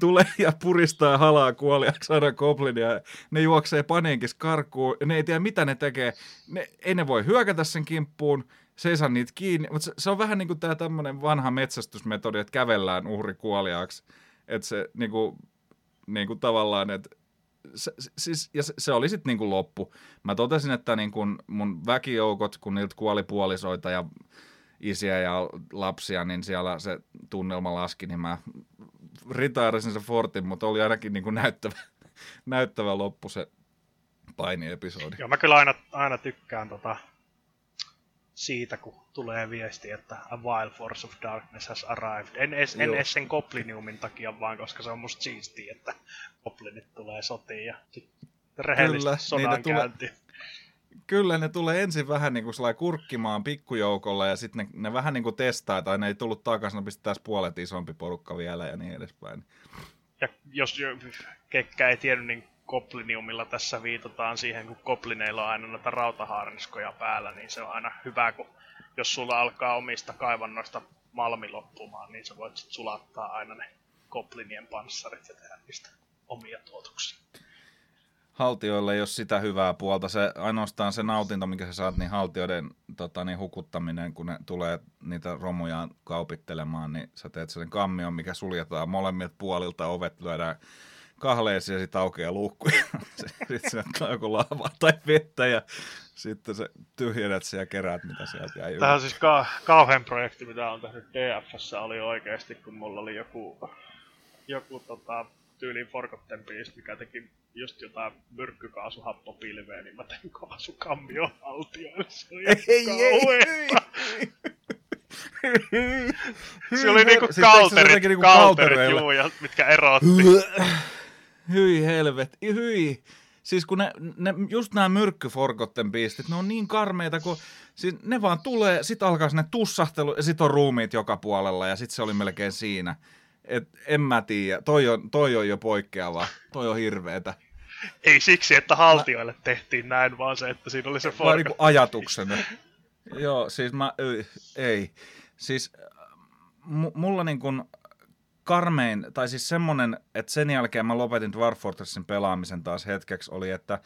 tule ja puristaa halaa kuoliaksi aina goblinia. Ne juoksee paniinkissa karkuun. Ne ei tiedä, mitä ne tekee. Ne, ei ne voi hyökätä sen kimppuun. Se ei saa niitä kiinni. Mutta se, se, on vähän niin kuin tämä tämmöinen vanha metsästysmetodi, että kävellään uhri kuoliaksi. Että se niin kuin, niin kuin tavallaan, että se, siis, ja se, se oli sitten niin loppu. Mä totesin, että niin kuin mun väkijoukot, kun niiltä kuoli puolisoita ja isiä ja lapsia, niin siellä se tunnelma laski, niin mä ritaarasin se fortin, mutta oli ainakin niin kuin näyttävä, [LAUGHS] näyttävä loppu se painiepisodi.
Joo, mä kyllä aina, aina tykkään tota, siitä, kun tulee viesti, että A Wild Force of Darkness has arrived. En edes, en edes sen Gobliniumin takia, vaan koska se on musta siistiä, että Goblinit tulee sotiin ja rehellisesti sodan käyntiin. Tule,
Kyllä, ne tulee ensin vähän niin kuin kurkkimaan pikkujoukolla ja sitten ne, ne vähän niin kuin testaa, tai ne ei tullut takaisin, no pistetään puolet isompi porukka vielä ja niin edespäin.
Ja jos jo, kekkä ei tiedä, niin Gobliniumilla tässä viitataan siihen, kun Goblineilla on aina noita rautaharniskoja päällä, niin se on aina hyvä, kun jos sulla alkaa omista kaivannoista malmi loppumaan, niin sä voit sit sulattaa aina ne Goblinien panssarit ja tehdä niistä omia tuotoksia
haltioille ole sitä hyvää puolta. Se, ainoastaan se nautinto, mikä sä saat, niin haltioiden tota, niin hukuttaminen, kun ne tulee niitä romuja kaupittelemaan, niin sä teet sen kammion, mikä suljetaan molemmilta puolilta, ovet lyödään kahleisiin ja sitten aukeaa luukku. [LAUGHS] sitten sinne joku lava tai vettä ja sitten se tyhjennät ja keräät, mitä sieltä jäi.
Tämä on siis ka- kauhean projekti, mitä on tehnyt DFssä, oli oikeasti, kun mulla oli joku, joku tota, tyyliin Forgotten Beast, mikä teki just jotain myrkkykaasuhappopilveä, niin mä tein kaasukammio haltijoille. Se oli ei, ei, [LAUGHS] Se oli niinku siis kalterit, niinku kalterit, juu, ja mitkä erotti. [LAUGHS]
hyi helvet, hyi. Siis kun ne, ne just nämä myrkkyforgotten biistit, ne on niin karmeita, kun siis ne vaan tulee, sit alkaa sinne tussahtelu, ja sit on ruumiit joka puolella, ja sit se oli melkein siinä. Et en mä tiedä, toi on, toi on jo poikkeava, toi on hirveetä.
Ei siksi, että haltioille mä... tehtiin näin, vaan se, että siinä oli se
forko. Niin ajatuksena. Joo, siis mä, ei. Siis m- mulla niin kuin karmein, tai siis semmonen, että sen jälkeen mä lopetin Dwarf Fortressin pelaamisen taas hetkeksi, oli, että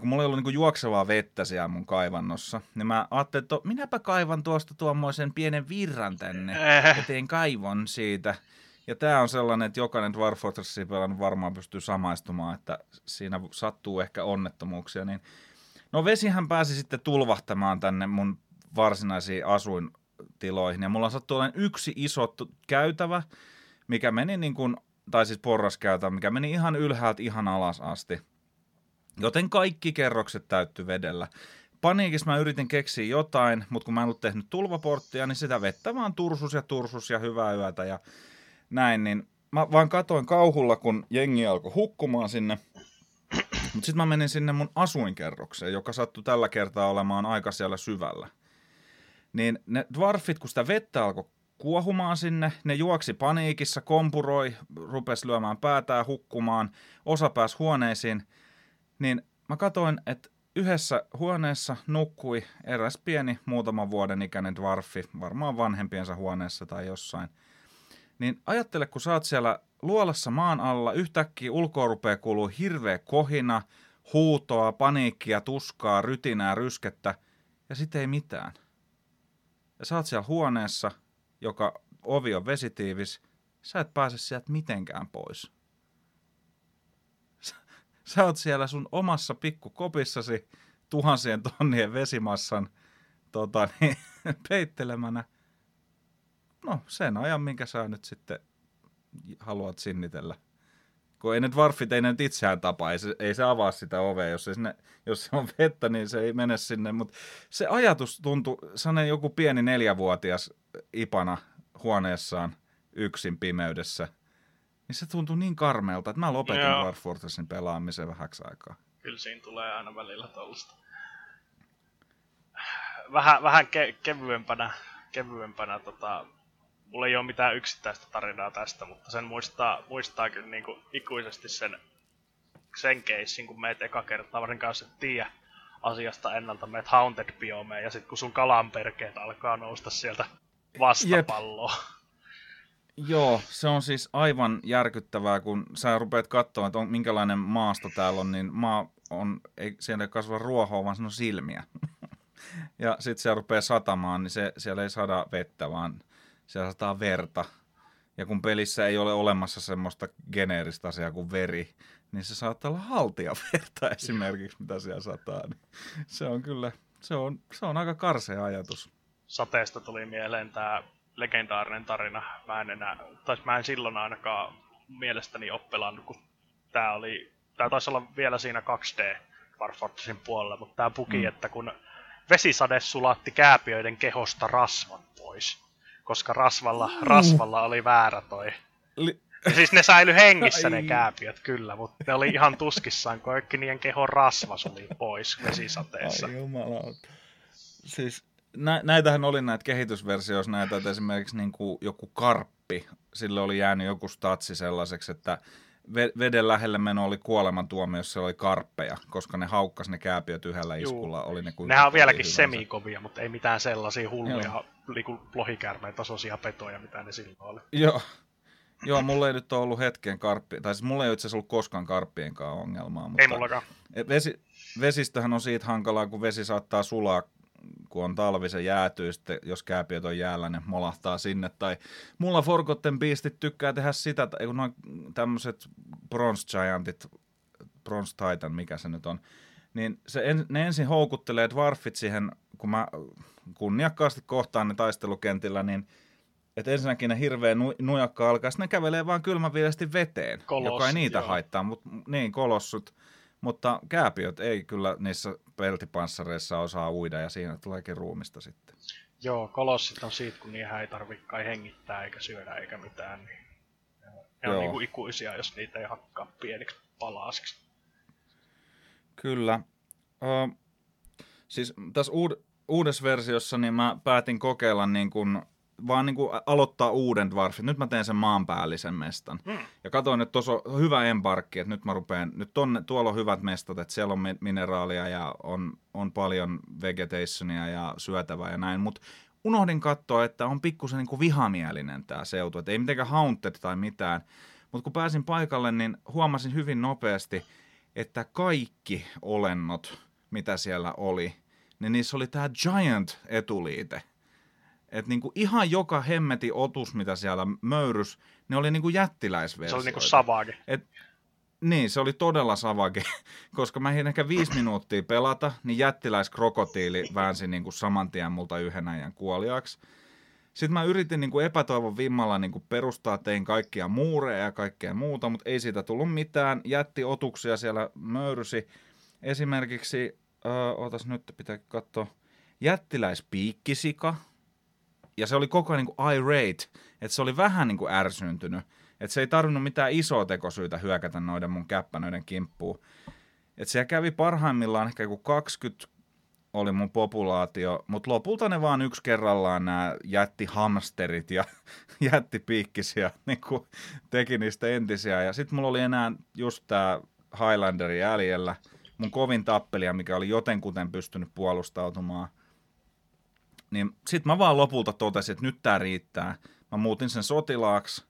kun mulla ei ollut niin juoksevaa vettä siellä mun kaivannossa, niin mä ajattelin, että minäpä kaivan tuosta tuommoisen pienen virran tänne ja teen kaivon siitä. Ja tämä on sellainen, että jokainen Dwarf Fortressin pelannut varmaan pystyy samaistumaan, että siinä sattuu ehkä onnettomuuksia. Niin... No vesihän pääsi sitten tulvahtamaan tänne mun varsinaisiin asuin tiloihin. Ja mulla sattui olemaan yksi iso käytävä, mikä meni niin kuin, tai siis porraskäytävä, mikä meni ihan ylhäältä ihan alas asti. Joten kaikki kerrokset täytty vedellä. Paniikissa mä yritin keksiä jotain, mutta kun mä en ollut tehnyt tulvaporttia, niin sitä vettä vaan tursus ja tursus ja hyvää yötä ja näin, niin mä vaan katoin kauhulla, kun jengi alkoi hukkumaan sinne. Mutta sitten mä menin sinne mun asuinkerrokseen, joka sattui tällä kertaa olemaan aika siellä syvällä. Niin ne dwarfit, kun sitä vettä alkoi kuohumaan sinne, ne juoksi paniikissa, kompuroi, rupesi lyömään päätään, hukkumaan, osa pääsi huoneisiin, niin mä katoin, että yhdessä huoneessa nukkui eräs pieni muutaman vuoden ikäinen dwarfi, varmaan vanhempiensa huoneessa tai jossain. Niin ajattele, kun sä oot siellä luolassa maan alla, yhtäkkiä ulkoa rupeaa kuulua hirveä kohina, huutoa, paniikkia, tuskaa, rytinää, ryskettä, ja sitten ei mitään. Ja sä oot siellä huoneessa, joka ovi on vesitiivis, sä et pääse sieltä mitenkään pois. Sä, sä oot siellä sun omassa pikkukopissasi tuhansien tonnien vesimassan tota, niin, [LAUGHS] peittelemänä. No, sen ajan, minkä sä nyt sitten haluat sinnitellä. Kun ei nyt varfit, ei ne nyt itseään tapa, ei se, ei se avaa sitä ovea, jos, se sinne, jos se on vettä, niin se ei mene sinne. Mutta se ajatus tuntui, sellainen joku pieni neljävuotias ipana huoneessaan yksin pimeydessä, niin se tuntui niin karmeelta, että mä lopetin Joo. Dwarf Fortressin pelaamisen vähäksi aikaa.
Kyllä siinä tulee aina välillä tuollaista. Vähän, vähän ke- kevyempänä, kevyempänä tota, mulla ei ole mitään yksittäistä tarinaa tästä, mutta sen muistaa, muistaa kyllä niin kuin ikuisesti sen, sen keissin, kun meet eka kertaa, varsinkaan jos et tiedä asiasta ennalta, meet Haunted Biomeen, ja sitten kun sun kalanperkeet alkaa nousta sieltä vastapalloa. Jep.
Joo, se on siis aivan järkyttävää, kun sä rupeat katsoa, että on, minkälainen maasto täällä on, niin maa on, ei, siellä ei kasva ruohoa, vaan se on silmiä. [LAUGHS] ja sitten siellä rupeaa satamaan, niin se, siellä ei sada vettä, vaan siellä sataa verta. Ja kun pelissä ei ole olemassa semmoista geneeristä asiaa kuin veri, niin se saattaa olla haltijaverta [LAUGHS] esimerkiksi, mitä siellä sataa. Niin se on kyllä, se on, se on aika karsea ajatus.
Sateesta tuli mieleen tämä legendaarinen tarina. Mä en enää, tai mä en silloin ainakaan mielestäni ole pelannut, kun tää oli, tää taisi olla vielä siinä 2D Warfortresin puolella, mutta tää puki, mm. että kun vesisade sulatti kääpiöiden kehosta rasvan pois koska rasvalla, rasvalla oli väärä toi. Li- ja siis ne säily hengissä ne kääpiöt kyllä, mutta ne oli ihan tuskissaan, kun niiden kehon rasva suli pois vesisateessa.
Ai jumalauta. Siis nä- näitähän oli näitä kehitysversioissa näitä, että esimerkiksi niin kuin joku karppi, sille oli jäänyt joku statsi sellaiseksi, että veden lähelle meno oli kuolemantuomio, jos se oli karppeja, koska ne haukkas ne kääpiöt yhdellä iskulla. Oli ne
Nehän on vieläkin semikovia, mutta ei mitään sellaisia hulluja niinku lohikärmeen tasoisia petoja, mitä ne silloin oli.
Joo. Joo, mulla ei nyt ole ollut hetken karppi, tai siis mulla ei itse asiassa ollut koskaan karppienkaan ongelmaa. Mutta
ei mullakaan.
Vesi, vesistöhän on siitä hankalaa, kun vesi saattaa sulaa kun on talvi, se jäätyy, sitten jos kääpiöt on jäällä, ne molahtaa sinne. Tai mulla Forgotten Beastit tykkää tehdä sitä, kun noin tämmöiset Bronze Giantit, Bronze Titan, mikä se nyt on, niin se en, ne ensin houkuttelee dwarfit siihen, kun mä kunniakkaasti kohtaan ne taistelukentillä, niin että ensinnäkin ne hirveän nu, nujakka alkaa, sitten ne kävelee vaan kylmäviileesti veteen, Kolos, joka ei niitä joo. haittaa, mutta niin, kolossut. Mutta kääpiöt ei kyllä niissä peltipanssareissa osaa uida ja siinä tuleekin ruumista sitten.
Joo, kolossit on siitä, kun niihin ei tarvitse kai hengittää eikä syödä eikä mitään. Niin ne on niin kuin ikuisia, jos niitä ei hakkaa pieniksi palasiksi.
Kyllä. Uh, siis tässä uud- uudessa versiossa niin mä päätin kokeilla niin kuin vaan niin kuin aloittaa uuden dwarfin. Nyt mä teen sen maanpäällisen mestan. Mm. Ja katsoin, että tuossa on hyvä embarkki, että nyt mä rupean, nyt tonne, tuolla on hyvät mestat, että siellä on mineraalia ja on, on paljon vegetationia ja syötävää ja näin. Mutta unohdin katsoa, että on pikkusen niin kuin vihamielinen tämä seutu, että ei mitenkään haunted tai mitään. Mutta kun pääsin paikalle, niin huomasin hyvin nopeasti, että kaikki olennot, mitä siellä oli, niin niissä oli tämä Giant etuliite. Et niinku ihan joka hemmeti otus, mitä siellä möyrys, ne oli niinku jättiläisversioita.
Se oli niinku savage. Et,
niin, se oli todella savage, [LAUGHS] koska mä ehkä viisi minuuttia pelata, niin jättiläiskrokotiili väänsi niinku saman tien multa yhden ajan kuoliaksi. Sitten mä yritin niin kuin epätoivon vimmalla niin kuin perustaa, tein kaikkia muureja ja kaikkea muuta, mutta ei siitä tullut mitään. Jätti otuksia siellä möyrysi. Esimerkiksi, äh, otas nyt, pitää katsoa, jättiläispiikkisika. Ja se oli koko ajan niin kuin irate, että se oli vähän niin kuin ärsyntynyt. Että se ei tarvinnut mitään isoa tekosyytä hyökätä noiden mun käppänöiden kimppuun. Että siellä kävi parhaimmillaan ehkä joku 20 oli mun populaatio, mutta lopulta ne vaan yksi kerrallaan nämä jätti hamsterit ja [LAUGHS] jätti piikkisiä, niin teki niistä entisiä. Ja sitten mulla oli enää just tämä Highlanderi jäljellä, mun kovin tappelia, mikä oli jotenkuten pystynyt puolustautumaan. Niin sitten mä vaan lopulta totesin, että nyt tää riittää. Mä muutin sen sotilaaksi,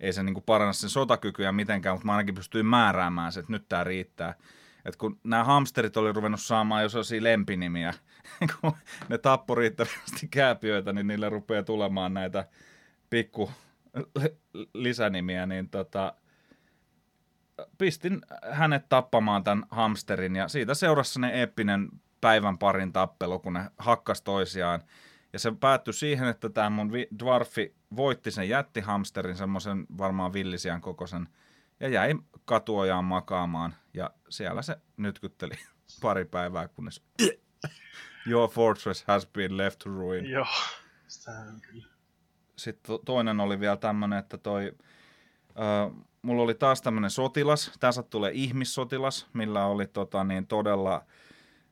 ei se niinku paranna sen sotakykyä mitenkään, mutta mä ainakin pystyin määräämään se, että nyt tää riittää että kun nämä hamsterit oli ruvennut saamaan jo sellaisia lempinimiä, [LAUGHS] kun ne tappoi riittävästi kääpiöitä, niin niille rupeaa tulemaan näitä pikku [LAUGHS] lisänimiä, niin tota, pistin hänet tappamaan tämän hamsterin ja siitä seurasi ne eeppinen päivän parin tappelu, kun ne hakkas toisiaan. Ja se päättyi siihen, että tämä mun dwarfi voitti sen jättihamsterin, semmoisen varmaan villisian kokoisen, ja jäi katuojaan makaamaan. Ja siellä se nytkytteli [LAUGHS] pari päivää, kunnes [LAUGHS] Your fortress has been left to ruin.
Joo, sitä on kyllä.
Sitten toinen oli vielä tämmöinen, että toi, äh, mulla oli taas tämmöinen sotilas, tässä tulee ihmissotilas, millä oli tota, niin todella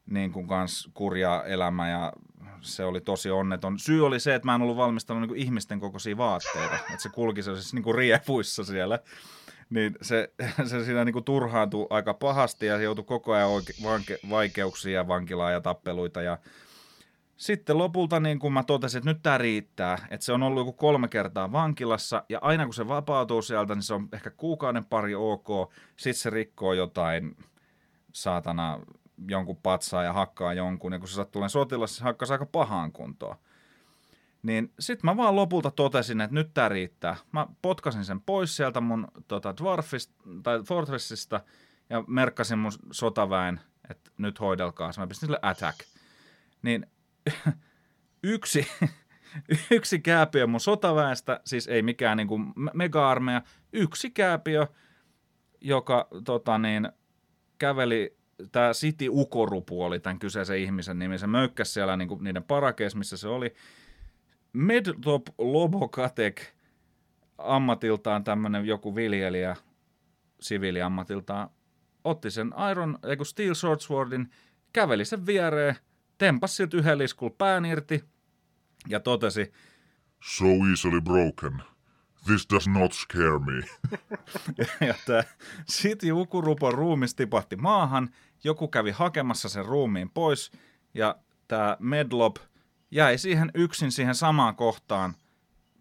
niin kuin kans kurja elämä ja se oli tosi onneton. Syy oli se, että mä en ollut valmistanut niin ihmisten kokoisia vaatteita, että se kulki sellaisissa niin riepuissa siellä niin se, [LAUGHS] se siinä niin kuin turhaantui aika pahasti ja joutui koko ajan oike- vanke- vaikeuksia, vankilaa ja tappeluita. Ja sitten lopulta niin kun mä totesin, että nyt tämä riittää, että se on ollut joku kolme kertaa vankilassa ja aina kun se vapautuu sieltä, niin se on ehkä kuukauden pari ok, sitten se rikkoo jotain saatana jonkun patsaa ja hakkaa jonkun, ja kun se sattuu sotilas, se hakkaa aika pahaan kuntoon. Niin sit mä vaan lopulta totesin, että nyt tää riittää. Mä potkasin sen pois sieltä mun tota, Dwarfista, tai Fortressista ja merkkasin mun sotaväen, että nyt hoidelkaa. Mä pistin sille attack. Niin [LAUGHS] yksi, [LAUGHS] yksi kääpiö mun sotaväestä, siis ei mikään niinku mega-armeija, yksi kääpiö, joka tota niin, käveli tämä City Ukorupu oli tämän kyseisen ihmisen nimi. Se möykkäsi siellä niinku niiden parakeissa, missä se oli. Medtop Lobokatek ammatiltaan tämmöinen joku viljelijä, siviiliammatiltaan, otti sen Iron, eiku Steel Swordswordin, käveli sen viereen, tempas siltä yhden liskulla pään irti ja totesi,
So easily broken. This does not scare me. [LAUGHS]
ja, tämä City Ukurupon ruumis tipahti maahan, joku kävi hakemassa sen ruumiin pois, ja tämä Medlop – jäi siihen yksin siihen samaan kohtaan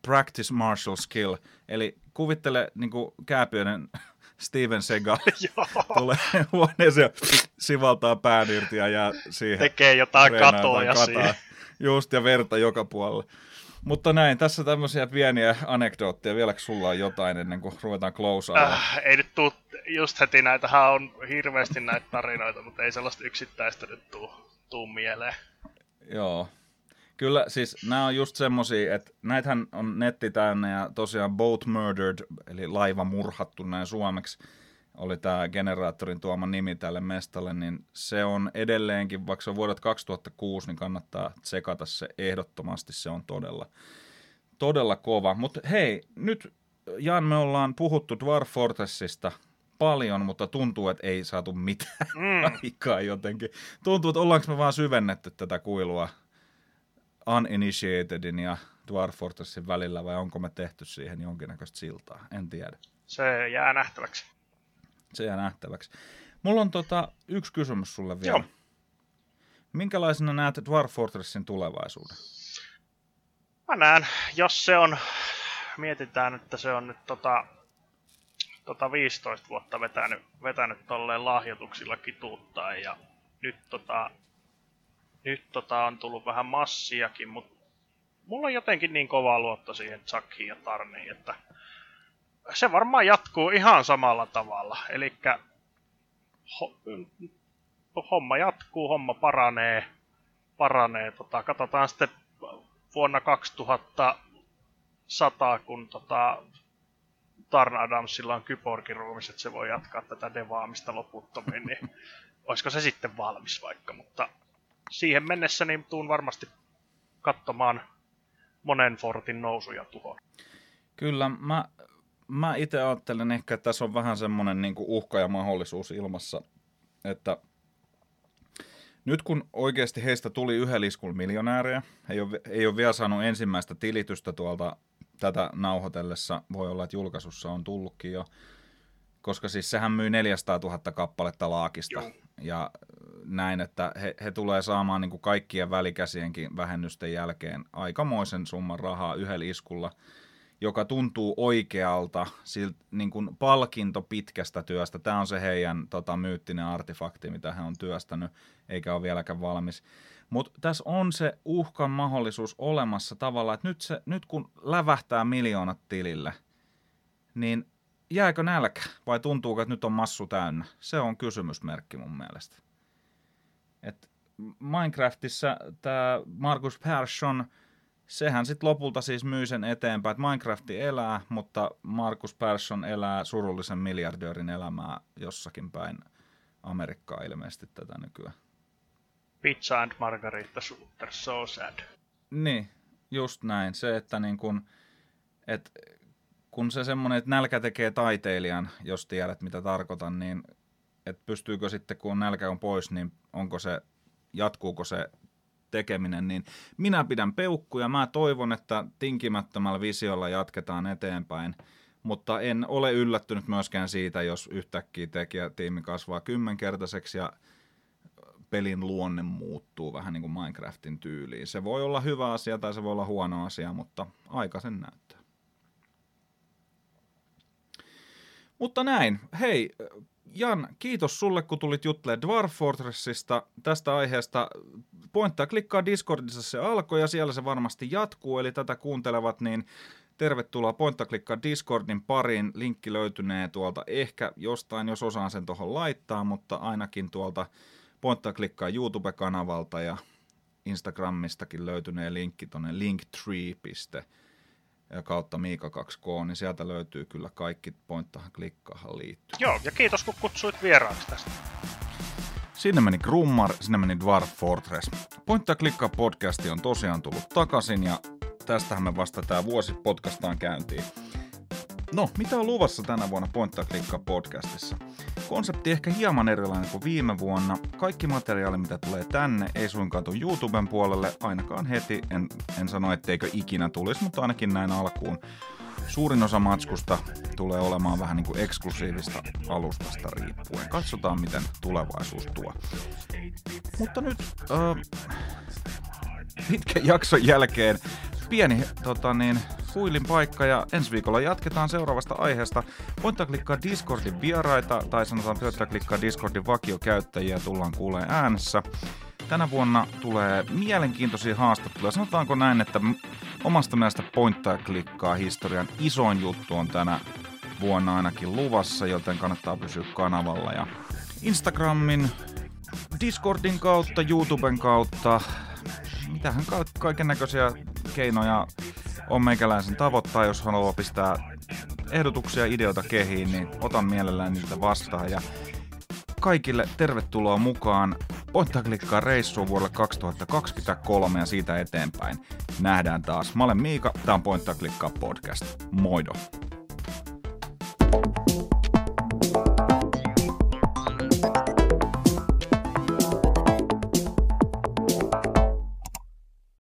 practice martial skill. Eli kuvittele niin kuin kääpiöinen [LAUGHS] Steven Segal [LAUGHS] tulee huoneeseen ja sivaltaa pään irti ja jää siihen.
Tekee jotain katoja kataa. siihen.
Just ja verta joka puolella. Mutta näin, tässä tämmöisiä pieniä anekdootteja. Vieläkö sulla on jotain ennen kuin ruvetaan closeaamaan?
Äh, ei nyt tuu, just heti näitähän on hirveästi näitä tarinoita, mutta ei sellaista yksittäistä nyt tuu, tuu mieleen.
Joo, Kyllä, siis nämä on just semmosia, että näitähän on netti täynnä ja tosiaan Boat Murdered, eli laiva murhattu näin suomeksi, oli tämä generaattorin tuoma nimi tälle mestalle, niin se on edelleenkin, vaikka se on vuodet 2006, niin kannattaa tsekata se ehdottomasti, se on todella, todella kova. Mutta hei, nyt Jan, me ollaan puhuttu Dwarf Fortressista paljon, mutta tuntuu, että ei saatu mitään mm. [LAUGHS] aikaa jotenkin. Tuntuu, että ollaanko me vaan syvennetty tätä kuilua uninitiatedin ja Dwarf Fortressin välillä vai onko me tehty siihen jonkinnäköistä siltaa? En tiedä.
Se jää nähtäväksi.
Se jää nähtäväksi. Mulla on tota, yksi kysymys sulle vielä. Joo. Minkälaisena näet Dwarf Fortressin tulevaisuuden?
Mä näen, jos se on, mietitään, että se on nyt tota, tota 15 vuotta vetänyt, vetänyt tolleen lahjoituksilla kituuttaa ja nyt tota, nyt tota on tullut vähän massiakin, mutta mulla on jotenkin niin kova luotto siihen Chuckiin ja Tarniin, että se varmaan jatkuu ihan samalla tavalla. Eli ho, homma jatkuu, homma paranee, paranee. Tota, katsotaan sitten vuonna 2000 sataa, kun tota, Tarn Adamsilla on kyborgin ruumis, että se voi jatkaa tätä devaamista loputtomiin, niin olisiko se sitten valmis vaikka, mutta siihen mennessä niin tuun varmasti katsomaan monen fortin nousuja tuhoon.
Kyllä, mä, mä itse ajattelen ehkä, että tässä on vähän semmoinen niin uhka ja mahdollisuus ilmassa, että nyt kun oikeasti heistä tuli yhden liskun miljonäärejä, ei ole, ei ole vielä saanut ensimmäistä tilitystä tuolta tätä nauhoitellessa, voi olla, että julkaisussa on tullutkin jo, koska siis sehän myy 400 000 kappaletta laakista. Joo. Ja näin, että he, he tulee saamaan niin kuin kaikkien välikäsienkin vähennysten jälkeen aikamoisen summan rahaa yhdellä iskulla, joka tuntuu oikealta, silt, niin kuin palkinto pitkästä työstä. Tämä on se heidän tota, myyttinen artefakti, mitä he on työstänyt, eikä ole vieläkään valmis. Mutta tässä on se uhkan mahdollisuus olemassa tavalla, että nyt, se, nyt kun lävähtää miljoonat tilille, niin jääkö nälkä vai tuntuuko, että nyt on massu täynnä? Se on kysymysmerkki mun mielestä. Et Minecraftissa tämä Markus Persson, sehän sitten lopulta siis myy sen eteenpäin, että Minecraft elää, mutta Markus Persson elää surullisen miljardöörin elämää jossakin päin Amerikkaa ilmeisesti tätä nykyään.
Pizza and Margarita Shooter, so sad.
Niin, just näin. Se, että niin kun, et, kun se semmoinen, että nälkä tekee taiteilijan, jos tiedät mitä tarkoitan, niin että pystyykö sitten, kun nälkä on pois, niin onko se, jatkuuko se tekeminen, niin minä pidän peukkuja. Mä toivon, että tinkimättömällä visiolla jatketaan eteenpäin, mutta en ole yllättynyt myöskään siitä, jos yhtäkkiä tekijätiimi kasvaa kymmenkertaiseksi ja pelin luonne muuttuu vähän niin kuin Minecraftin tyyliin. Se voi olla hyvä asia tai se voi olla huono asia, mutta aika sen näyttää. Mutta näin. Hei, Jan, kiitos sulle, kun tulit juttelemaan Dwarf Fortressista. Tästä aiheesta pointtaa klikkaa Discordissa se alkoi ja siellä se varmasti jatkuu, eli tätä kuuntelevat, niin tervetuloa pointtaa klikkaa Discordin pariin. Linkki löytynee tuolta ehkä jostain, jos osaan sen tuohon laittaa, mutta ainakin tuolta pointtaa klikkaa YouTube-kanavalta ja Instagramistakin löytynee linkki tuonne linktree kautta Miika2K, niin sieltä löytyy kyllä kaikki pointtahan klikkaahan liittyy.
Joo, ja kiitos kun kutsuit vieraaksi tästä.
Sinne meni Grummar, sinne meni Dwarf Fortress. Pointtaa klikkaa podcasti on tosiaan tullut takaisin ja tästähän me vasta tämä vuosi podcastaan käyntiin. No, mitä on luvassa tänä vuonna Pointtaa klikkaa podcastissa? Konsepti ehkä hieman erilainen kuin viime vuonna. Kaikki materiaali, mitä tulee tänne, ei suinkaan tule YouTuben puolelle, ainakaan heti. En, en sano, etteikö ikinä tulisi, mutta ainakin näin alkuun. Suurin osa matskusta tulee olemaan vähän niin kuin eksklusiivista alustasta riippuen. Katsotaan, miten tulevaisuus tuo. Mutta nyt äh, pitkän jakson jälkeen pieni tota niin, huilin paikka ja ensi viikolla jatketaan seuraavasta aiheesta. Voittaa klikkaa Discordin vieraita tai sanotaan voittaa klikkaa Discordin vakiokäyttäjiä tullaan kuulee äänessä. Tänä vuonna tulee mielenkiintoisia haastatteluja. Sanotaanko näin, että omasta mielestä pointtaa klikkaa historian isoin juttu on tänä vuonna ainakin luvassa, joten kannattaa pysyä kanavalla. Ja Instagramin, Discordin kautta, YouTuben kautta, mitähän ka- kaiken näköisiä keinoja on meikäläisen tavoittaa, jos haluaa pistää ehdotuksia, ideoita kehiin, niin otan mielellään niitä vastaan. Ja kaikille tervetuloa mukaan Pointtaa klikkaa reissuun vuodelle 2023 ja siitä eteenpäin. Nähdään taas. Mä olen Miika, tää on Pointtaa klikkaa podcast. Moido!